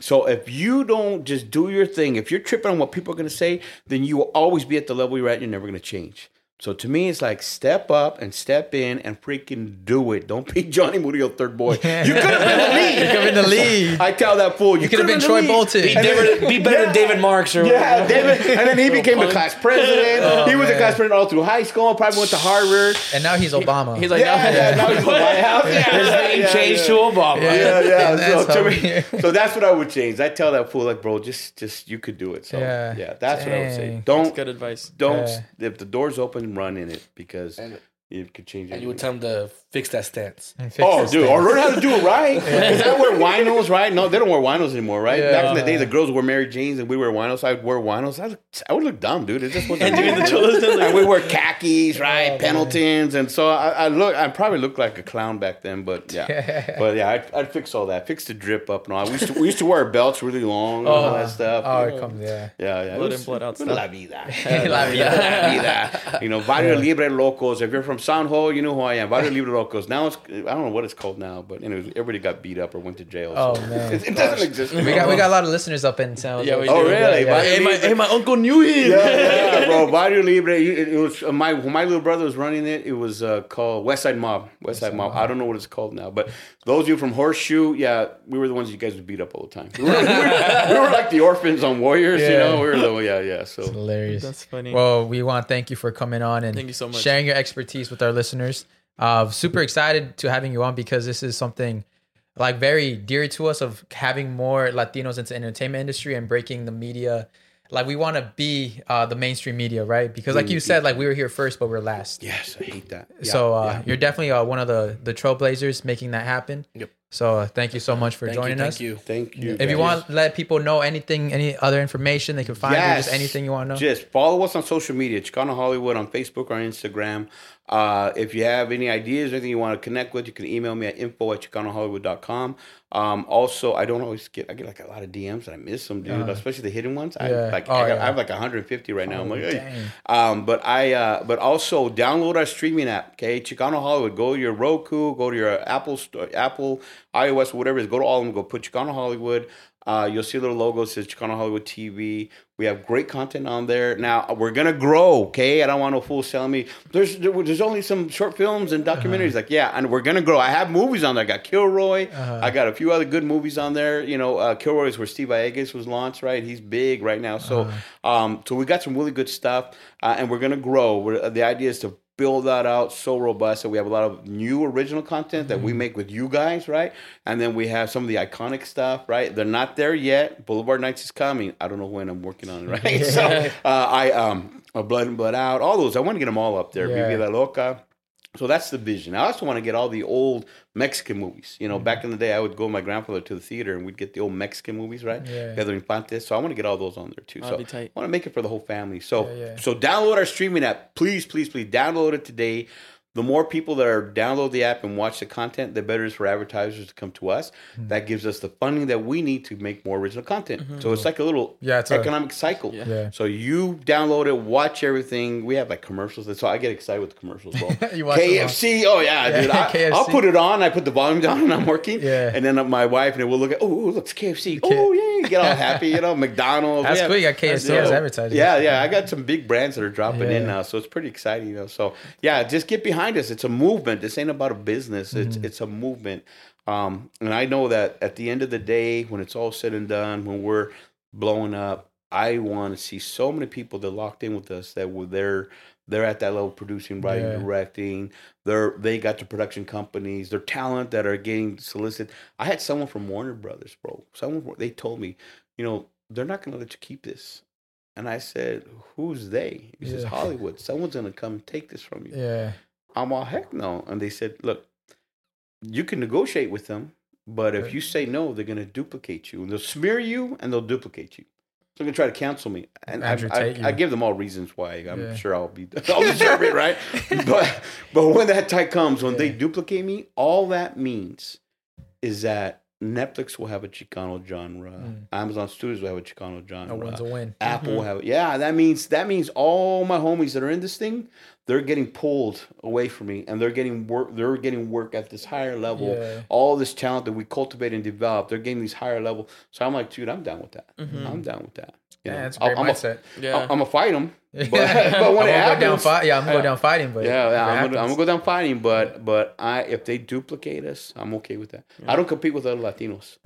So if you don't just do your thing, if you're tripping on what people are going to say, then you will always be at the level you're at. You're never going to change. So to me, it's like step up and step in and freaking do it. Don't be Johnny Murillo third boy. You could have been the lead. You could have been the lead. I tell that fool. You, You could have been the Troy lead. Bolton. Be, better, be better than David Marks or Yeah, David. And then he became the class president. Oh, he was a class president all through high school. Probably went to Harvard. And now he's Obama. He's like, Yeah, no, yeah. Now he's in the White House. His Yeah, name yeah, changed yeah. to Obama. Yeah. Yeah, yeah. So, that's to me, so that's what I would change. I tell that fool like, bro, just, just you could do it. So Yeah. yeah, that's what I would say. Don't, good advice. don't. If the door's open, run in it because And- it could change. And you would tell them to fix that stance. Fix Oh, dude, thing. or learn how to do it right. Is that wear winos, right? No, they don't wear winos anymore, right? Yeah. Back in the day, the girls wore Mary Janes and we wear winos. I would wear winos. I, look- I would look dumb, dude. It just wasn't. And doing the cholas, and we wear khakis, right? Oh, man. Pendletons, and so I, I look. I probably looked like a clown back then, but yeah, but yeah, I'd, I'd fix all that. Fix the drip up and all. We used to, we used to wear belts really long and all that oh, stuff. Oh, yeah. it comes, yeah. Yeah, yeah. Blood It in, blood out La stuff. vida. La vida. La vida. You know, Barrio Libre Locos. If you're from San Ho, you know who I am. Barrio Libre Locos. Now it's, I don't know what it's called now, but anyways, everybody got beat up or went to jail. Oh, so man. It, it doesn't exist. We got we got a lot of listeners up in San Jose. Yeah, we Oh, do. really? Yeah, yeah. Hey, my, hey, my uncle knew him. yeah, yeah, bro. Barrio Libre. It, it was uh, my my little brother was running it. It was uh, called West Side Mob. West Side Mob. I don't know what it's called now, but those of you from Horseshoe, yeah, we were the ones you guys would beat up all the time. We were, we were, we were like the orphans on Warriors, you know. We were the yeah, yeah. So Hilarious. That's funny. Well, we want to thank you for coming on and Thank you so much. sharing your expertise with our listeners. Uh, super excited to having you on because this is something like very dear to us of having more Latinos into the entertainment industry and breaking the media. Like we want to be uh, the mainstream media, right? Because like you said, like we were here first, but we're last. yes, I hate that. Yeah, so uh, yeah. you're definitely uh, one of the the trailblazers making that happen. Yep. So uh, thank you so much for Thank you, joining thank us. Thank you. Thank you. If you want to let people know anything, any other information they can find, or just anything you want to know. Just follow us on social media, Chicano Hollywood on Facebook or Instagram. Uh, if you have any ideas or anything you want to connect with, you can email me at info at ChicanoHollywood.com. Um, also, I don't always get, I get like a lot of DMs and I miss them, dude, especially the hidden ones. I, Yeah. like, Oh, I, got, yeah. I have like 150 right now. I'm like, hey. Um, but I, uh, but also download our streaming app, okay? Chicano Hollywood. Go to your Roku, go to your Apple, Store, Apple, iOS, whatever it is. Go to all of them. Go put Chicano Hollywood. Uh, you'll see little logo says Chicano Hollywood TV. We have great content on there. Now we're gonna grow, okay? I don't want no fools telling me there's there's only some short films and documentaries. Like, yeah, and we're gonna grow. I have movies on there. I got Kilroy. I got a few other good movies on there. You know, uh, Kilroy is where Steve Aegis was launched, right? He's big right now. So, um, so we got some really good stuff, uh, and we're gonna grow. We're, the idea is to build that out so robust that we have a lot of new original content that we make with you guys, right? And then we have some of the iconic stuff, right? They're not there yet. Boulevard Nights is coming. I don't know when I'm working on it, right? so uh, I um Blood In Blood Out, all those. I want to get them all up there. Yeah. Viva la Loca. So that's the vision. I also want to get all the old Mexican movies. You know, back in the day, I would go with my grandfather to the theater and we'd get the old Mexican movies, right? Yeah. Pedro Infantes. So I want to get all those on there too. That'd so. I want to make it for the whole family. So yeah. so download our streaming app. Please, please, please download it today. The more people that are download the app and watch the content, the better it is for advertisers to come to us. Hmm. That gives us the funding that we need to make more original content. So it's like a little Mm-hmm. Yeah, it's a- economic cycle. Yeah. So you download it, watch everything. We have like commercials. So I get excited with the commercials. Bro. You watch. KFC. Oh yeah, Yeah, dude. I, KFC. I'll put it on. I put the volume down and I'm working. Yeah. And then my wife and we'll look at. Oh, looks it's KFC. Oh yeah, get all happy. You know, McDonald's. That's We have- cool. You got KFC as advertising. yeah, yeah. I got some big brands that are dropping in Yeah. now, so it's pretty exciting. You know, so yeah, just get behind us. It's a movement. This ain't about a business. Mm-hmm. It's it's a movement. Um, and I know that at the end of the day, when it's all said and done, when we're blowing up, I want to see so many people that locked in with us that were there. They're at that level, producing, writing, Yeah. directing. They're they got the production companies. They're talent that are getting solicited. I had someone from Warner Brothers, bro. Someone they told me, you know, they're not going to let you keep this. And I said, "Who's they?" He says, "Hollywood. Someone's gonna come take this from you." Yeah. I'm all heck no. And they said, "Look, you can negotiate with them, but if you say no, they're gonna duplicate you, and they'll smear you, and they'll duplicate you. So they're gonna try to cancel me." And I, I, I give them all reasons why. I'm Yeah. sure I'll be I'll deserve it, right? But but when that time comes, when they duplicate me, all that means is that Netflix will have a Chicano genre, mm. Amazon Studios will have a Chicano genre. A win's a win. Apple will mm-hmm. have it. Yeah, that means that means all my homies that are in this thing, they're getting pulled away from me, and they're getting work. They're getting work at this higher level. Yeah. All this talent that we cultivate and develop, they're getting these higher level. So I'm like, dude, I'm down with that. Mm-hmm. I'm down with that. You Yeah, know, that's a great I'm a- mindset. Yeah. I'm gonna fight them. But, but when I'm it gonna go down happens. Yeah, I'm gonna go down fighting, but yeah, yeah I'm, gonna, I'm gonna go down fighting. But but I if they duplicate us, I'm okay with that. I don't compete with other Latinos.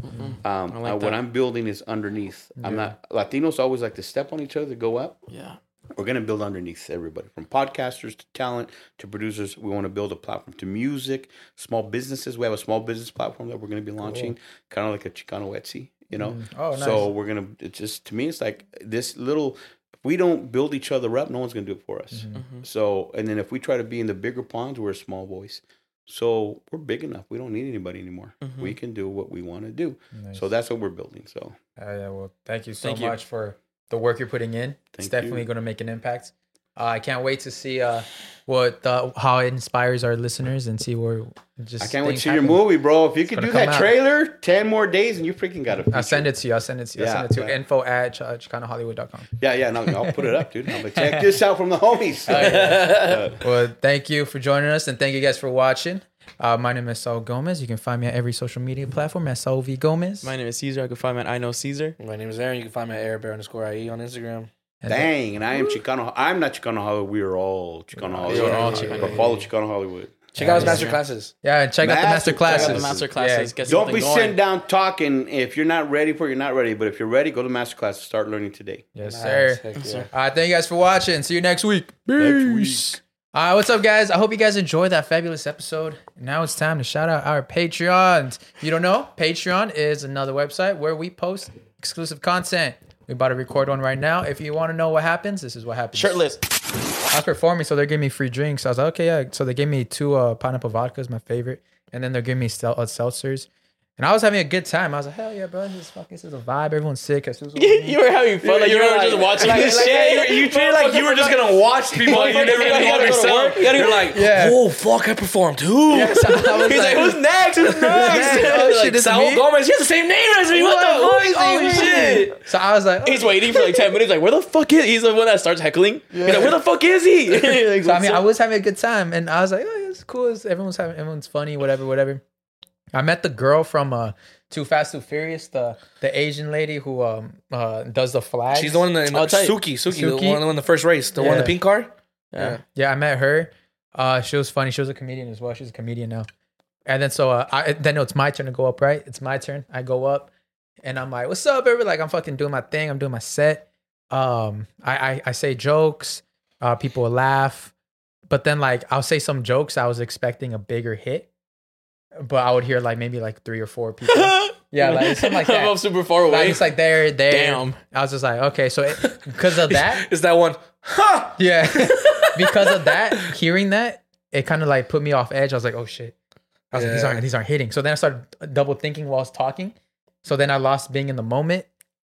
Um, like uh, what. I'm building is underneath. I'm not Latinos always like to step on each other, go up. Yeah. We're gonna build underneath everybody, from podcasters to talent to producers. We want to build a platform to music, small businesses. We have a small business platform that we're gonna be launching, kind of like a Chicano Etsy, you know. Oh, So we're gonna. It's just to me, it's like this little. If we don't build each other up, no one's gonna do it for us. Mm-hmm. So, and then if we try to be in the bigger ponds, we're a small voice. So we're big enough. We don't need anybody anymore. We can do what we want to do. So that's what we're building. So Uh, yeah, well, thank you so Thank you. much for the work you're putting in. it's definitely you. going to make an impact. Uh, I can't wait to see uh, what the, how it inspires our listeners and see where just I can't wait to things see your movie, bro. If you could do come that out. trailer, ten more days, and you freaking got a. I'll send it to you. I'll send it to you. I'll send it to yeah. info at ch- chicanohollywood.com. Yeah, yeah. No, I'll put it up, dude. I'm like, check this out from the homies. Well, thank you for joining us and thank you guys for watching. Uh, my name is Saul Gomez. You can find me at every social media platform at Saul V Gomez. My name is Cesar. I can find me at I know Caesar. My name is Aaron. You can find me at airbear underscore IE on Instagram. And Dang, and I am Chicano. I'm not Chicano Hollywood. We are all Chicano Hollywood. We're all Chicano But follow Chicano Hollywood. Check out his Yeah. master classes. Yeah, and check out the Master- master classes. check out The master classes. Yeah. Get Don't be going. sitting down talking. If you're not ready for it, you're not ready. But if you're ready, go to master class and start learning today. Yes, sir. Heck yeah. All right, thank you guys for watching. See you next week. Peace. All right, what's up, guys? I hope you guys enjoyed that fabulous episode. Now it's time to shout out our Patreons. If you don't know, Patreon is another website where we post exclusive content. We about to record one right now. If you want to know what happens, this is what happens. Shirtless. I was performing, so they're giving me free drinks. I was like, okay, yeah. So they gave me two uh, pineapple vodkas, my favorite, and then they're giving me sel- uh, seltzers. And I was having a good time. I was like, hell yeah, bro, this is fucking this is a vibe. Everyone's sick. You were having fun. Like you, were just watching like, this like, shit. yeah, you, you treated like you were just gonna watch people. and you never You gotta even yourself. You You're like, Yeah. oh fuck, I performed too. So He's like, who's next? Who's next? oh, shit, like, Saul? Gomez, he has the same name as me. What the fuck? Oh, shit. So I was like, oh. He's waiting for like 10 minutes. Like, where the fuck is he? He's the one that starts heckling. He's like, where the fuck is he? So I mean, I was having a good time, and I was like, "Oh, it's cool. Everyone's having, everyone's funny, whatever, whatever." I met the girl from uh, Too Fast, Too Furious, the the Asian lady who um uh does the flags. She's the one in the, I'll tell. Suki, Suki, the Suki? one in the first race, the one in the pink car. Yeah. Yeah, I met her. Uh, she was funny. She was a comedian as well. She's a comedian now. And then so uh, I then it's my turn to go up, right? It's my turn. I go up, and I'm like, "What's up, everybody?" Like I'm fucking doing my thing. I'm doing my set. Um, I I, I say jokes. Uh, people will laugh, but then like I'll say some jokes. I was expecting a bigger hit, but I would hear like maybe like three or four people. yeah, like something like that. I'm super far away. it's like there, there. Damn. I was just like, okay, so because of that, Is that one? Ha! yeah. because of that, hearing that, it kind of like put me off edge. I was like, oh shit. I was like, these aren't these aren't hitting. So then I started double thinking while I was talking. So then I lost being in the moment.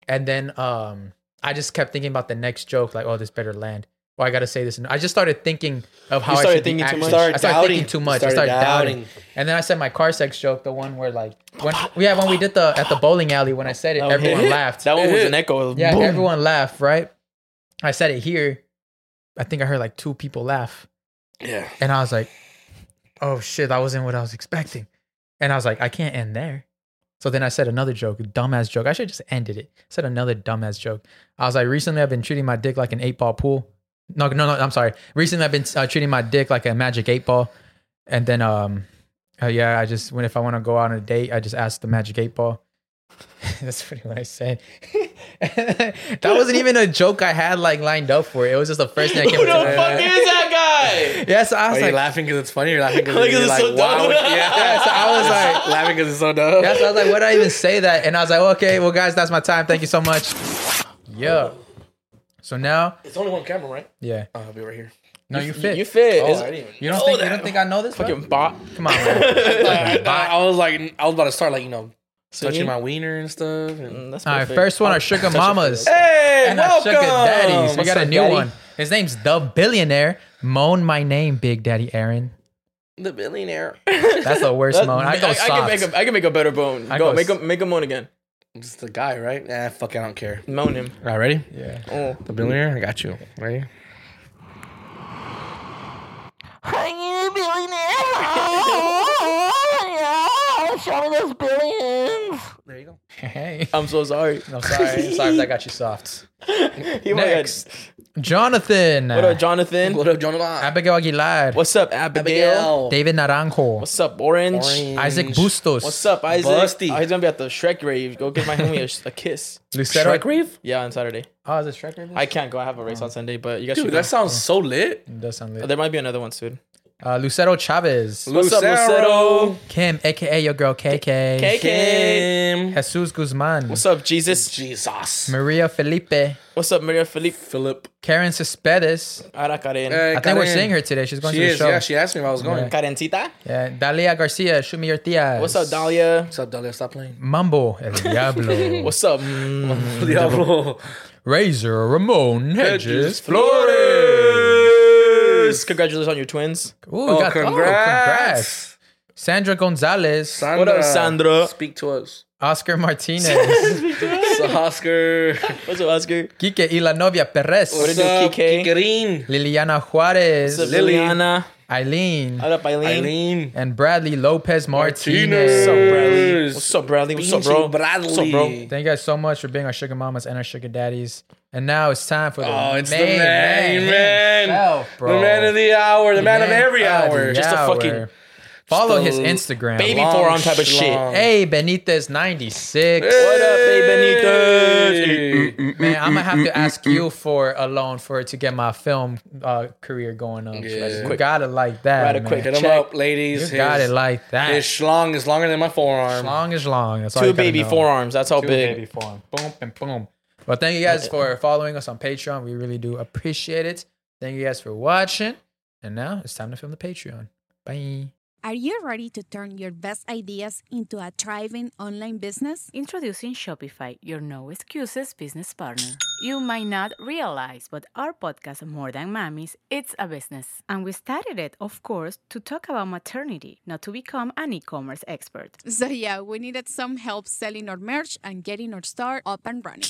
And then um I just kept thinking about the next joke, like, oh, this better land. Well, I gotta say this. And I just started thinking of how I started should thinking too much? Started I started doubting. thinking too much. Started I started doubting. doubting. And then I said my car sex joke, the one where like when yeah, when we did the at the bowling alley, when I said it, That everyone laughed. That one was an echo. Yeah, Boom. everyone laughed, right? I said it here. I think I heard like two people laugh. Yeah. And I was like, oh shit, that wasn't what I was expecting. And I was like, I can't end there. So then I said another joke, a dumbass joke. I should have just ended it. I said another dumbass joke. I was like, recently I've been treating my dick like an eight ball pool. No, no, no, I'm sorry. Recently I've been uh, treating my dick like a magic eight ball. And then, um, uh, yeah, I just, when if I want to go out on a date, I just ask the magic eight ball. That's pretty what I said. that wasn't even a joke I had like lined up for it. It was just the first thing I came Who the to fuck is that guy? Yeah, so I Are was you like, laughing because it's funny You're laughing because Like, it's like, so wow? dumb. Yeah. yeah, so I was like, laughing because it's so dumb. yeah, so I was like, what did I even say that? And I was like, okay, well, guys, that's my time. Thank you so much. Yeah. So now, It's only one camera, right? yeah. Oh, I'll be right here. No, you fit. You fit. Oh, I didn't You don't think that. you don't think I know this? bro? fucking bot. Come on, man. I, I was like, I was about to start like you know touching my wiener and stuff. And... Mm, That's All right, first one I'll are sugar touch it for mamas. Hey, and our sugar daddies. We What's got a new daddy? one. His name's the billionaire. Moan my name, Big Daddy Aaron. The billionaire. That's the worst That- moan. I go I, soft. I can make a, I can make a better bone. I go, go make s- him make him moan again. Just the guy, right? Nah, fuck, I don't care. Moan him. All right, ready? yeah. Oh. The billionaire. I got you. Ready? Show me those billions. There you go. Hey. I'm so sorry. I'm sorry. I'm sorry if that got you soft. He might Next. Jonathan. What up, Jonathan? What up, Jonathan? Abigail Aguilar. What's up, Abigail? Abigail. David Naranjo. What's up, Orange? Orange. Isaac Bustos. What's up, Isaac? Busty. Oh, he's gonna be at the Shrek rave. Go give my homie a, a kiss. Lucero. Shrek Rave? Yeah, on Saturday. Oh, is it Shrek Rave? I can't go. I have a race on Sunday, but you guys Dude, should that go. sounds so lit. It does sound lit. There might be another one soon. Uh, Lucero Chavez. What's up, Lucero? Kim, aka your girl KK. KK. Kim. Jesus Guzman. What's up, Jesus? Jesus. Maria Felipe. What's up, Maria Felipe? Philip. Karen Cespedes. Ara Karen. Hey, I think we're Karen. seeing her today. She's going She to the is. show. Yeah, she asked me if I was going. Karencita. Yeah, Dalia Garcia, shoot me your tias. What's up, Dahlia? What's up, Dalia? Stop playing. Mambo, El Diablo. What's up? Mm. Diablo. Razor, Ramon, Hedges, Flores. Congratulations on your twins. Ooh, Oh, got- congrats. congrats. Sandra Gonzalez, Sandra, What up, Sandra? Speak to us. Oscar Martinez, So Oscar. What's up, Oscar? Kike y la novia Perez, What What's it up, Kike? Kikerin? Liliana Juarez, What's up, Liliana? Eileen, What up, Eileen? Eileen. and Bradley Lopez Martinez. What's up, Bradley? What's up, Bradley? What's up, bro? Bradley. What's up, bro? Thank you guys so much for being our sugar mamas and our sugar daddies. And now it's time for the Oh, it's the main man, man. himself, bro. The man of the hour. The man of every hour. the Just a fucking- follow his Instagram. baby forearm type of shit. Hey Benitez ninety six. What up, hey, Benitez? Hey. Man, I'm gonna have to ask you for a loan for it to get my film uh, career going up. Yeah. You got it like that. Write a man. quick Hit him up, ladies. You got His- it like that. His schlong is longer than my forearm. long is long. That's Two you baby know. forearms. That's how Two big. baby form. Boom and boom. Well, thank you guys uh, for following us on Patreon. We really do appreciate it. Thank you guys for watching. And now it's time to film the Patreon. Bye. Are you ready to turn your best ideas into a thriving online business? Introducing Shopify, your no excuses business partner. You might not realize, but our podcast, More Than Mammies, it's a business. And we started it, of course, to talk about maternity, not to become an e commerce expert. So, yeah, we needed some help selling our merch and getting our store up and running.